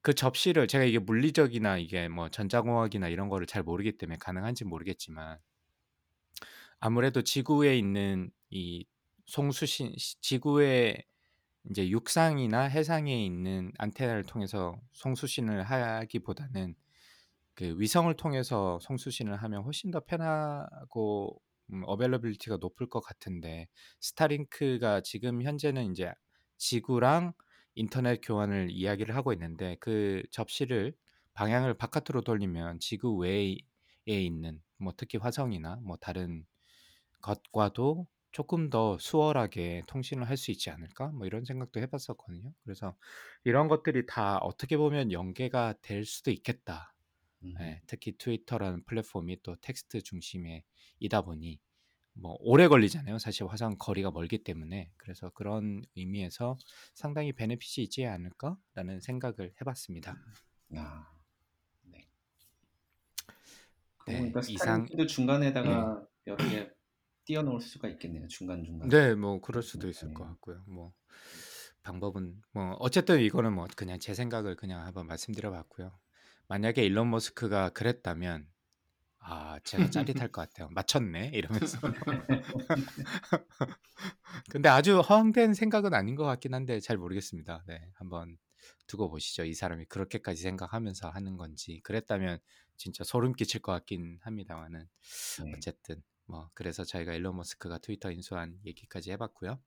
그 접시를 제가 이게 물리적이나 이게 뭐 전자공학이나 이런 거를 잘 모르기 때문에 가능한지 모르겠지만 아무래도 지구에 있는 이 송수신 시- 지구의 이제 육상이나 해상에 있는 안테나를 통해서 송수신을 하기보다는 그 위성을 통해서 송수신을 하면 훨씬 더 편하고 음, 어벨러빌리티가 높을 것 같은데 스타링크가 지금 현재는 이제 지구랑 인터넷 교환을 이야기를 하고 있는데 그 접시를 방향을 바깥으로 돌리면 지구 외에 있는 뭐 특히 화성이나 뭐 다른 것과도 조금 더 수월하게 통신을 할 수 있지 않을까? 뭐 이런 생각도 해봤었거든요. 그래서 이런 것들이 다 어떻게 보면 연계가 될 수도 있겠다. 음. 예, 특히 트위터라는 플랫폼이 또 텍스트 중심이다 보니 뭐 오래 걸리잖아요. 사실 화상 거리가 멀기 때문에 그래서 그런 의미에서 상당히 베네핏이 있지 않을까라는 생각을 해봤습니다. 아, 네. 네, 그러니까 이상 중간에다가 여러 개 띄워놓을 수가 있겠네요. 중간 중간. 네, 뭐 그럴 수도 있을 네. 것 같고요. 뭐 방법은 뭐 어쨌든 이거는 뭐 그냥 제 생각을 그냥 한번 말씀드려봤고요. 만약에 일론 머스크가 그랬다면 아 제가 짜릿할 것 같아요. 맞췄네 이러면서. [laughs] 근데 아주 허황된 생각은 아닌 것 같긴 한데 잘 모르겠습니다. 네, 한번 두고 보시죠. 이 사람이 그렇게까지 생각하면서 하는 건지 그랬다면 진짜 소름 끼칠 것 같긴 합니다만은 네. 어쨌든 뭐 그래서 저희가 일론 머스크가 트위터 인수한 얘기까지 해봤고요.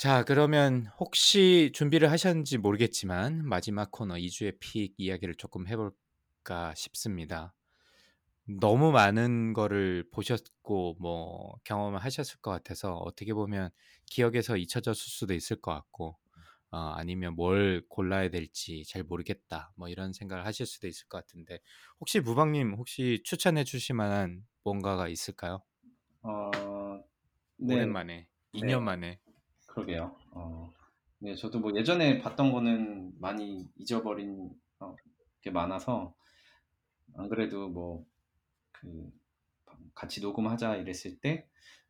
자 그러면 혹시 준비를 하셨는지 모르겠지만 마지막 코너 2주의 픽 이야기를 조금 해 볼까 싶습니다. 너무 많은 거를 보셨고 뭐 경험을 하셨을 것 같아서 어떻게 보면 기억에서 잊혀졌을 수도 있을 것 같고 어, 아니면 뭘 골라야 될지 잘 모르겠다 뭐 이런 생각을 하실 수도 있을 것 같은데 혹시 무방님 혹시 추천해 주실 만한 뭔가가 있을까요? 어, 네, 오랜만에 2년 네. 만에 그러게요. 어, 네, 저도 뭐 예전에 봤던 거는 많이 잊어버린 어, 게 많아서 안 그래도 뭐 그 같이 녹음하자 이랬을 때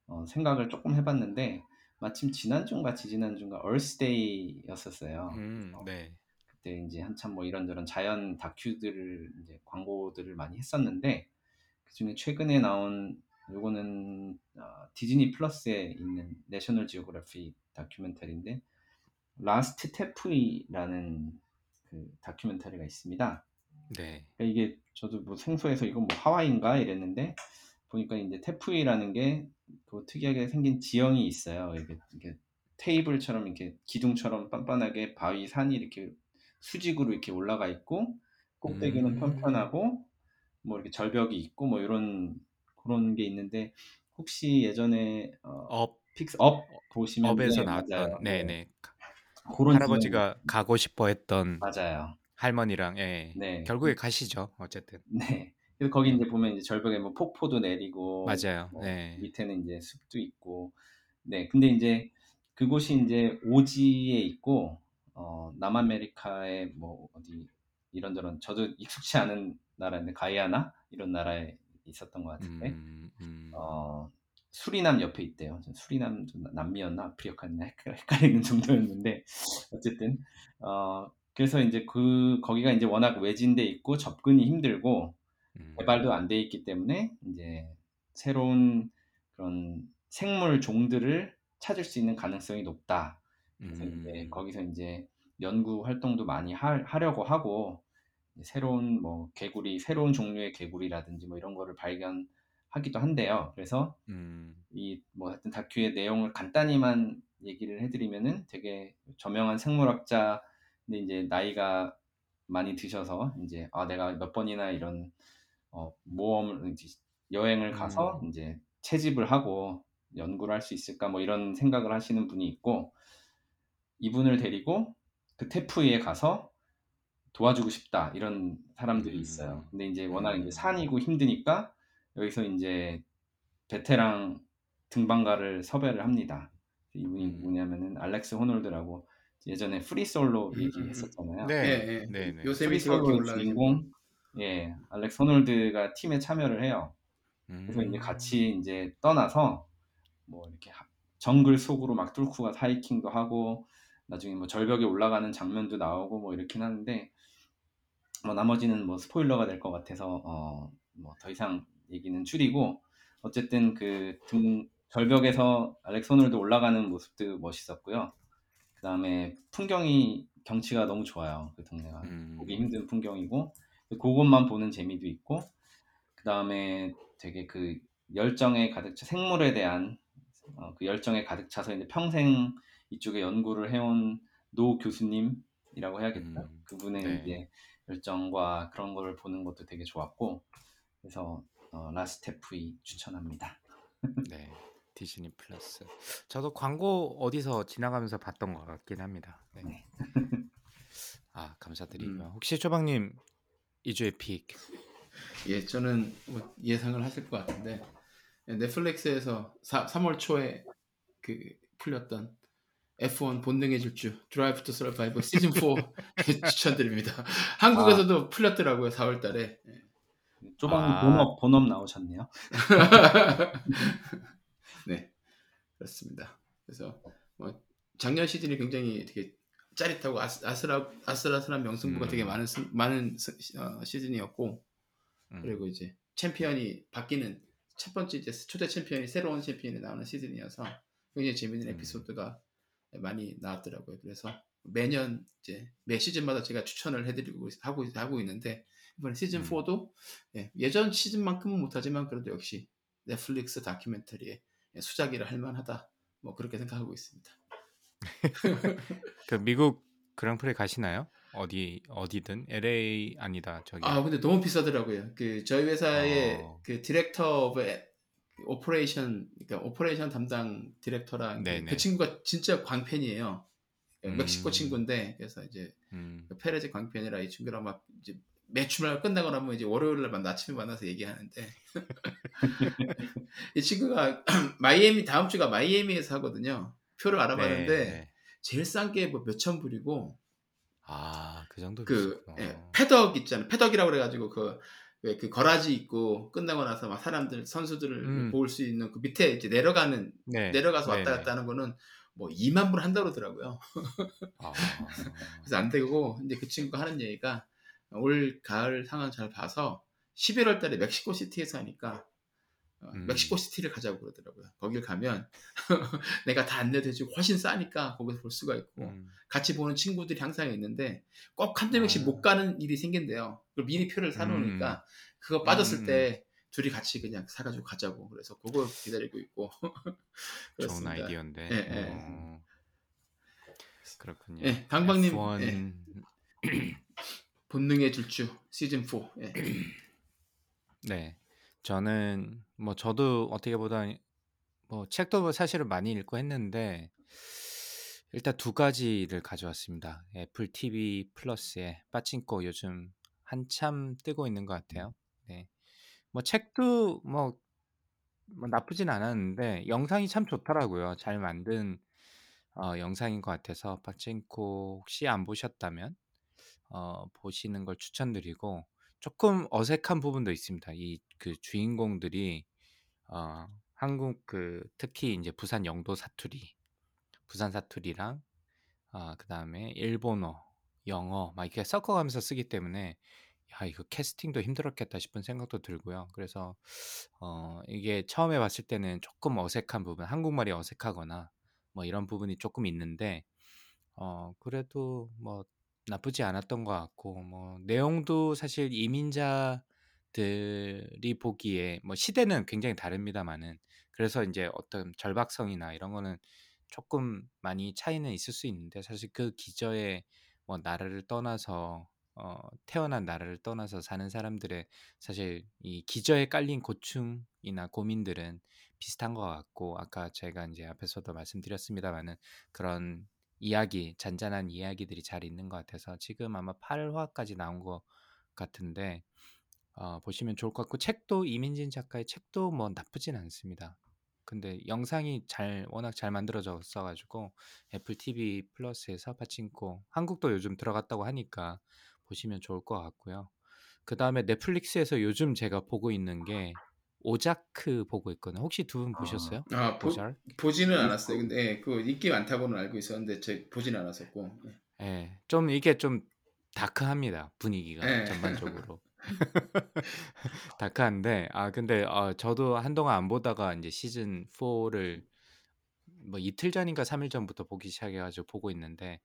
어, 생각을 조금 해봤는데 마침 지난주인가 지지난주인가 얼스데이였었어요. 음, 어, 네. 그때 이제 한참 뭐 이런저런 자연 다큐들을 이제 광고들을 많이 했었는데 그 중에 최근에 나온 요거는 어, 디즈니 플러스에 있는 내셔널 지오그래피 다큐멘터리인데 Last Tepui라는 그 다큐멘터리가 있습니다. 네. 그러니까 이게 저도 뭐 생소해서 이건 뭐 하와이인가 이랬는데 보니까 이제 tepui라는 게 그 특이하게 생긴 지형이 있어요. 이게, 이게 테이블처럼 이렇게 기둥처럼 빤빤하게 바위 산이 이렇게 수직으로 이렇게 올라가 있고 꼭대기는 음. 편편하고 뭐 이렇게 절벽이 있고 뭐 이런 그런 게 있는데 혹시 예전에 어, 업 픽사 업 보시면 업에서 네, 나왔던. 네. 네네 그런 할아버지가 가고 싶어 지형 했던 맞아요. 할머니랑 예 네. 결국에 가시죠 어쨌든 네. 그래서 거기 이제 보면 이제 절벽에 뭐 폭포도 내리고 맞아요 뭐 네 밑에는 이제 숲도 있고 네. 근데 이제 그곳이 이제 오지에 있고 어, 남아메리카의 뭐 어디 이런저런 저도 익숙치 않은 나라인데 가이아나 이런 나라에 있었던 것 같은데 음, 음. 어, 수리남 옆에 있대요. 전 수리남 좀 남미였나 아프리카였나 [laughs] 헷갈- 헷갈리는 정도였는데 [laughs] 어쨌든 어, 그래서 이제 그 거기가 이제 워낙 외진돼 있고 접근이 힘들고 음. 개발도 안 돼 있기 때문에 이제 새로운 그런 생물 종들을 찾을 수 있는 가능성이 높다. 그래서 이제 음. 거기서 이제 연구 활동도 많이 하, 하려고 하고 이제 새로운 뭐 개구리, 새로운 종류의 개구리라든지 뭐 이런 거를 발견 하기도 한대요. 그래서 음. 이뭐 하여튼 다큐의 내용을 간단히만 얘기를 해드리면은 되게 저명한 생물학자 근데 이제 나이가 많이 드셔서 이제 아 내가 몇 번이나 이런 어, 모험을 여행을 가서 음. 이제 채집을 하고 연구를 할 수 있을까 뭐 이런 생각을 하시는 분이 있고 이분을 데리고 그 테프이에 가서 도와주고 싶다 이런 사람들이 있어요. 음. 근데 이제 워낙 이제 음. 산이고 힘드니까 여기서 이제 베테랑 등반가를 섭외를 합니다. 이분이 음. 누구냐면은 알렉스 호놀드라고 예전에 Free Solo 음, 음, 음. 얘기했었잖아요. 네. 예, 예. 네, 네. 요세미티 거기 free solo로 올라가지고. 주인공 예 알렉스 호놀드가 팀에 참여를 해요. 그래서 이제 음. 같이 이제 떠나서 뭐 이렇게 하- 정글 속으로 막 뚫고 가서 하이킹도 하고 나중에 뭐 절벽에 올라가는 장면도 나오고 뭐 이렇긴 하는데 뭐 나머지는 뭐 스포일러가 될 것 같아서 어 뭐 더 이상 얘기는 줄이고 어쨌든 그 등 절벽에서 알렉스 호놀드 올라가는 모습도 멋있었고요. 그 다음에 풍경이 경치가 너무 좋아요. 그 동네가 보기 음. 힘든 풍경이고 그것만 보는 재미도 있고 그 다음에 되게 그 열정에 가득 차 생물에 대한 어, 그 열정에 가득 차서 이제 평생 이쪽에 연구를 해온 노 교수님이라고 해야겠다. 음. 그분의 네. 이제 열정과 그런 거를 보는 것도 되게 좋았고 그래서 어, Last Tepui 추천합니다. 네. 디즈니 플러스. 저도 광고 어디서 지나가면서 봤던 것 같긴 합니다. 네. 네. [laughs] 아, 감사드리고요. 음. 혹시 조방님 이 주의 pick. 예, 저는 뭐 예상을 하실 것 같은데 예, 넷플릭스에서 3월 초에 그 풀렸던 F1 본능의 질주 Drive to Survive 시즌 4 추천드립니다. 한국에서도 풀렸더라고요 4월달에. 조방 아. 본업 본업 나오셨네요. [laughs] 네, 그렇습니다. 그래서 뭐 작년 시즌이 굉장히 되게 짜릿하고 아스, 아슬하, 아슬아슬한 명승부가 음. 되게 많은 스- 많은 스- 어, 시즌이었고 음. 그리고 이제 챔피언이 바뀌는 첫 번째 이제 초대 챔피언이 새로운 챔피언이 나오는 시즌이어서 굉장히 재밌는 음. 에피소드가 많이 나왔더라고요. 그래서 매년 이제 매 시즌마다 제가 추천을 해드리고 있- 하고 하고 있는데 이번 시즌 음. 4도 예, 전 시즌만큼은 못하지만 그래도 역시 넷플릭스 다큐멘터리의 예, 수작이라 할 만하다. 뭐 그렇게 생각하고 있습니다. [laughs] 그 미국 그랑프리 가시나요? 어디 어디든 LA 아니다 저기. 아 근데 너무 비싸더라고요. 그 저희 회사의 어. 그 director of operation 그러니까 operation 담당 director랑 그- 네네. 그 친구가 진짜 광팬이에요. 음. 멕시코 친구인데 그래서 이제 음. 그 페레즈 광팬이라 이 친구랑 막 이제 매주말 끝나고 나면 이제 월요일 날 만- 아침에 만나서 얘기하는데 [laughs] 이 친구가 [clears throat] 마이애미 다음 주가 마이애미에서 하거든요. 표를 알아봤는데 네, 네. 제일 싼 게 뭐 몇천 불이고 아, 그 정도 그 비싸구나. 예, 패덕 있잖아요. 패덕이라고 그래가지고 그, 왜그 거라지 있고 끝나고 나서 막 사람들 선수들을 음. 볼 수 있는 그 밑에 이제 내려가는 네. 내려가서 왔다 네네. 갔다 하는 거는 뭐 2만 불 한다 그러더라고요. 아. [laughs] 그래서 안 되고 이제 그 친구가 하는 얘기가 올 가을 상황 잘 봐서 11월 달에 멕시코 시티에서 하니까 어, 음. 멕시코 시티를 가자고 그러더라고요. 거길 가면 [laughs] 내가 다 안내해주고 훨씬 싸니까 거기서 볼 수가 있고 음. 같이 보는 친구들이 항상 있는데 꼭 한두 명씩 아. 못 가는 일이 생긴대요. 그걸 미리 표를 사놓으니까 그거 빠졌을 음, 때 둘이 같이 그냥 사가지고 가자고 그래서 그거 기다리고 있고 [laughs] 좋은. 아이디어인데. 예, 예. 어. 그렇군요. 예, 강박님, F1 예. [clears throat] [clears throat] 본능의 질주 시즌 4 예. [clears throat] 네. 저는 뭐 저도 어떻게 보다 뭐 책도 사실은 많이 읽고 했는데 일단 두 가지를 가져왔습니다. 애플 TV 플러스에 빠친코 요즘 한참 뜨고 있는 것 같아요. 네. 뭐 책도 뭐, 뭐 나쁘진 않았는데 영상이 참 좋더라고요. 잘 만든 어, 영상인 것 같아서 빠친코 혹시 안 보셨다면 어, 보시는 걸 추천드리고 조금 어색한 부분도 있습니다. 이 그 주인공들이 어, 한국 그 특히 이제 부산 영도 사투리, 부산 사투리랑 어, 그 다음에 일본어, 영어 막 이렇게 섞어가면서 쓰기 때문에 야 이거 캐스팅도 힘들었겠다 싶은 생각도 들고요. 그래서 어, 이게 처음에 봤을 때는 조금 어색한 부분, 한국말이 어색하거나 뭐 이런 부분이 조금 있는데 어, 그래도 뭐 나쁘지 않았던 것 같고 뭐 내용도 사실 이민자들이 보기에 뭐 시대는 굉장히 다릅니다만은 그래서 이제 어떤 절박성이나 이런 거는 조금 많이 차이는 있을 수 있는데 사실 그 기저에 뭐 나라를 떠나서 어, 태어난 나라를 떠나서 사는 사람들의 사실 이 기저에 깔린 고충이나 고민들은 비슷한 것 같고 아까 제가 이제 앞에서도 말씀드렸습니다만은 그런 이야기 잔잔한 이야기들이 잘 있는 것 같아서 지금 아마 8화까지 나온 것 같은데 어, 보시면 좋을 것 같고 책도 이민진 작가의 책도 뭐 나쁘진 않습니다. 근데 영상이 잘 워낙 잘 만들어졌어 가지고 애플 TV 플러스에서 파친코 한국도 요즘 들어갔다고 하니까 보시면 좋을 것 같고요. 그 다음에 넷플릭스에서 요즘 제가 보고 있는 게 오자크 보고 있거든요. 혹시 두 분 보셨어요? 아 보? 보지는 않았어요. 근데 예, 그 인기 많다고는 알고 있었는데 제 보지는 않았었고 예. 예, 좀 이게 좀 다크합니다 분위기가 예. 전반적으로 [laughs] [laughs] 다크한데 아 근데 어, 저도 한동안 안 보다가 이제 시즌 4를 뭐 이틀 전인가 3일 전부터 보기 시작해 가지고 보고 있는데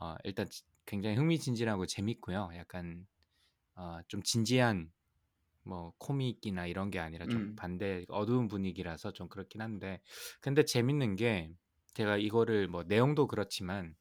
어, 일단 지- 굉장히 흥미진진하고 재밌고요. 약간 어, 좀 진지한 뭐 코믹이나 이런 게 아니라 좀 음. 반대 어두운 분위기라서 좀 그렇긴 한데 근데 재밌는 게 제가 이거를 뭐 내용도 그렇지만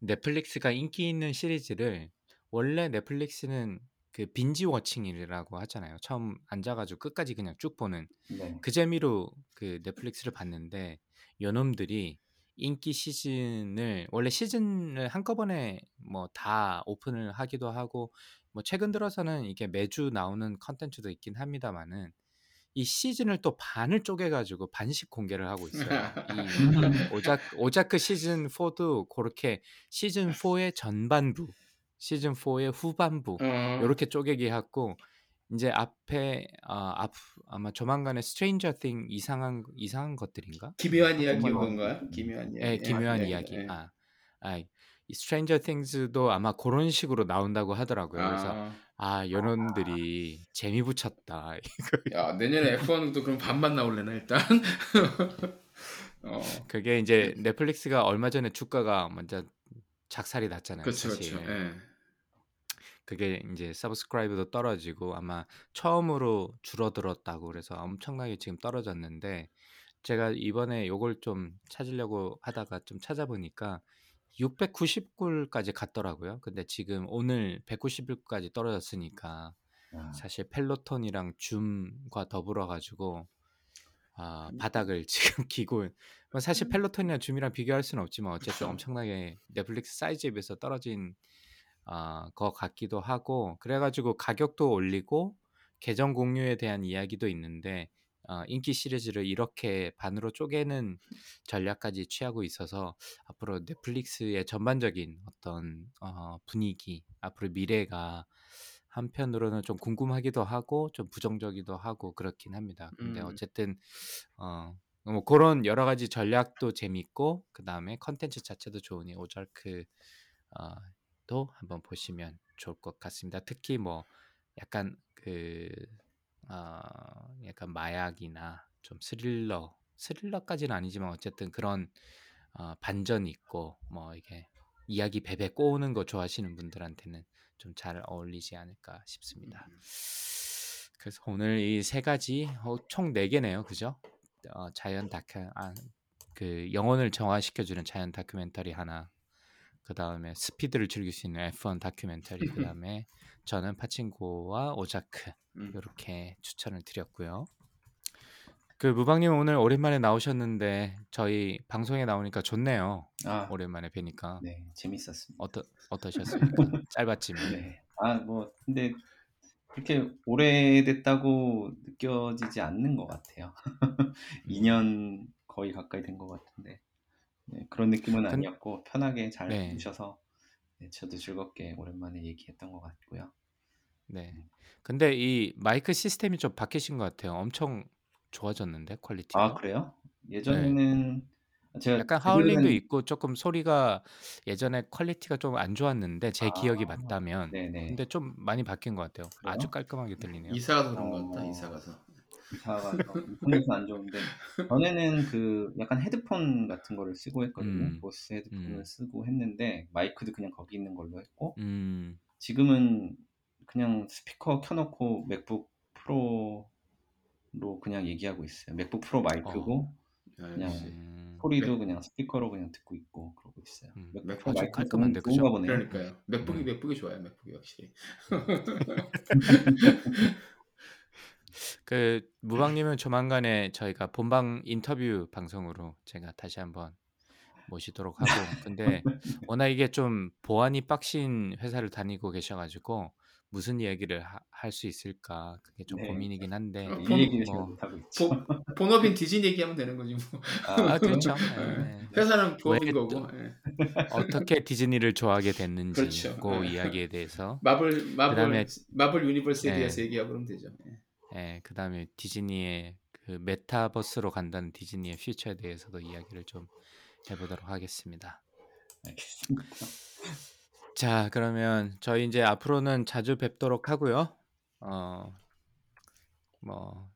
넷플릭스가 인기 있는 시리즈를 원래 넷플릭스는 그 빈지 워칭이라고 하잖아요. 처음 앉아가지고 끝까지 그냥 쭉 보는 네. 그 재미로 그 넷플릭스를 봤는데 요놈들이 인기 시즌을 원래 시즌을 한꺼번에 뭐 다 오픈을 하기도 하고 뭐 최근 들어서는 이게 매주 나오는 컨텐츠도 있긴 합니다만은 이 시즌을 또 반을 쪼개가지고 반씩 공개를 하고 있어요. 이 오자 오자크 시즌 4도 그렇게 시즌 4의 전반부, 시즌 4의 후반부 어. 요렇게 쪼개기 하고 이제 앞에 아, 앞 아마 조만간에 Stranger Things 이상한 이상한 것들인가? 기묘한 이야기 한번 건가요? 기묘한 이야기. 예, 기묘한 예, 이야기. 예. 아, 아, 이 Stranger Things도 아마 그런 식으로 나온다고 하더라고요. 그래서 아, 아, 얘네들이 재미 붙였다. [laughs] 야 내년에 F1도 그럼 반만 나올래나 일단. [laughs] 어, 그게 이제 넷플릭스가 얼마 전에 주가가 먼저 작살이 났잖아요. 그렇죠. 그렇죠. 예. 그게 이제 서브스크라이브도 떨어지고 아마 처음으로 줄어들었다고 그래서 엄청나게 지금 떨어졌는데 제가 이번에 요걸 좀 찾으려고 하다가 좀 찾아보니까 690불까지 갔더라고요. 근데 지금 오늘 190불까지 떨어졌으니까 아, 사실 펠로톤이랑 줌과 더불어 가지고 아, 음. 바닥을 [laughs] 지금 기고 뭐 사실 펠로톤이랑 줌이랑 비교할 수는 없지만 어쨌든. 엄청나게 넷플릭스 사이즈에 비해서 떨어진 아, 거 같기도 하고 그래가지고 가격도 올리고 계정 공유에 대한 이야기도 있는데 어, 인기 시리즈를 이렇게 반으로 쪼개는 전략까지 취하고 있어서 앞으로 넷플릭스의 전반적인 어떤 어, 분위기 앞으로 미래가 한편으로는 좀 궁금하기도 하고 좀 부정적이기도 하고 그렇긴 합니다. 근데 음. 어쨌든 어, 뭐 그런 여러 가지 전략도 재밌고 그 다음에 컨텐츠 자체도 좋으니 오잘크 어, 도 한번 보시면 좋을 것 같습니다. 특히 뭐 약간 그 어, 약간 마약이나 좀 스릴러 스릴러까지는 아니지만 어쨌든 그런 어, 반전 있고 뭐 이게 이야기 베베 꼬우는 거 좋아하시는 분들한테는 좀 잘 어울리지 않을까 싶습니다. 음. 그래서 오늘 이 세 가지 어, 총네 개네요, 그죠? 어, 자연 다큐 아, 그 영혼을 정화시켜주는 자연 다큐멘터리 하나, 그 다음에 스피드를 즐길 수 있는 F1 다큐멘터리, [laughs] 그 다음에 저는 파친코와 오자크 음. 이렇게 추천을 드렸고요. 그 무방님 오늘 오랜만에 나오셨는데 저희 방송에 나오니까 좋네요. 아, 오랜만에 뵈니까 네, 재밌었습니다. 어떠 어떠셨습니까? [laughs] 짧았지만. 네. 아, 뭐 근데 그렇게 오래됐다고 느껴지지 않는 것 같아요. [laughs] 2년 거의 가까이 된 것 같은데 네, 그런 느낌은 근- 아니었고 편하게 잘 네. 해주셔서 네, 저도 즐겁게 오랜만에 얘기했던 것 같고요. 네. 근데 이 마이크 시스템이 좀 바뀌신 것 같아요. 엄청 좋아졌는데 quality가. 아 그래요? 예전에는 제가 네. 약간 하울링도 들은- 있고 조금 소리가 예전에 quality가 좀 안 좋았는데 제 아, 기억이 맞다면 네네. 근데 좀 많이 바뀐 것 같아요. 그래요? 아주 깔끔하게 들리네요. 이사 가서 그런 것 같다. 어. 이사 가서. 이사가 인터넷은 안 좋은데 전에는 그 약간 헤드폰 같은 거를 쓰고 했거든요. 음. 보스 헤드폰을 음. 쓰고 했는데 마이크도 그냥 거기 있는 걸로 했고 음. 지금은 그냥 스피커 켜놓고 맥북 프로로 그냥 얘기하고 있어요. 맥북 프로 마이크고 야, 그냥. 소리도 그냥 스피커로 그냥 듣고 있고 그러고 있어요. 음. 맥북 아주 마이크 깔끔한데, 보네요. 그러니까요. 맥북이 음. 맥북이 좋아요. 맥북이 확실히. [laughs] [laughs] [laughs] 그 무방님은 조만간에 저희가 본방 인터뷰 방송으로 제가 다시 한번 모시도록 하고 근데 워낙 이게 좀 보안이 빡신 회사를 다니고 계셔가지고 무슨 이야기를 할 수 있을까 그게 좀 네. 고민이긴 한데 어, 이 얘기를 잘 뭐, 못하고 있죠. 보, 본업인 디즈니 얘기하면 되는 거지 뭐. 아 그렇죠 [laughs] 네. 회사는 부업인 왜 거고. 예. 어떻게 디즈니를 좋아하게 됐는지 그렇죠. 그 네. 이야기에 대해서 마블 마블 그다음에- 마블 universe에 네. 대해서 얘기하고 그러면 되죠. 예. 예, 그다음에 디즈니의 그 메타버스로 간다는 디즈니의 퓨처에 대해서도 이야기를 좀 해보도록 하겠습니다. 알겠습니다. 자, 그러면 저희 이제 앞으로는 자주 뵙도록 하고요. 어, 뭐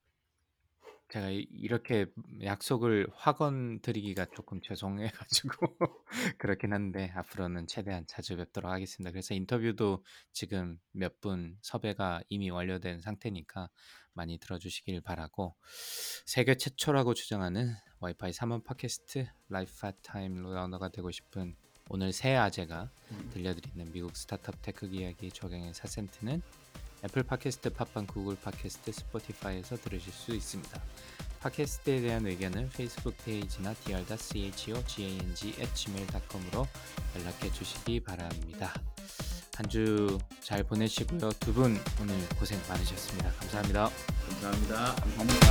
제가 이- 이렇게 약속을 확언 드리기가 조금 죄송해 가지고 [laughs] 그렇긴 한데 앞으로는 최대한 자주 뵙도록 하겠습니다. 그래서 인터뷰도 지금 몇 분 섭외가 이미 완료된 상태니까 많이 들어주시길 바라고 세계 최초라고 주장하는 와이파이 3원 팟캐스트 라이프 파타임 러너가 되고 싶은 오늘 새 아재가 음. 들려드리는 미국 스타트업 테크 이야기 적용의 4센트는 애플 팟캐스트, 팟빵, 구글 팟캐스트, 스포티파이에서 들으실 수 있습니다. 팟캐스트에 대한 의견은 페이스북 페이지나 dr.chogang@gmail.com으로 연락해 주시기 바랍니다. 한 주 잘 보내시고요. 두 분 오늘 고생 많으셨습니다. 감사합니다. 감사합니다. 감사합니다.